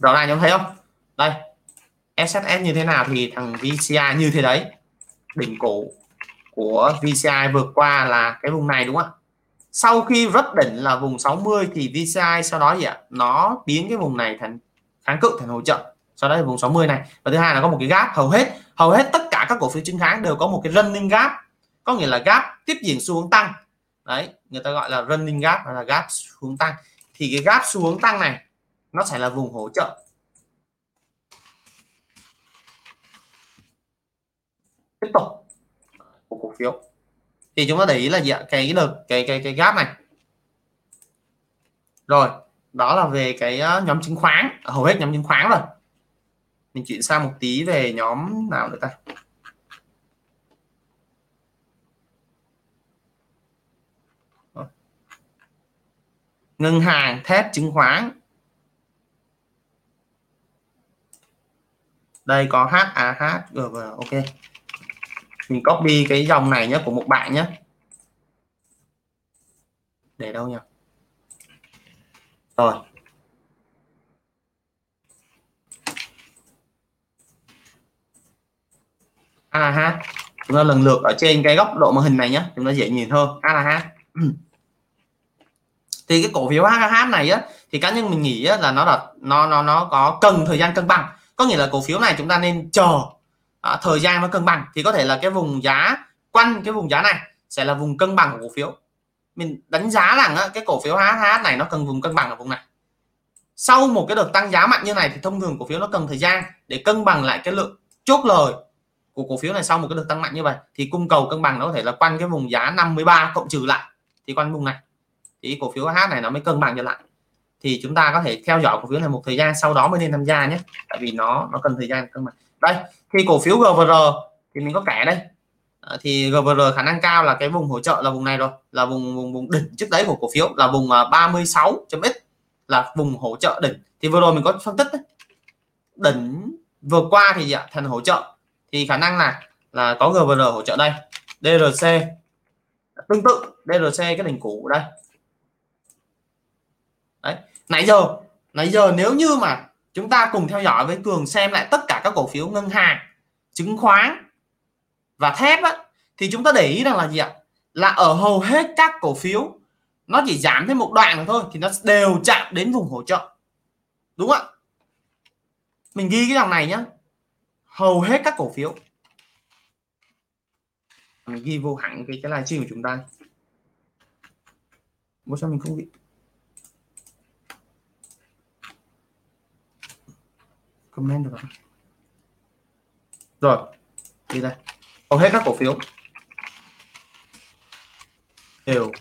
Rõ ràng chúng thấy không? Đây SSS như thế nào thì thằng VCI như thế đấy. Đỉnh cổ của VCI vượt qua là cái vùng này đúng không ạ? Sau khi rất đỉnh là vùng 60 thì VCI sau đó gì ạ? Nó biến cái vùng này thành kháng cự, thành hỗ trợ. Sau đó là vùng 60 này. Và thứ hai là có một cái gap, hầu hết hầu hết tất cả các cổ phiếu chứng khoán đều có một cái running gap. Có nghĩa là gap tiếp diễn xu hướng tăng. Đấy, người ta gọi là running gap hay là gap xu hướng tăng. Thì cái gap xu hướng tăng này, nó sẽ là vùng hỗ trợ. Tiếp tục. Của cổ phiếu thì chúng ta để ý là gì ạ? Cái được cái cái cái gap này. Rồi, đó là về cái ờ, nhóm chứng khoán. Hầu hết nhóm chứng khoán rồi. Mình chuyển sang một tí về nhóm nào nữa ta? Ngân hàng, thép chứng khoán. Đây có HAH GV ok mình copy cái dòng này nhé của một bạn nhé để đâu nhỉ? Rồi. AH chúng ta lần lượt ở trên cái góc độ màn hình này nhé chúng ta dễ nhìn hơn. AH thì cái cổ phiếu HH này á thì cá nhân mình nghĩ á, là nó là nó nó nó có cần thời gian cân bằng. Có nghĩa là cổ phiếu này chúng ta nên chờ à, thời gian nó cân bằng thì có thể là cái vùng giá quanh cái vùng giá này sẽ là vùng cân bằng của cổ phiếu. Mình đánh giá rằng á, cái cổ phiếu HH này nó cần vùng cân bằng ở vùng này. Sau một cái đợt tăng giá mạnh như này thì thông thường cổ phiếu nó cần thời gian để cân bằng lại cái lượng chốt lời của cổ phiếu này sau một cái đợt tăng mạnh như vậy thì cung cầu cân bằng nó có thể là quanh cái vùng giá 53 cộng trừ lại thì quanh vùng này. Thì cổ phiếu H này nó mới cân bằng trở lại. Thì chúng ta có thể theo dõi cổ phiếu này một thời gian sau đó mới nên tham gia nhé tại vì nó nó cần thời gian cân bằng đây thì cổ phiếu GVR thì mình có kẻ đây. À, thì GVR khả năng cao là cái vùng hỗ trợ là vùng này rồi là vùng vùng vùng đỉnh trước đấy của cổ phiếu là vùng à, 36.x là vùng hỗ trợ đỉnh. Thì vừa rồi mình có phân tích đấy. đỉnh vừa qua thì gì ạ? Thành hỗ trợ. Thì khả năng là là có GVR hỗ trợ đây. DRC tương tự DRC cái đỉnh cũ đây. Đấy nãy giờ nãy giờ nếu như mà chúng ta cùng theo dõi với cường xem lại tất cả các cổ phiếu ngân hàng chứng khoán và thép á, thì chúng ta để ý rằng là gì ạ? Là ở hầu hết các cổ phiếu nó chỉ giảm thêm một đoạn thôi thì nó đều chạm đến vùng hỗ trợ. Đúng không ạ? Mình ghi cái dòng này nhá. Hầu hết các cổ phiếu. Mình ghi vô hẳn cái cái livestream của chúng ta. Bố sao mình không bị comment được không? Rồi, đi đây. Hầu hết các cổ phiếu đều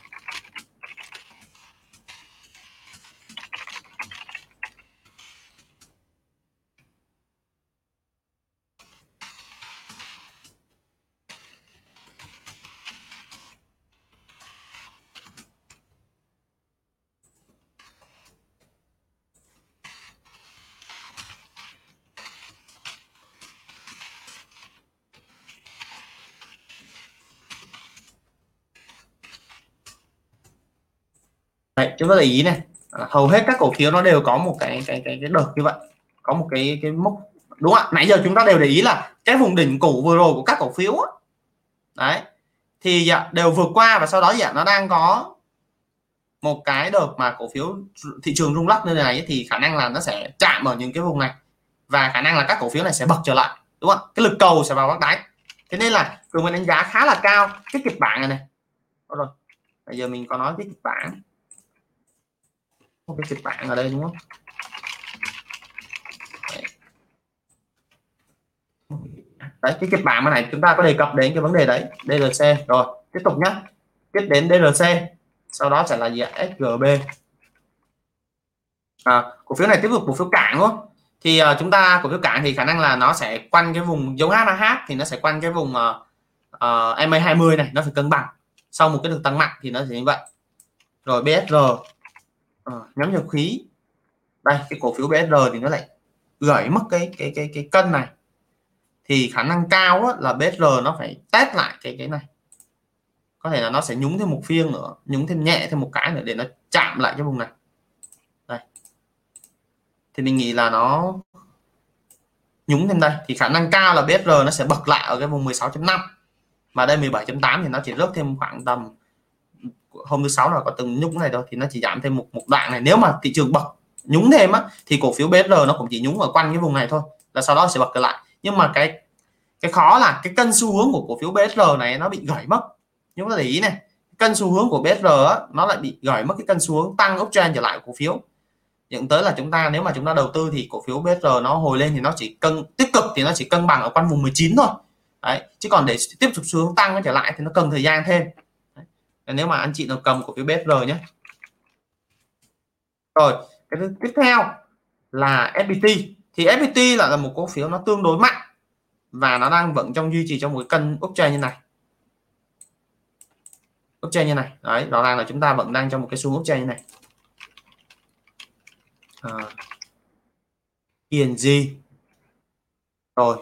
chúng ta để ý này à, hầu hết các cổ phiếu nó đều có một cái cái cái cái đợt như vậy có một cái cái mốc đúng không ạ? Nãy giờ chúng ta đều để ý là cái vùng đỉnh cũ vừa rồi của các cổ phiếu á, đấy thì dạ, đều vượt qua và sau đó dạ, nó đang có một cái đợt mà cổ phiếu thị trường rung lắc như này thì khả năng là nó sẽ chạm ở những cái vùng này. Và khả năng là các cổ phiếu này sẽ bật trở lại đúng không cái lực cầu sẽ vào bắt đáy. Thế nên là cường mình đánh giá khá là cao cái kịch bản này này. Rồi bây giờ mình có nói cái kịch bản một cái kịch bản ở đây đúng không? Đấy cái kịch bản này chúng ta có đề cập đến cái vấn đề đấy DRC rồi tiếp tục nhé tiếp đến DRC sau đó sẽ là gì SGB à, cổ phiếu này tiếp tục cổ phiếu cảng đúng không? Thì uh, chúng ta cổ phiếu cảng thì khả năng là nó sẽ quanh cái vùng dấu HH thì nó sẽ quanh cái vùng uh, uh, MA 20 này nó phải cân bằng. Sau một cái đường tăng mạnh thì nó sẽ như vậy. Rồi BSR à, nhóm dầu khí. Đây cái cổ phiếu BSR thì nó lại gãy mất cái cái cái cái cân này. Thì khả năng cao đó là BSR nó phải test lại cái cái này. Có thể là nó sẽ nhúng thêm một phiên nữa nhúng thêm nhẹ thêm một cái nữa để nó chạm lại cái vùng này. Đây. Thì mình nghĩ là nó nhúng thêm đây. Thì khả năng cao là BSR nó sẽ bật lại ở cái vùng 16.5 mà đây 17.8 thì nó chỉ rớt thêm khoảng tầm hôm thứ sáu là có từng nhúng này thôi thì nó chỉ giảm thêm một một đoạn này. Nếu mà thị trường bật nhúng thêm á thì cổ phiếu BSR nó cũng chỉ nhúng ở quanh cái vùng này thôi là sau đó sẽ bật trở lại. Nhưng mà cái cái khó là cái cân xu hướng của cổ phiếu BSR này nó bị gãy mất. Chúng ta để ý này cân xu hướng của BSR á, nó lại bị gãy mất cái cân xu hướng tăng uptrend trở lại cổ phiếu. Dẫn tới là chúng ta nếu mà chúng ta đầu tư thì cổ phiếu BSR nó hồi lên thì nó chỉ cân tích cực thì nó chỉ cân bằng ở quanh vùng 19 thôi. Đấy chứ còn để tiếp tục xu hướng tăng trở lại thì nó cần thời gian thêm nếu mà anh chị nào cầm cổ phiếu BSR nhé. Rồi cái thứ tiếp theo là FPT thì FPT là, là một cổ phiếu nó tương đối mạnh và nó đang vẫn trong duy trì trong một cái cân uptrend như này. Uptrend như này. Đấy rõ ràng là chúng ta vẫn đang trong một cái xu hướng uptrend như này. À, PNG rồi.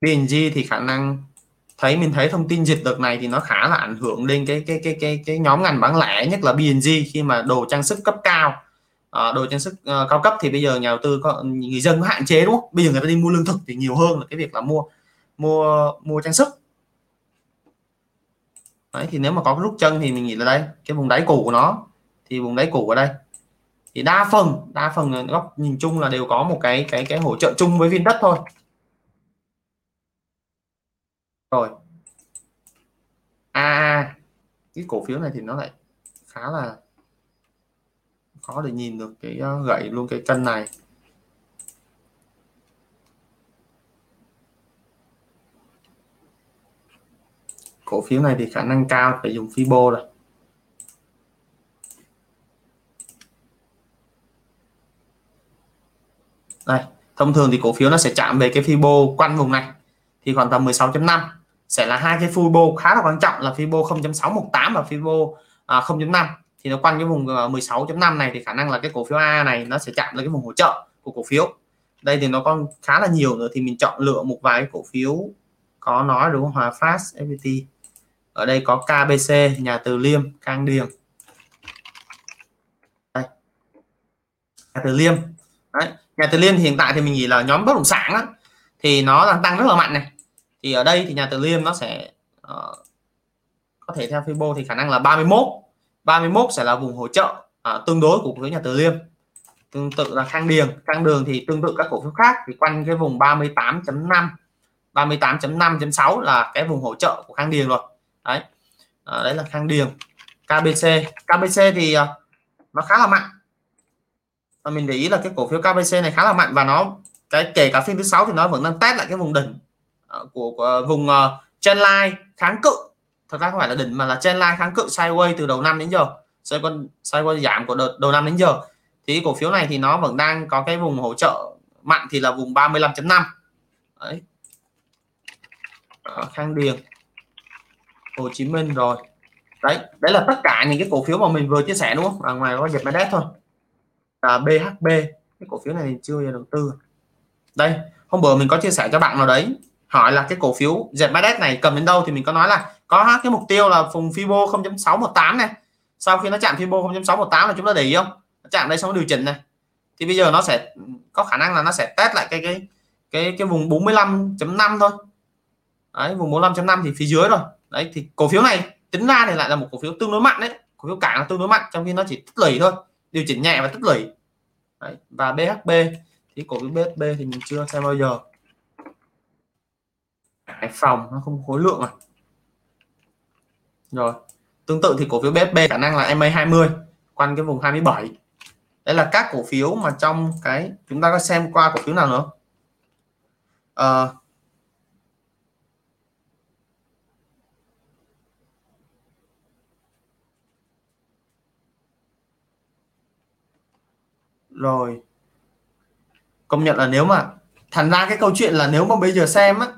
PNG thì khả năng thấy mình thấy thông tin dịch đợt này thì nó khá là ảnh hưởng lên cái cái cái cái cái nhóm ngành bán lẻ nhất là B&G khi mà đồ trang sức cấp cao. À, đồ trang sức uh, cao cấp thì bây giờ nhà đầu tư có người dân có hạn chế đúng không? Bây giờ người ta đi mua lương thực thì nhiều hơn là cái việc là mua mua mua trang sức. Đấy thì nếu mà có cái rút chân thì mình nghĩ là đây cái vùng đáy cũ của nó thì vùng đáy cũ ở đây. Thì đa phần đa phần góc nhìn chung là đều có một cái cái cái hỗ trợ chung với viên đất thôi rồi. À cái cổ phiếu này thì nó lại khá là khó để nhìn được cái ờ, gậy luôn, cái chân này. Cổ phiếu này thì khả năng cao phải dùng Fibo rồi. Đây, thông thường thì cổ phiếu nó sẽ chạm về cái Fibo quanh vùng này thì khoảng tầm 16.5 sẽ là hai cái Fibo khá là quan trọng là Fibo 0.618 và Fibo à, 0.5 thì nó quanh cái vùng à, 16.5 này thì khả năng là cái cổ phiếu A này nó sẽ chạm lên cái vùng hỗ trợ của cổ phiếu. Đây thì nó còn khá là nhiều nữa thì mình chọn lựa một vài cổ phiếu có nói đúng không? Hòa Phát FPT ở đây có KBC nhà Từ Liêm Cang Điền. Đây. nhà Từ Liêm. Đấy. nhà Từ Liêm thì hiện tại thì mình nghĩ là nhóm bất động sản đó, thì nó đang tăng rất là mạnh này thì ở đây thì nhà Từ Liêm nó sẽ uh, có thể theo Fibo thì khả năng là 31 31 sẽ là vùng hỗ trợ uh, tương đối của cổ phiếu nhà Từ Liêm tương tự là Khang Điền. Khang Đường thì tương tự các cổ phiếu khác thì quanh cái vùng 38.5 38.5.6 là cái vùng hỗ trợ của Khang Điền rồi. Đấy. À, đấy là Khang Điền. KBC KBC thì uh, nó khá là mạnh. Và mình để ý là cái cổ phiếu KBC này khá là mạnh và nó cái kể cả phiên thứ sáu thì nó vẫn đang test lại cái vùng đỉnh. Ờ, của, của vùng ờ, uh, trendline kháng cự. Thật ra không phải là đỉnh mà là trendline kháng cự sideways từ đầu năm đến giờ. Sideways, sideways giảm của đợt đầu năm đến giờ. Thì cổ phiếu này thì nó vẫn đang có cái vùng hỗ trợ mạnh thì là vùng 35.5 đấy. Ờ, Khang Điền Hồ Chí Minh rồi. Đấy đấy là tất cả những cái cổ phiếu mà mình vừa chia sẻ đúng không? À, ngoài có Vietnamnet thôi. À, BHB cái cổ phiếu này mình chưa giờ đầu tư. Đây hôm bữa mình có chia sẻ cho bạn nào đấy hỏi là cái cổ phiếu Vietnamnet này cầm đến đâu thì mình có nói là có cái mục tiêu là vùng Fibo 0.618 này. Sau khi nó chạm Fibo 0.618 là chúng ta để ý không? Chạm đây xong điều chỉnh này. Thì bây giờ nó sẽ, có khả năng là nó sẽ test lại cái cái cái cái vùng 45.5 thôi. Đấy, vùng 45.5 thì phía dưới rồi. Đấy, thì cổ phiếu này tính ra thì lại là một cổ phiếu tương đối mạnh đấy. Cổ phiếu cả là tương đối mạnh, trong khi nó chỉ tích lũy thôi. Điều chỉnh nhẹ và tích lũy. Đấy. và BHB thì cổ phiếu BHB thì mình chưa xem bao giờ. Hải Phòng nó không khối lượng à. Rồi tương tự thì cổ phiếu BSB khả năng là MA20 quanh cái vùng 27 đây là các cổ phiếu mà trong cái chúng ta có xem qua cổ phiếu nào nữa? À, rồi. Công nhận là nếu mà thành ra cái câu chuyện là nếu mà bây giờ xem á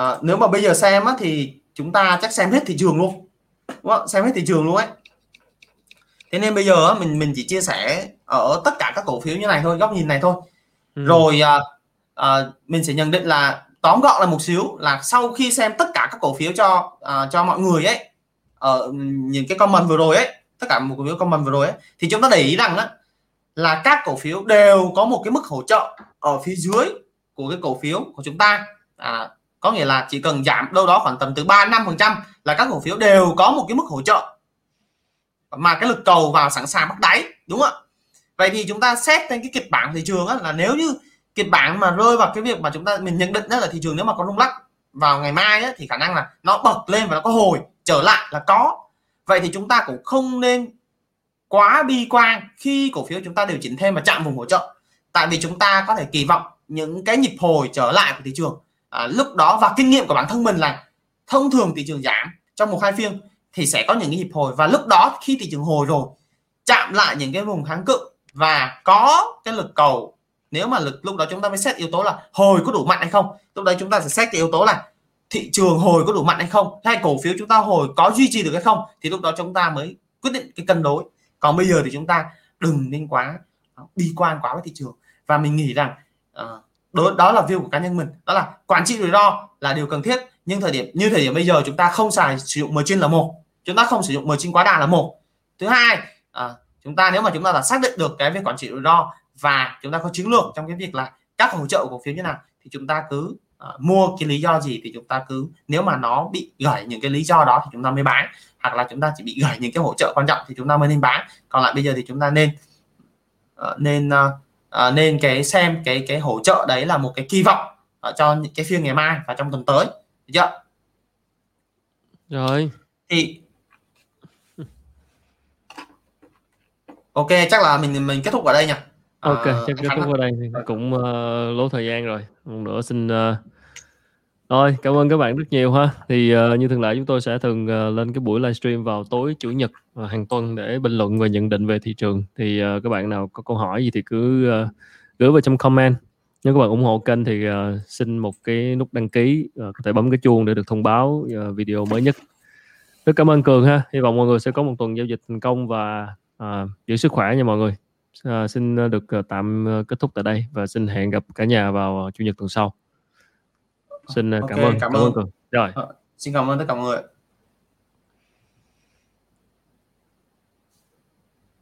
à, nếu mà bây giờ xem á thì chúng ta chắc xem hết thị trường luôn đúng không? xem hết thị trường luôn ấy thế nên bây giờ mình mình chỉ chia sẻ ở tất cả các cổ phiếu như này thôi góc nhìn này thôi ừ. rồi à, à, mình sẽ nhận định là tóm gọn là một xíu là sau khi xem tất cả các cổ phiếu cho à, cho mọi người ấy ở những cái comment vừa rồi ấy tất cả một cổ phiếu comment vừa rồi ấy thì chúng ta để ý rằng đó, là các cổ phiếu đều có một cái mức hỗ trợ ở phía dưới của cái cổ phiếu của chúng ta à, có nghĩa là chỉ cần giảm đâu đó khoảng tầm từ 3 5 phần trăm là các cổ phiếu đều có một cái mức hỗ trợ mà cái lực cầu vào sẵn sàng bắt đáy đúng không ạ? Vậy thì chúng ta xét trên cái kịch bản thị trường á, là nếu như kịch bản mà rơi vào cái việc mà chúng ta mình nhận định đó là thị trường nếu mà có rung lắc vào ngày mai á, thì khả năng là nó bật lên và nó có hồi trở lại là có. Vậy thì chúng ta cũng không nên quá bi quan khi cổ phiếu chúng ta điều chỉnh thêm và chạm vùng hỗ trợ. Tại vì chúng ta có thể kỳ vọng những cái nhịp hồi trở lại của thị trường à, lúc đó và kinh nghiệm của bản thân mình là thông thường thị trường giảm trong một hai phiên thì sẽ có những cái nhịp hồi. Và lúc đó khi thị trường hồi rồi chạm lại những cái vùng kháng cự và có cái lực cầu nếu mà lực lúc đó chúng ta mới xét yếu tố là hồi có đủ mạnh hay không lúc đấy chúng ta sẽ xét cái yếu tố là thị trường hồi có đủ mạnh hay không hay cổ phiếu chúng ta hồi có duy trì được hay không thì lúc đó chúng ta mới quyết định cái cân đối. Còn bây giờ thì chúng ta đừng nên quá bi quan quá với thị trường. Và mình nghĩ rằng uh, đó, đó là view của cá nhân mình đó là quản trị rủi ro là điều cần thiết nhưng thời điểm như thời điểm bây giờ chúng ta không xài sử dụng margin là một chúng ta không sử dụng margin quá đà là một thứ hai à, chúng ta nếu mà chúng ta đã xác định được cái việc quản trị rủi ro và chúng ta có chiến lược trong cái việc là các hỗ trợ của cổ phiếu như nào thì chúng ta cứ à, mua cái lý do gì thì chúng ta cứ nếu mà nó bị gãy những cái lý do đó thì chúng ta mới bán hoặc là chúng ta chỉ bị gãy những cái hỗ trợ quan trọng thì chúng ta mới nên bán còn lại bây giờ thì chúng ta nên uh, nên uh, uh, nên cái xem cái cái hỗ trợ đấy là một cái kỳ vọng uh, cho những cái phiên ngày mai và trong tuần tới được chưa? Rồi. Thì ok chắc là mình mình kết thúc ở đây nha ok à, chắc kết thúc ở đây thì cũng uh, lố thời gian rồi. Một nữa xin uh, rồi cảm ơn các bạn rất nhiều ha. Thì uh, như thường lệ chúng tôi sẽ thường uh, lên cái buổi livestream vào tối chủ nhật uh, hàng tuần để bình luận và nhận định về thị trường. Thì uh, các bạn nào có câu hỏi gì thì cứ uh, gửi vào trong comment. Nếu các bạn ủng hộ kênh thì uh, xin một cái nút đăng ký uh, có thể bấm cái chuông để được thông báo uh, video mới nhất. Rất cảm ơn cường ha. Hy vọng mọi người sẽ có một tuần giao dịch thành công và uh, giữ sức khỏe nha mọi người. Uh, xin được uh, tạm uh, kết thúc tại đây và xin hẹn gặp cả nhà vào uh, chủ nhật tuần sau xin uh, Ok, cảm ơn. cảm cảm ơn. Cường. Rồi. Ờ, xin cảm ơn tất cả mọi người